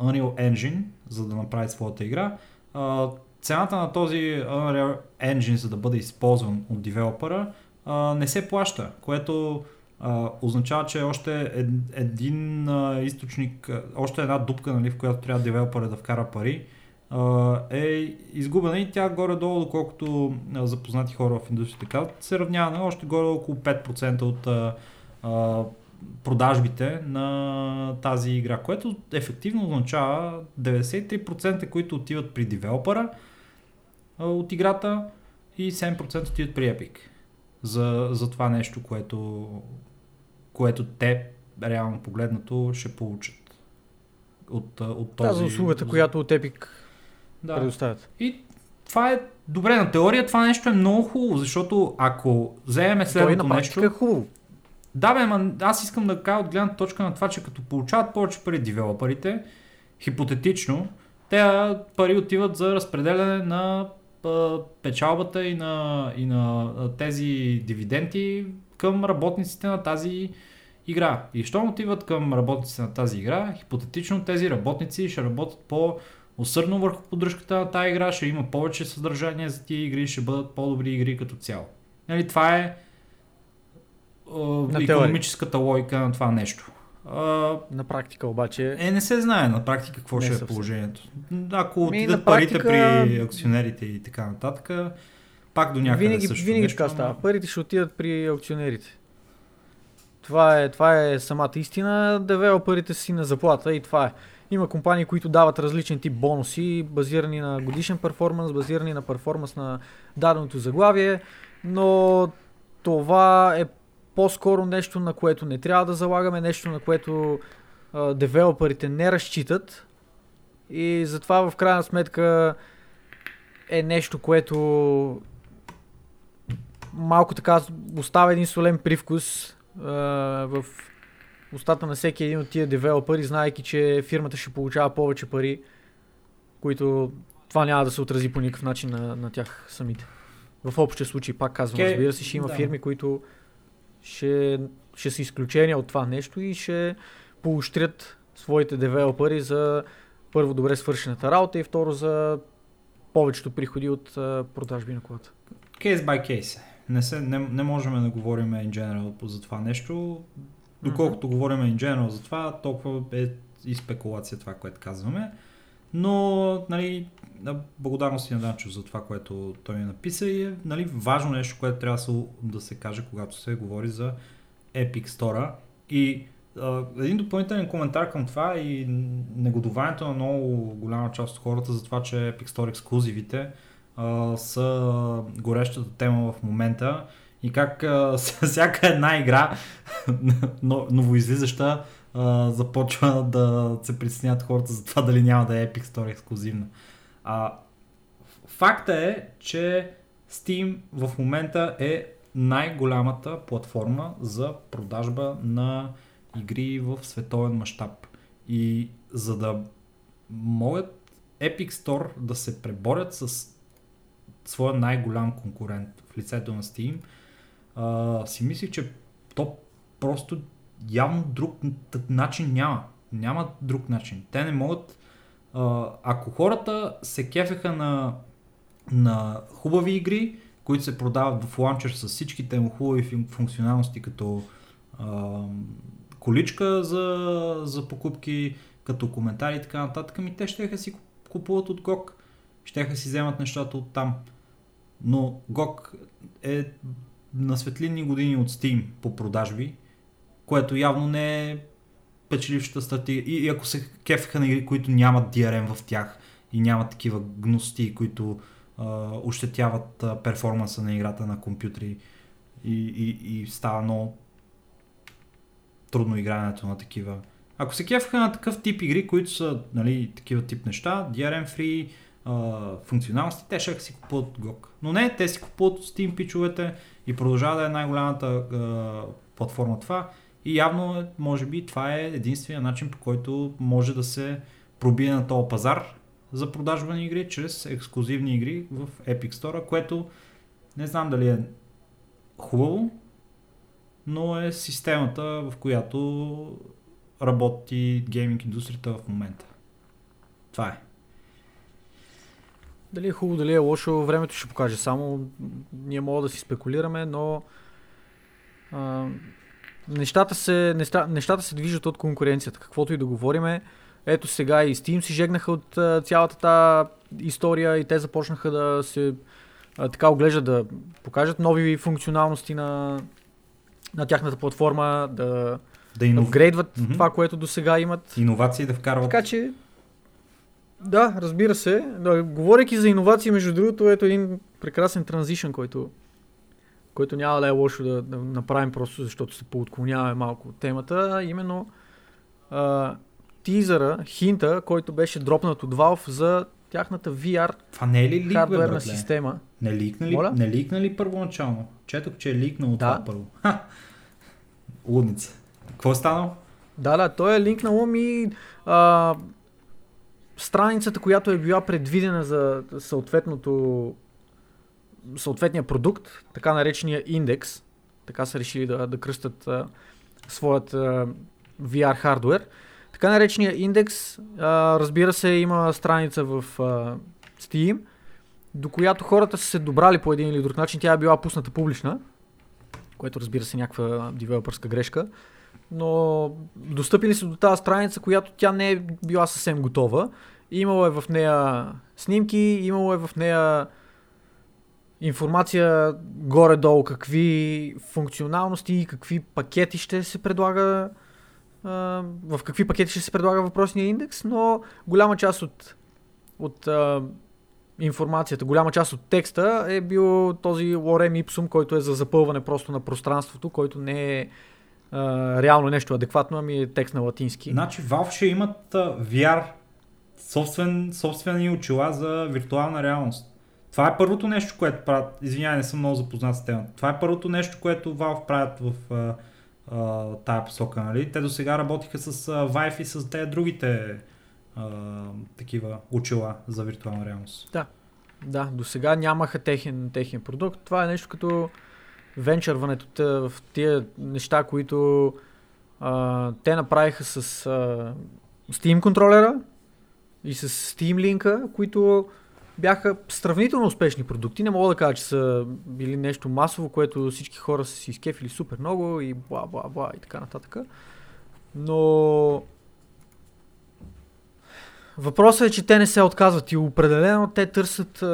Unreal Engine, за да направи своята игра, а, цената на този Unreal Engine, за да бъде използван от девелопера, не се плаща, което а, означава, че още ед, един а, източник, още една дупка, нали, в която трябва девелопера да вкара пари, а, е изгубена и тя горе-долу, доколкото запознати хора в индустрията казват, се равнява на още горе около 5% от а, а, продажбите на тази игра, което ефективно означава 93%, които отиват при девелопера от играта и 7% отиват при Epic за, за това нещо, което, което те реално погледнато ще получат от, от този... Тази услугата, която от Epic да. предоставят. И това е добре, на теория това нещо е много хубаво, защото ако вземем Той следното практика нещо... е хубаво. Да, бе, ма, аз искам да кажа от гледна точка на това, че като получават повече пари девелоперите, хипотетично, те пари отиват за разпределяне на печалбата и на, и на тези дивиденти към работниците на тази игра. И щом отиват към работниците на тази игра, хипотетично тези работници ще работят по усърдно върху поддръжката на тази игра, ще има повече съдържание за тия игри, ще бъдат по-добри игри като цяло. Нали, това е теория. економическата логика на това нещо. А, На практика обаче е, не се знае на практика какво Не ще е съвсем. положението. Ако Ми, отидат на парите практика- при акционерите и така нататък, пак до някъде винаги, също винаги нещо, така става. Парите ще отидат при аукционерите. Това е, това е самата истина. Девелоперите си на заплата и това е. Има компании, които дават различен тип бонуси, базирани на годишен перформанс, базирани на перформанс на даденото заглавие, но това е по-скоро нещо, на което не трябва да залагаме, нещо, на което а, девелоперите не разчитат и затова в крайна сметка е нещо, което малко така оставя един солен привкус а, в устата на всеки един от тия девелопери, знаеки, че фирмата ще получава повече пари, които това няма да се отрази по никакъв начин на, на тях самите. В общия случай, пак казвам, Ке- разбира се, ще има да. фирми, които ще, ще са изключения от това нещо и ще поощрят своите девелопери за първо добре свършената работа и второ за повечето приходи от продажби на колата. Кейс by кейс. Не, се, не, не можем да говорим in general за това нещо. Доколкото говорим in general за това, толкова е и спекулация това, което казваме. Но, нали, да, благодарност и на Данчо за това, което той ми написа и е нали, важно нещо, което трябва да се, каже, когато се говори за Epic Store. И а, един допълнителен коментар към това и негодованието на много голяма част от хората за това, че Epic Store ексклюзивите са горещата тема в момента и как а, всяка една игра но- новоизлизаща започва да се притесняват хората за това дали няма да е Epic Store ексклюзивна. А, факта е, че Steam в момента е най-голямата платформа за продажба на игри в световен мащаб. И за да могат Epic Store да се преборят с своя най-голям конкурент в лицето на Steam, а, си мислих, че то просто явно друг начин няма. Няма друг начин. Те не могат. Ако хората се кефеха на, на хубави игри, които се продават в ланчер с всичките му хубави фун- функционалности, като а, количка за, за покупки, като коментари и така нататък, ми те ще си купуват от GOG. Ще си вземат нещата от там. Но GOG е на светлинни години от Steam по продажби, което явно не е печелившата стратегия. И, и ако се кефиха на игри, които нямат DRM в тях и нямат такива гности, които а, ощетяват а, перформанса на играта на компютри и, и, и става много трудно игрането на такива. Ако се кефаха на такъв тип игри, които са нали, такива тип неща, DRM free, функционалности, те ще си купуват GOG. Но не, те си купуват Steam пичовете и продължава да е най-голямата а, платформа това. И явно, може би, това е единствения начин, по който може да се пробие на този пазар за продажба на игри, чрез ексклюзивни игри в Epic Store, което не знам дали е хубаво, но е системата, в която работи гейминг индустрията в момента. Това е. Дали е хубаво, дали е лошо, времето ще покаже. Само ние мога да си спекулираме, но а, нещата, се, неща, нещата се движат от конкуренцията. Каквото и да говориме. Ето сега и Steam си жегнаха от а, цялата тази история и те започнаха да се а, така оглеждат да покажат нови функционалности на, на тяхната платформа, да, да инов... апгрейдват mm-hmm. това, което до сега имат. Иновации да вкарват. Така че да, разбира се. Да, говорейки за иновации, между другото, ето един прекрасен транзишън, който, който няма да е лошо да, да направим просто, защото се поотклоняваме малко от темата. Именно а, тизъра, хинта, който беше дропнат от Valve за тяхната VR Това не е ли лик, хардверна бе, система. Не ликна ли, не ликна ли първоначално? Четох, че е ликнал да. това първо. Ха! Лудница. Какво е станало? Да, да, той е линкнал ми а, страницата, която е била предвидена за съответното съответния продукт, така наречения индекс, така са решили да, да кръстат а, своят а, VR хардвер. Така наречения индекс, а, разбира се, има страница в а, Steam, до която хората са се добрали по един или друг начин. Тя е била пусната публична, което разбира се е някаква девелопърска грешка но достъпили се до тази страница, която тя не е била съвсем готова. Имало е в нея снимки, имало е в нея информация горе-долу какви функционалности и какви пакети ще се предлага в какви пакети ще се предлага въпросния индекс, но голяма част от, от а, информацията, голяма част от текста е бил този lorem ipsum, който е за запълване просто на пространството, който не е а, реално нещо адекватно, ами е текст на латински. Значи Valve ще имат а, VR, собствен, собствени очила за виртуална реалност. Това е първото нещо, което правят. Извинявай, не съм много запознат с темата. Това е първото нещо, което Valve правят в а, а, тая посока. Нали? Те до сега работиха с а, Vive и с те другите а, такива очила за виртуална реалност. Да, да, до сега нямаха техен, техен продукт. Това е нещо като венчърването в тия неща, които а, те направиха с а, Steam контролера и с Steam линка, които бяха сравнително успешни продукти. Не мога да кажа, че са били нещо масово, което всички хора са си изкефили супер много и бла бла бла и така нататък. Но въпросът е, че те не се отказват и определено те търсят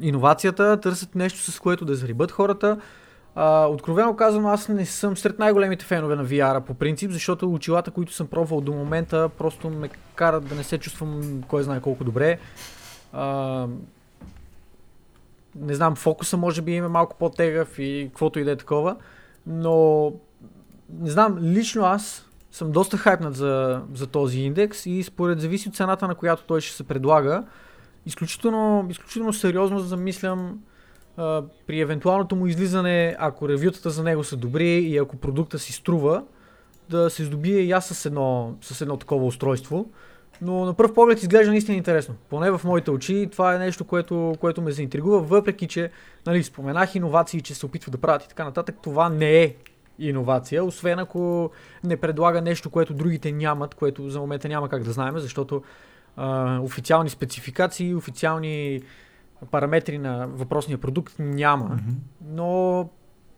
иновацията, търсят нещо с което да зарибат хората. А, откровено казвам, аз не съм сред най-големите фенове на VR по принцип, защото очилата, които съм пробвал до момента, просто ме карат да не се чувствам кой знае колко добре. Не знам, фокуса може би има малко по-тегъв и каквото и да е такова, но не знам, лично аз съм доста хайпнат за, за този индекс и според зависи от цената, на която той ще се предлага, изключително, изключително сериозно замислям а, при евентуалното му излизане, ако ревютата за него са добри и ако продукта си струва, да се здобие и аз с едно, с едно такова устройство. Но на пръв поглед изглежда наистина интересно. Поне в моите очи това е нещо, което, което ме заинтригува, въпреки че нали, споменах иновации, че се опитва да правят и така нататък. Това не е иновация, освен ако не предлага нещо, което другите нямат, което за момента няма как да знаем, защото а, официални спецификации, официални параметри на въпросния продукт няма, mm-hmm. но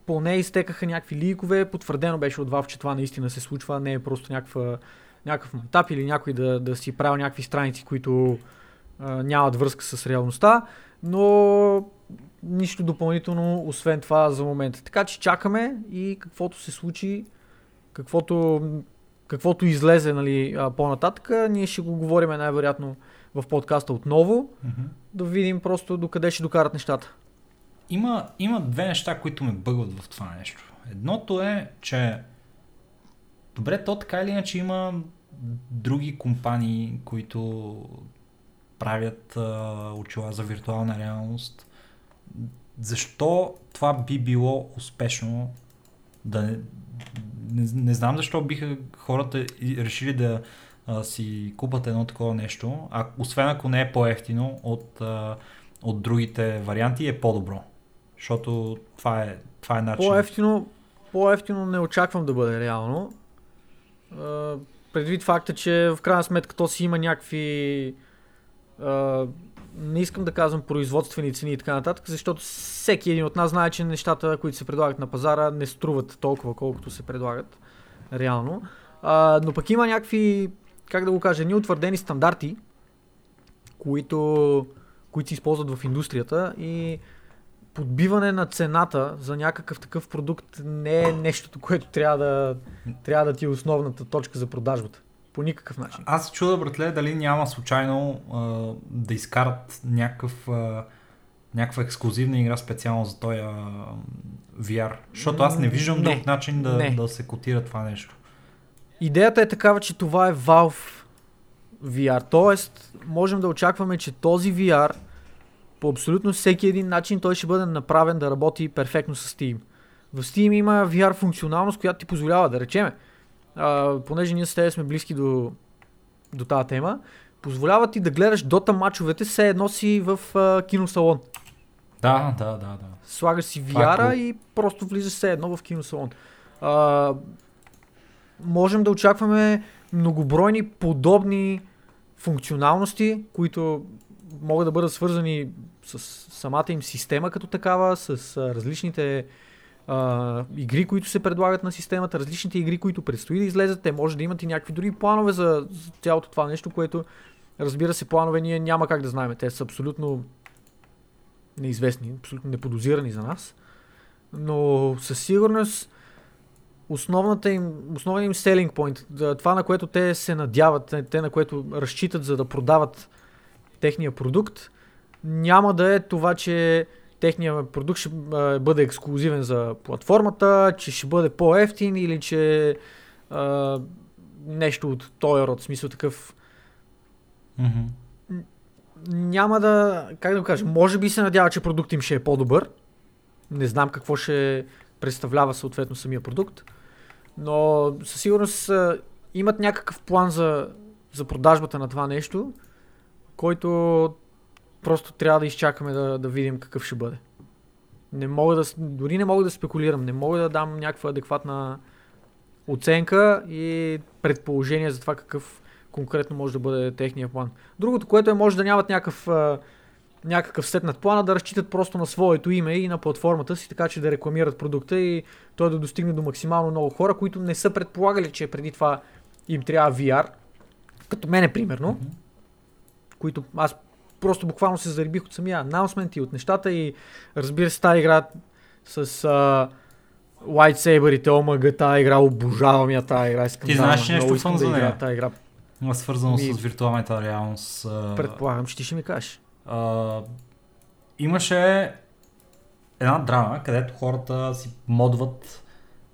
поне изтекаха някакви ликове, потвърдено беше от Valve, че това наистина се случва, не е просто някаква, някакъв мантап или някой да, да си правил някакви страници, които а, нямат връзка с реалността. но нищо допълнително, освен това за момента. Така че чакаме и каквото се случи, каквото, каквото излезе нали, по-нататък, ние ще го говорим най-вероятно в подкаста отново, Мгм. да видим просто докъде ще докарат нещата. Има, има две неща, които ме бъгват в това нещо. Едното е, че добре, то така или иначе има други компании, които правят а, очила за виртуална реалност. Защо това би било успешно да не, не, не знам защо биха хората решили да а, си купат едно такова нещо, а, освен ако не е по-ефтино от, а, от другите варианти е по-добро. Защото това е, това е начин. По-ефтино, по-ефтино не очаквам да бъде реално. Предвид факта, че в крайна сметка то си има някакви не искам да казвам производствени цени и така нататък, защото всеки един от нас знае, че нещата, които се предлагат на пазара, не струват толкова, колкото се предлагат реално. А, но пък има някакви, как да го кажа, неутвърдени стандарти, които, които се използват в индустрията и подбиване на цената за някакъв такъв продукт не е нещото, което трябва да, трябва да ти е основната точка за продажбата. По никакъв начин. Аз се чуда, братле, дали няма случайно а, да изкарат някакъв, а, някаква ексклюзивна игра специално за този а, VR. Защото аз не виждам Не. друг начин да, Не. да се котира това нещо. Идеята е такава, че това е Valve VR. Тоест, можем да очакваме, че този VR по абсолютно всеки един начин той ще бъде направен да работи перфектно с Steam. В Steam има VR функционалност, която ти позволява да речеме, а, понеже ние с теб сме близки до, до тази тема, позволява ти да гледаш дота мачовете, все едно си в а, киносалон. Да, да, да, да. Слагаш си Това е и просто влизаш все едно в киносалон. А, можем да очакваме многобройни подобни функционалности, които могат да бъдат свързани с самата им система като такава, с а, различните а, игри, които се предлагат на системата, различните игри, които предстои да излезат. Те може да имат и някакви други планове за, за цялото това нещо, което разбира се, планове ние няма как да знаем. Те са абсолютно неизвестни, абсолютно неподозирани за нас. Но със сигурност основната им, основният им selling point, това на което те се надяват, те на което разчитат за да продават техния продукт, няма да е това, че техния продукт ще бъде ексклюзивен за платформата, че ще бъде по-ефтин или че а, нещо от този род, смисъл такъв Мгм. няма да, как да го кажа, може би се надява, че продукт им ще е по-добър. Не знам какво ще представлява съответно самия продукт. Но със сигурност а, имат някакъв план за, за продажбата на това нещо, който просто трябва да изчакаме да, да видим какъв ще бъде. Не мога да, дори не мога да спекулирам, не мога да дам някаква адекватна оценка и предположение за това какъв конкретно може да бъде техния план. Другото, което е, може да нямат някакъв, някакъв сетнат план, а да разчитат просто на своето име и на платформата си, така че да рекламират продукта и той да достигне до максимално много хора, които не са предполагали, че преди това им трябва VR, като мене примерно, Мгм. Които аз просто буквално се зарибих от самия анонсмент и от нещата и разбира се тази игра с а, лайтсейбърите, омага, тази игра, обожавам я тази игра. Искам Ти да, знаеш много нещо да за нея? тази игра. Има свързано Ми- с виртуалната реалност. Предполагам, че ти ще ми кажеш. а, имаше една драма, където хората си модват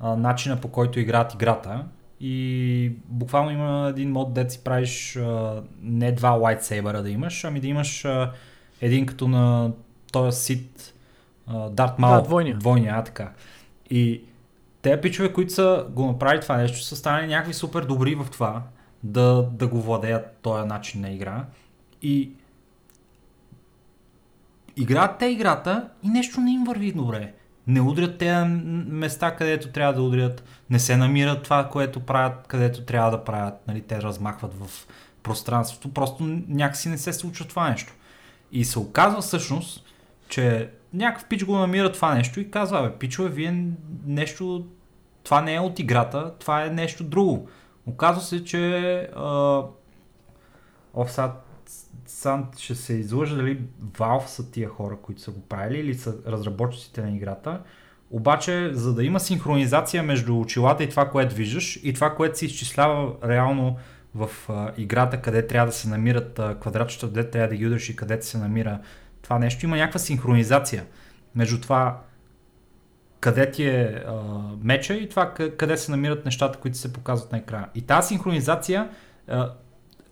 а, начина по който играят играта. И буквално има един мод, дет си правиш а, не два лайтсейбъра да имаш, ами да имаш а, един като на този сит Дарт Мал. Да, двойния. Двойния, а така. И те пичове, които са го направили това нещо, са станали някакви супер добри в това да, да го владеят този начин на игра. И играят те играта и нещо не им върви добре. Не удрят те места, където трябва да удрят, не се намират това, което правят, където трябва да правят. Нали, те размахват в пространството, просто някакси не се случва това нещо. И се оказва всъщност, че някакъв пич го намира това нещо и казва, бе, пичове, вие нещо, това не е от играта, това е нещо друго. Оказва се, че а, О, сега сам ще се излъжа дали Valve са тия хора, които са го правили или са разработчиците на играта. Обаче, за да има синхронизация между очилата и това, което виждаш и това, което се изчислява реално в а, играта, къде трябва да се намират а, квадратчета, къде трябва да ги удариш и къде се намира това нещо, има някаква синхронизация между това къде ти е а, меча и това къде се намират нещата, които се показват на екрана. И тази синхронизация а,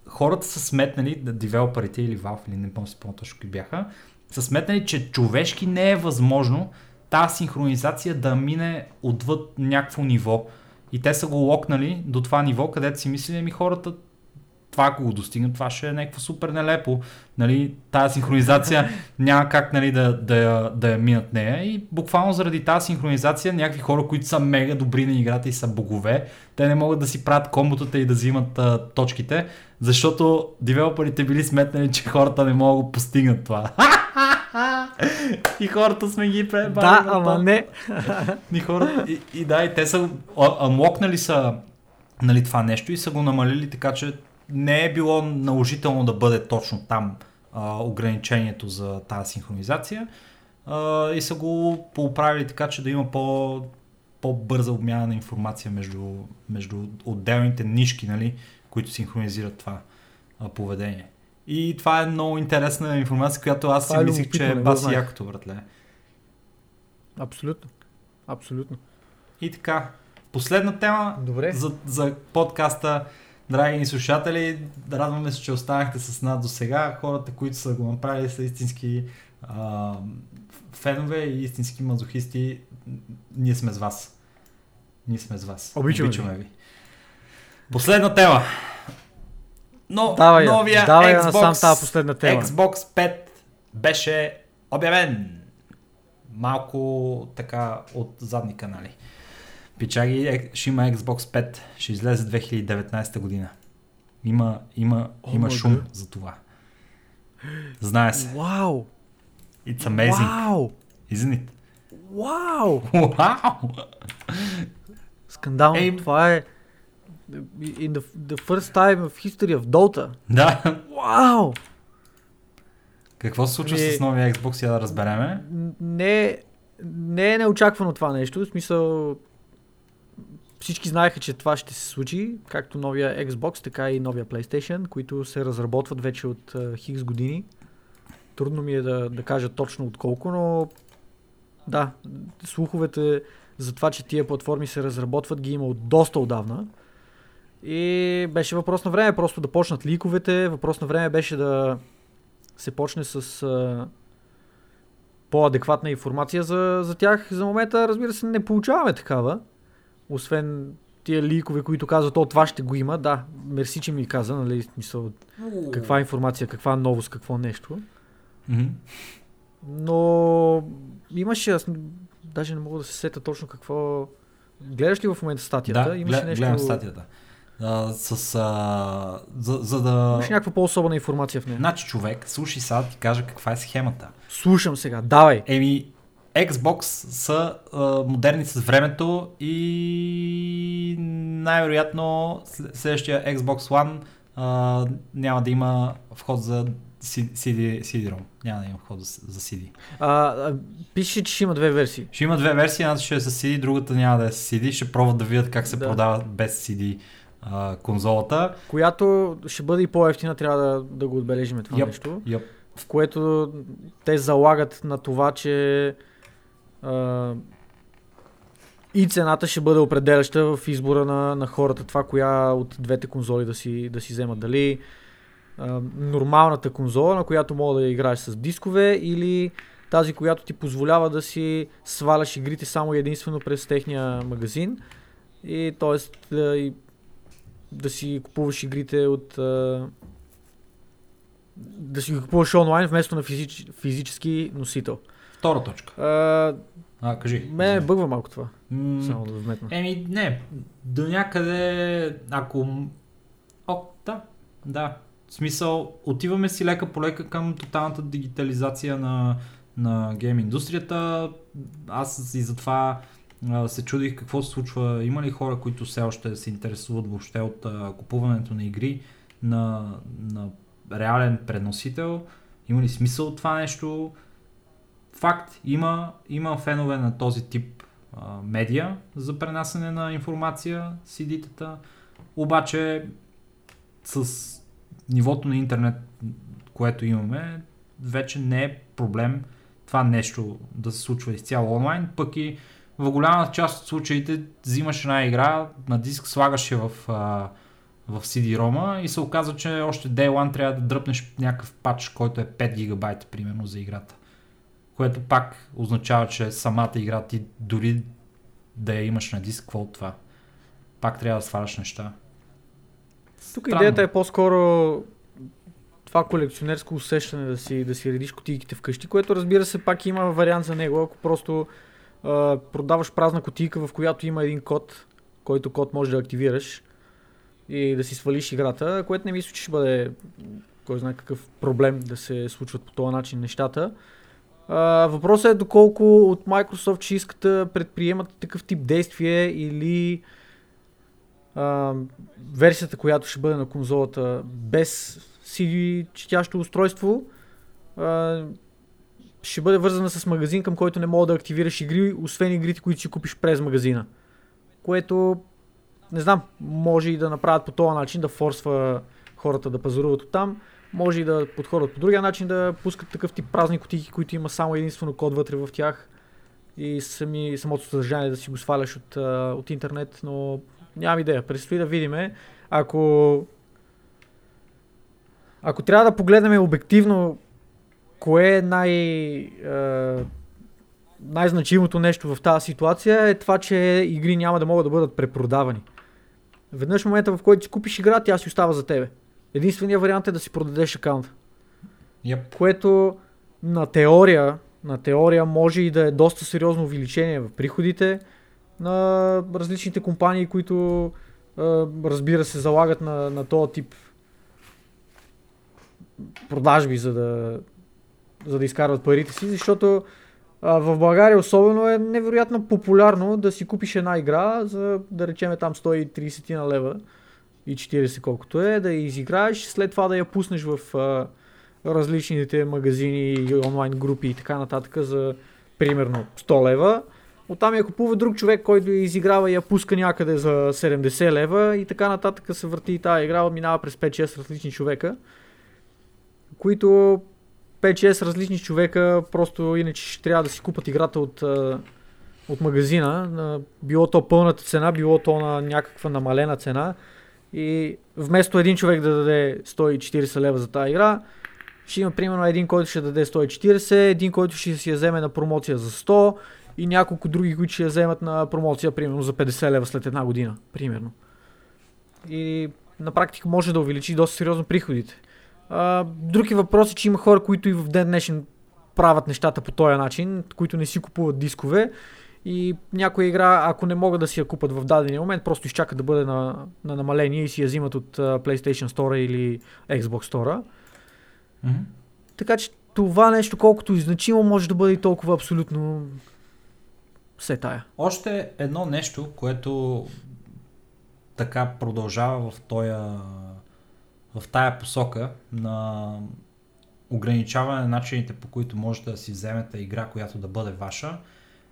хората са сметнали, девелоперите или Valve, или не помня си по-точно кои бяха, са сметнали, че човешки не е възможно тази синхронизация да мине отвъд някакво ниво. И те са го локнали до това ниво, където си мислили, ми хората това ако го достигнат, това ще е някакво супер нелепо. Нали, тази синхронизация няма как нали, да, да, да я минат нея и буквално заради тази синхронизация някакви хора, които са мега добри на играта и са богове, те не могат да си правят комботата и да взимат а, точките, защото девелоперите били сметнали, че хората не могат да постигнат това. и хората сме ги пребали. Да, ама не. и, хората, и, и да, и те са анлокнали са нали, това нещо и са го намалили така, че не е било наложително да бъде точно там а, ограничението за тази синхронизация а, и са го поправили така, че да има по, по-бърза обмяна на информация между, между отделните нишки, нали, които синхронизират това а, поведение. И това е много интересна информация, която аз това си е мислих, че е баси якото, братле. Абсолютно. Абсолютно. И така, последна тема Добре. За, за подкаста. Драги ни слушатели, радваме се, че останахте с нас до сега. Хората, които са го направили, са истински а, фенове и истински мазохисти. Ние сме с вас. Ние сме с вас. Обичаме, Обичаме ви. ви. Последна тема. Но, давай, новия давай Xbox, тази последна тема. Xbox 5 беше обявен. Малко така от задни канали. Пичаги, е, ще има Xbox 5, ще излезе 2019 година. Има, има, oh има шум God. за това. Знае се. Вау! It's amazing. Вау! Isn't it? Вау! Вау! Скандално. Hey. Това е in the, the first time of history of Dota. Да. Вау! Какво се случва не, с новия Xbox, я да разбереме? Не, не е неочаквано това нещо. В смисъл, всички знаеха, че това ще се случи, както новия Xbox, така и новия PlayStation, които се разработват вече от uh, хикс години. Трудно ми е да, да кажа точно от колко, но да, слуховете за това, че тия платформи се разработват, ги има от доста отдавна. И беше въпрос на време просто да почнат ликовете, въпрос на време беше да се почне с uh, по-адекватна информация за, за тях. За момента, разбира се, не получаваме такава освен тия ликове, които казват, о, това ще го има, да, мерси, че ми каза, нали, смисъл, каква информация, каква новост, какво нещо. Mm-hmm. Но имаше, аз даже не мога да се сета точно какво... Гледаш ли в момента статията? Да, имаше нещо... гледам статията. А, с, а, за, за да... Имаш някаква по-особена информация в нея. Значи човек, слушай сега ти кажа каква е схемата. Слушам сега, давай. Еми, Xbox са а, модерни с времето и най-вероятно следващия Xbox One а, няма да има вход за CD, CD-ROM. Няма да има вход за, CD. А, а, пише, че ще има две версии. Ще има две версии, едната ще е с CD, другата няма да е с CD. Ще пробват да видят как се да. продава без CD а, конзолата. Която ще бъде и по-ефтина, трябва да, да го отбележим това yep, нещо. Yep. В което те залагат на това, че и цената ще бъде определяща в избора на, на хората, това коя от двете конзоли да си, да си вземат. Дали а, нормалната конзола, на която мога да играеш с дискове или тази, която ти позволява да си сваляш игрите само единствено през техния магазин и т.е. Да, да си купуваш игрите от а, да си ги купуваш онлайн вместо на физич, физически носител. Втора точка. А, а, кажи. Ме бъгва малко това. М- Само да вметна. Еми, не. До някъде, ако... О, да, да. В смисъл, отиваме си лека по лека към тоталната дигитализация на, на гейм индустрията. Аз и затова се чудих какво се случва. Има ли хора, които все още се интересуват въобще от а, купуването на игри на, на реален преносител, има ли смисъл това нещо? Факт, има, има фенове на този тип а, медиа за пренасене на информация, CD-тата, обаче с нивото на интернет, което имаме, вече не е проблем това нещо да се случва изцяло онлайн, пък и в голямата част от случаите взимаш една игра, на диск слагаш я в, в CD-ROM и се оказва, че още Day One трябва да дръпнеш някакъв пач, който е 5 гигабайта примерно за играта. Което пак означава, че самата игра ти дори да я имаш на диск, какво от това? Пак трябва да сваляш неща. Тук Странно. идеята е по-скоро това колекционерско усещане да си, да си редиш кутийките вкъщи, което разбира се пак има вариант за него, ако просто а, продаваш празна кутийка, в която има един код, който код може да активираш и да си свалиш играта, което не мисля, че ще бъде кой знае какъв проблем да се случват по този начин нещата. Въпросът е доколко от Microsoft ще искат да предприемат такъв тип действие или а, версията, която ще бъде на конзолата без CD четящо устройство, а, ще бъде вързана с магазин, към който не мога да активираш игри, освен игрите, които си купиш през магазина. Което, не знам, може и да направят по този начин, да форсва хората да пазаруват от там. Може и да подходят по другия начин, да пускат такъв тип празни кутики, които има само единствено код вътре в тях и сами, самото съдържание да си го сваляш от, от интернет, но нямам идея. Предстои да видим. Ако ако трябва да погледнем обективно кое е най, е, най-значимото нещо в тази ситуация е това, че игри няма да могат да бъдат препродавани. Веднъж в момента, в който си купиш игра, тя си остава за тебе. Единственият вариант е да си продадеш акаунта. Yep. Което на теория, на теория може и да е доста сериозно увеличение в приходите на различните компании, които разбира се залагат на, на този тип продажби, за да, за да изкарват парите си, защото а, в България особено е невероятно популярно да си купиш една игра за да речеме там 130 на лева и 40 колкото е, да я изиграеш, след това да я пуснеш в а, различните магазини и онлайн групи и така нататък за примерно 100 лева. Оттам я купува друг човек, който я изиграва и я пуска някъде за 70 лева и така нататък се върти и тази игра, минава през 5-6 различни човека които 5-6 различни човека просто иначе ще трябва да си купат играта от, от магазина, било то пълната цена, било то на някаква намалена цена и вместо един човек да даде 140 лева за тази игра, ще има примерно един, който ще даде 140, един, който ще си я вземе на промоция за 100 и няколко други, които ще я вземат на промоция примерно за 50 лева след една година, примерно. И на практика може да увеличи доста сериозно приходите. А, други въпроси, че има хора, които и в ден днешен правят нещата по този начин, които не си купуват дискове и някоя игра, ако не могат да си я купат в дадения момент, просто изчакат да бъде на, на намаление и си я взимат от uh, PlayStation Store или Xbox Store. Mm-hmm. Така че това нещо, колкото и значимо, може да бъде и толкова абсолютно все тая. Още едно нещо, което така продължава в този в тая посока на ограничаване на начините по които можете да си вземете игра, която да бъде ваша,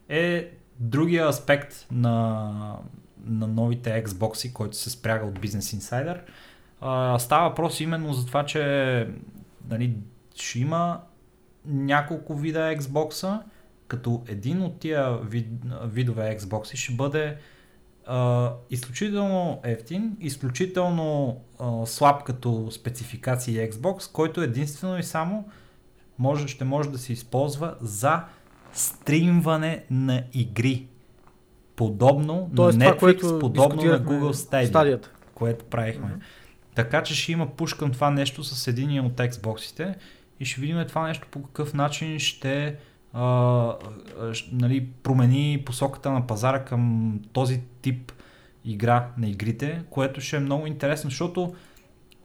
е другия аспект на, на новите Xbox, който се спряга от Business Insider. А, става въпрос именно за това, че нали, ще има няколко вида Xbox, като един от тия вид, видове Xbox ще бъде Uh, изключително ефтин, изключително uh, слаб като спецификации Xbox, който единствено и само може, ще може да се използва за стримване на игри. Подобно Тоест, на Netflix, това, подобно на Google Stadia, стадията. което правихме. Mm-hmm. Така че ще има пуш към това нещо с един от Xboxите и ще видим това нещо по какъв начин ще а, нали, промени посоката на пазара към този тип игра на игрите, което ще е много интересно, защото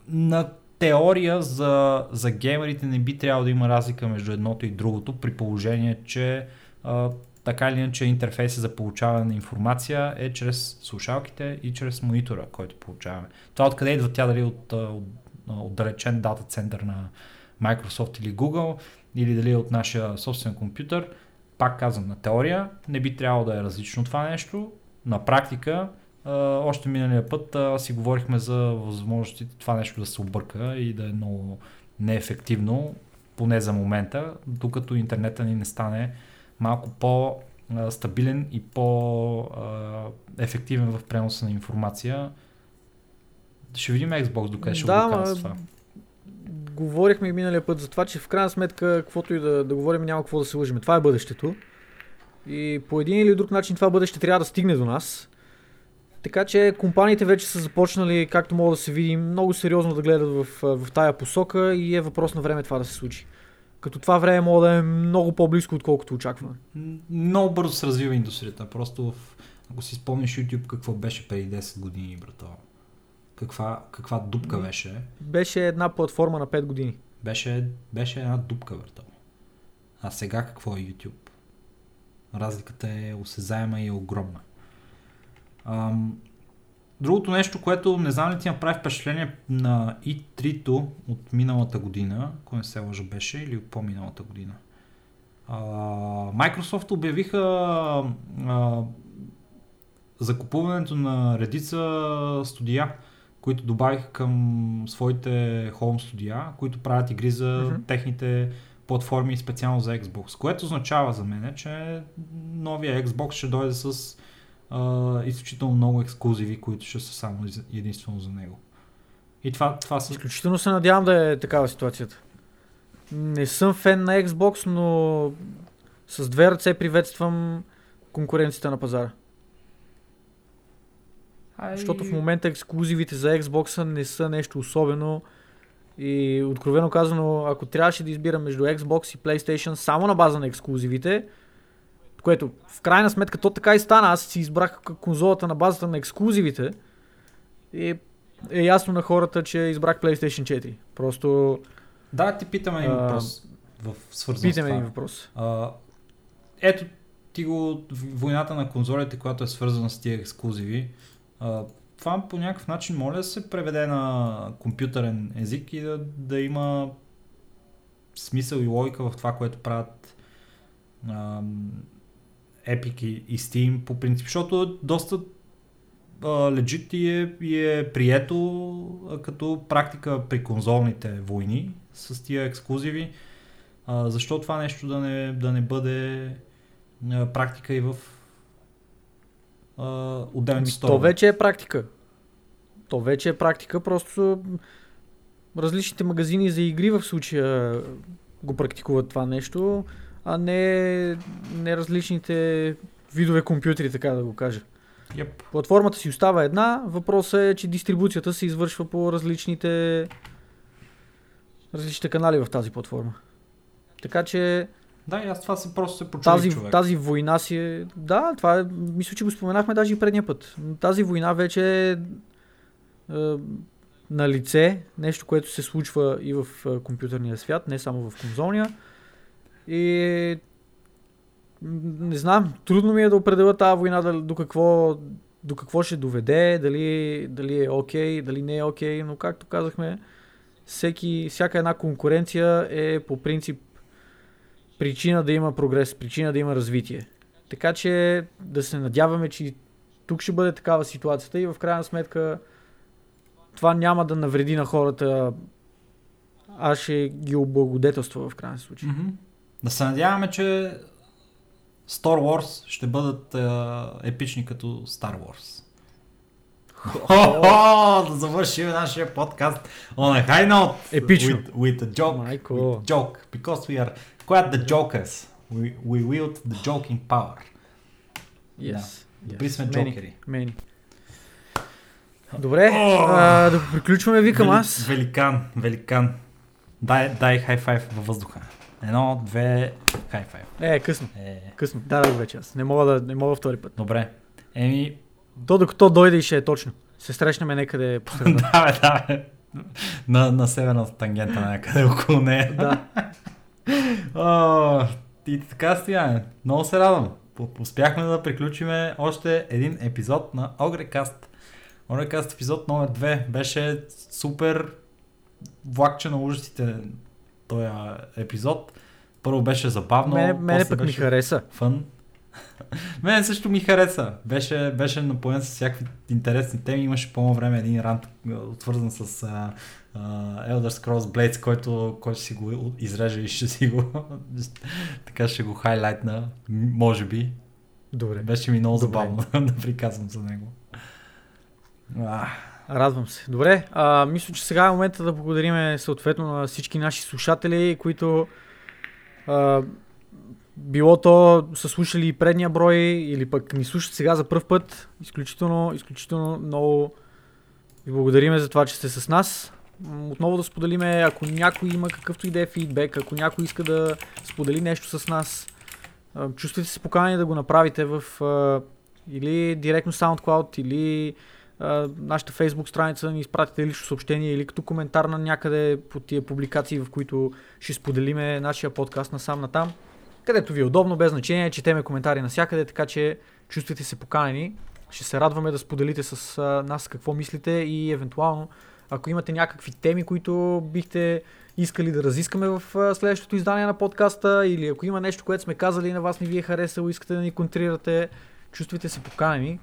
на теория за, за геймерите не би трябвало да има разлика между едното и другото, при положение, че а, така или иначе интерфейса за получаване на информация е чрез слушалките и чрез монитора, който получаваме. Това откъде идва тя, дали от, от отдалечен дата център на Microsoft или Google, или дали от нашия собствен компютър, пак казвам, на теория не би трябвало да е различно това нещо. На практика, а, още миналия път а, си говорихме за възможностите това нещо да се обърка и да е много неефективно, поне за момента, докато интернета ни не стане малко по-стабилен и по-ефективен в преноса на информация. Ще видим Xbox докъде ще Да, го докара с това. Говорихме и миналия път за това, че в крайна сметка, каквото и да, да говорим, няма какво да се лъжим. Това е бъдещето. И по един или друг начин това бъдеще трябва да стигне до нас. Така че компаниите вече са започнали, както мога да се види, много сериозно да гледат в, в тая посока и е въпрос на време това да се случи. Като това време мога да е много по-близко, отколкото очакваме. Много бързо се развива индустрията. Просто, в, ако си спомниш YouTube какво беше преди 10 години, брато. Каква, каква дупка беше. Беше една платформа на 5 години. Беше, беше една дупка, брато. А сега какво е YouTube? Разликата е осезаема и е огромна. Ам, другото нещо, което не знам ли ти направи впечатление на E3-то от миналата година, ако не се лъжа беше, или от по-миналата година. А, Microsoft обявиха а, закупуването на редица студия, които добавиха към своите home студия, които правят игри за Мгм. техните платформи специално за Xbox. Което означава за мен, че новия Xbox ще дойде с а, изключително много ексклюзиви, които ще са само единствено за него. И това, това са... Изключително се надявам да е такава ситуацията. Не съм фен на Xbox, но с две ръце приветствам конкуренцията на пазара. Ай... Защото в момента ексклюзивите за Xbox не са нещо особено. И откровено казано, ако трябваше да избирам между Xbox и PlayStation само на база на ексклюзивите, което в крайна сметка то така и стана, аз си избрах конзолата на базата на ексклюзивите и е ясно на хората, че избрах PlayStation 4. Просто Да, ти питаме един въпрос. В свързан питаме един въпрос. А, ето ти го войната на конзолите, която е свързана с тия ексклюзиви. А, това по някакъв начин моля да се преведе на компютърен език и да, да има смисъл и логика в това, което правят ам, Epic и, и Steam по принцип, защото е доста легит и е, и е прието а, като практика при конзолните войни с тия ексклюзиви. А, защо това нещо да не, да не бъде а, практика и в а, отделните Ами, сторони? то вече е практика. То вече е практика, просто различните магазини за игри в случая го практикуват това нещо, а не, не различните видове компютри, така да го кажа. Yep. Платформата си остава една, въпросът е, че дистрибуцията се извършва по различните различните канали в тази платформа. Така че Да, и аз това се просто се почувах тази, човек. тази война си е... Да, това е... Мисля, че го споменахме даже и предния път. Тази война вече е, е на лице, нещо, което се случва и в е, компютърния свят, не само в конзолния. И не знам, трудно ми е да определя тази война дали- до какво, до какво ще доведе, дали, дали е окей, дали не е окей, но както казахме, всеки, всяка една конкуренция е по принцип причина да има прогрес, причина да има развитие. Така че да се надяваме, че тук ще бъде такава ситуацията и в крайна сметка това няма да навреди на хората, а ще ги облагодетелства в крайна случай. Мгм. Да се надяваме, че Star Wars ще бъдат а, епични като Star Wars. Хо-хо! Да завършим нашия подкаст on a high note. Епично. With, with a joke. Майко. With joke. Because we are quite the jokers. We, we wield the joking power. Yes. Добри сме Мени, джокери. Мени. Добре, а, да приключваме, викам Вели- аз. Великан, великан. Дай, дай хай файв във въздуха. Едно, две, хай файв. Е, късно, Е, късно. Да, да, вече аз. Не мога да, не мога втори път. добре. Еми, То докато дойде и ще е точно. Се срещнем някъде по да, бе, да, бе. На, на северната тангента някъде около нея. да. О, и така стояне. Много се радвам. Успяхме да приключим още един епизод на Огрекаст. Огрекаст епизод номер 2 беше супер влакче на ужасите този епизод. Първо беше забавно. Мене, мене пък ми хареса. Фън. Мене също ми хареса. Беше, беше напоен с всякакви интересни теми. Имаше по време един рант, отвързан с uh, uh, Elder Scrolls Blades, който, който си го изреже и ще си го така ще го хайлайтна, може би. Добре. Беше ми много Добре. забавно да приказвам за него. Ah. Радвам се. Добре, а, мисля, че сега е момента да благодарим съответно на всички наши слушатели, които а, било то са слушали и предния брой или пък ни слушат сега за първ път. Изключително, изключително много ви благодариме за това, че сте с нас. Отново да споделиме, ако някой има какъвто и да е фидбек, ако някой иска да сподели нещо с нас, чувствайте се поканени да го направите в а, или директно SoundCloud, или нашата Facebook страница да ни изпратите лично съобщение или като коментар на някъде по тия публикации, в които ще споделиме нашия подкаст насам натам. Където ви е удобно, без значение, четеме коментари навсякъде, така че чувствайте се поканени. Ще се радваме да споделите с нас какво мислите и евентуално, ако имате някакви теми, които бихте искали да разискаме в следващото издание на подкаста или ако има нещо, което сме казали на вас не ви е харесало, искате да ни контрирате, чувствайте се поканени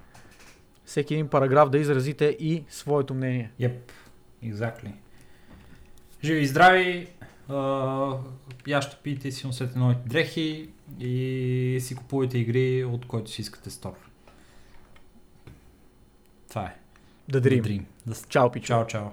всеки един параграф да изразите и своето мнение. Yep, exactly. Живи и здрави! Я ще пиете си носете новите дрехи и си купувайте игри, от който си искате стор. Това е. Да дрим. Да с- Чао, пичо. Чао, чао.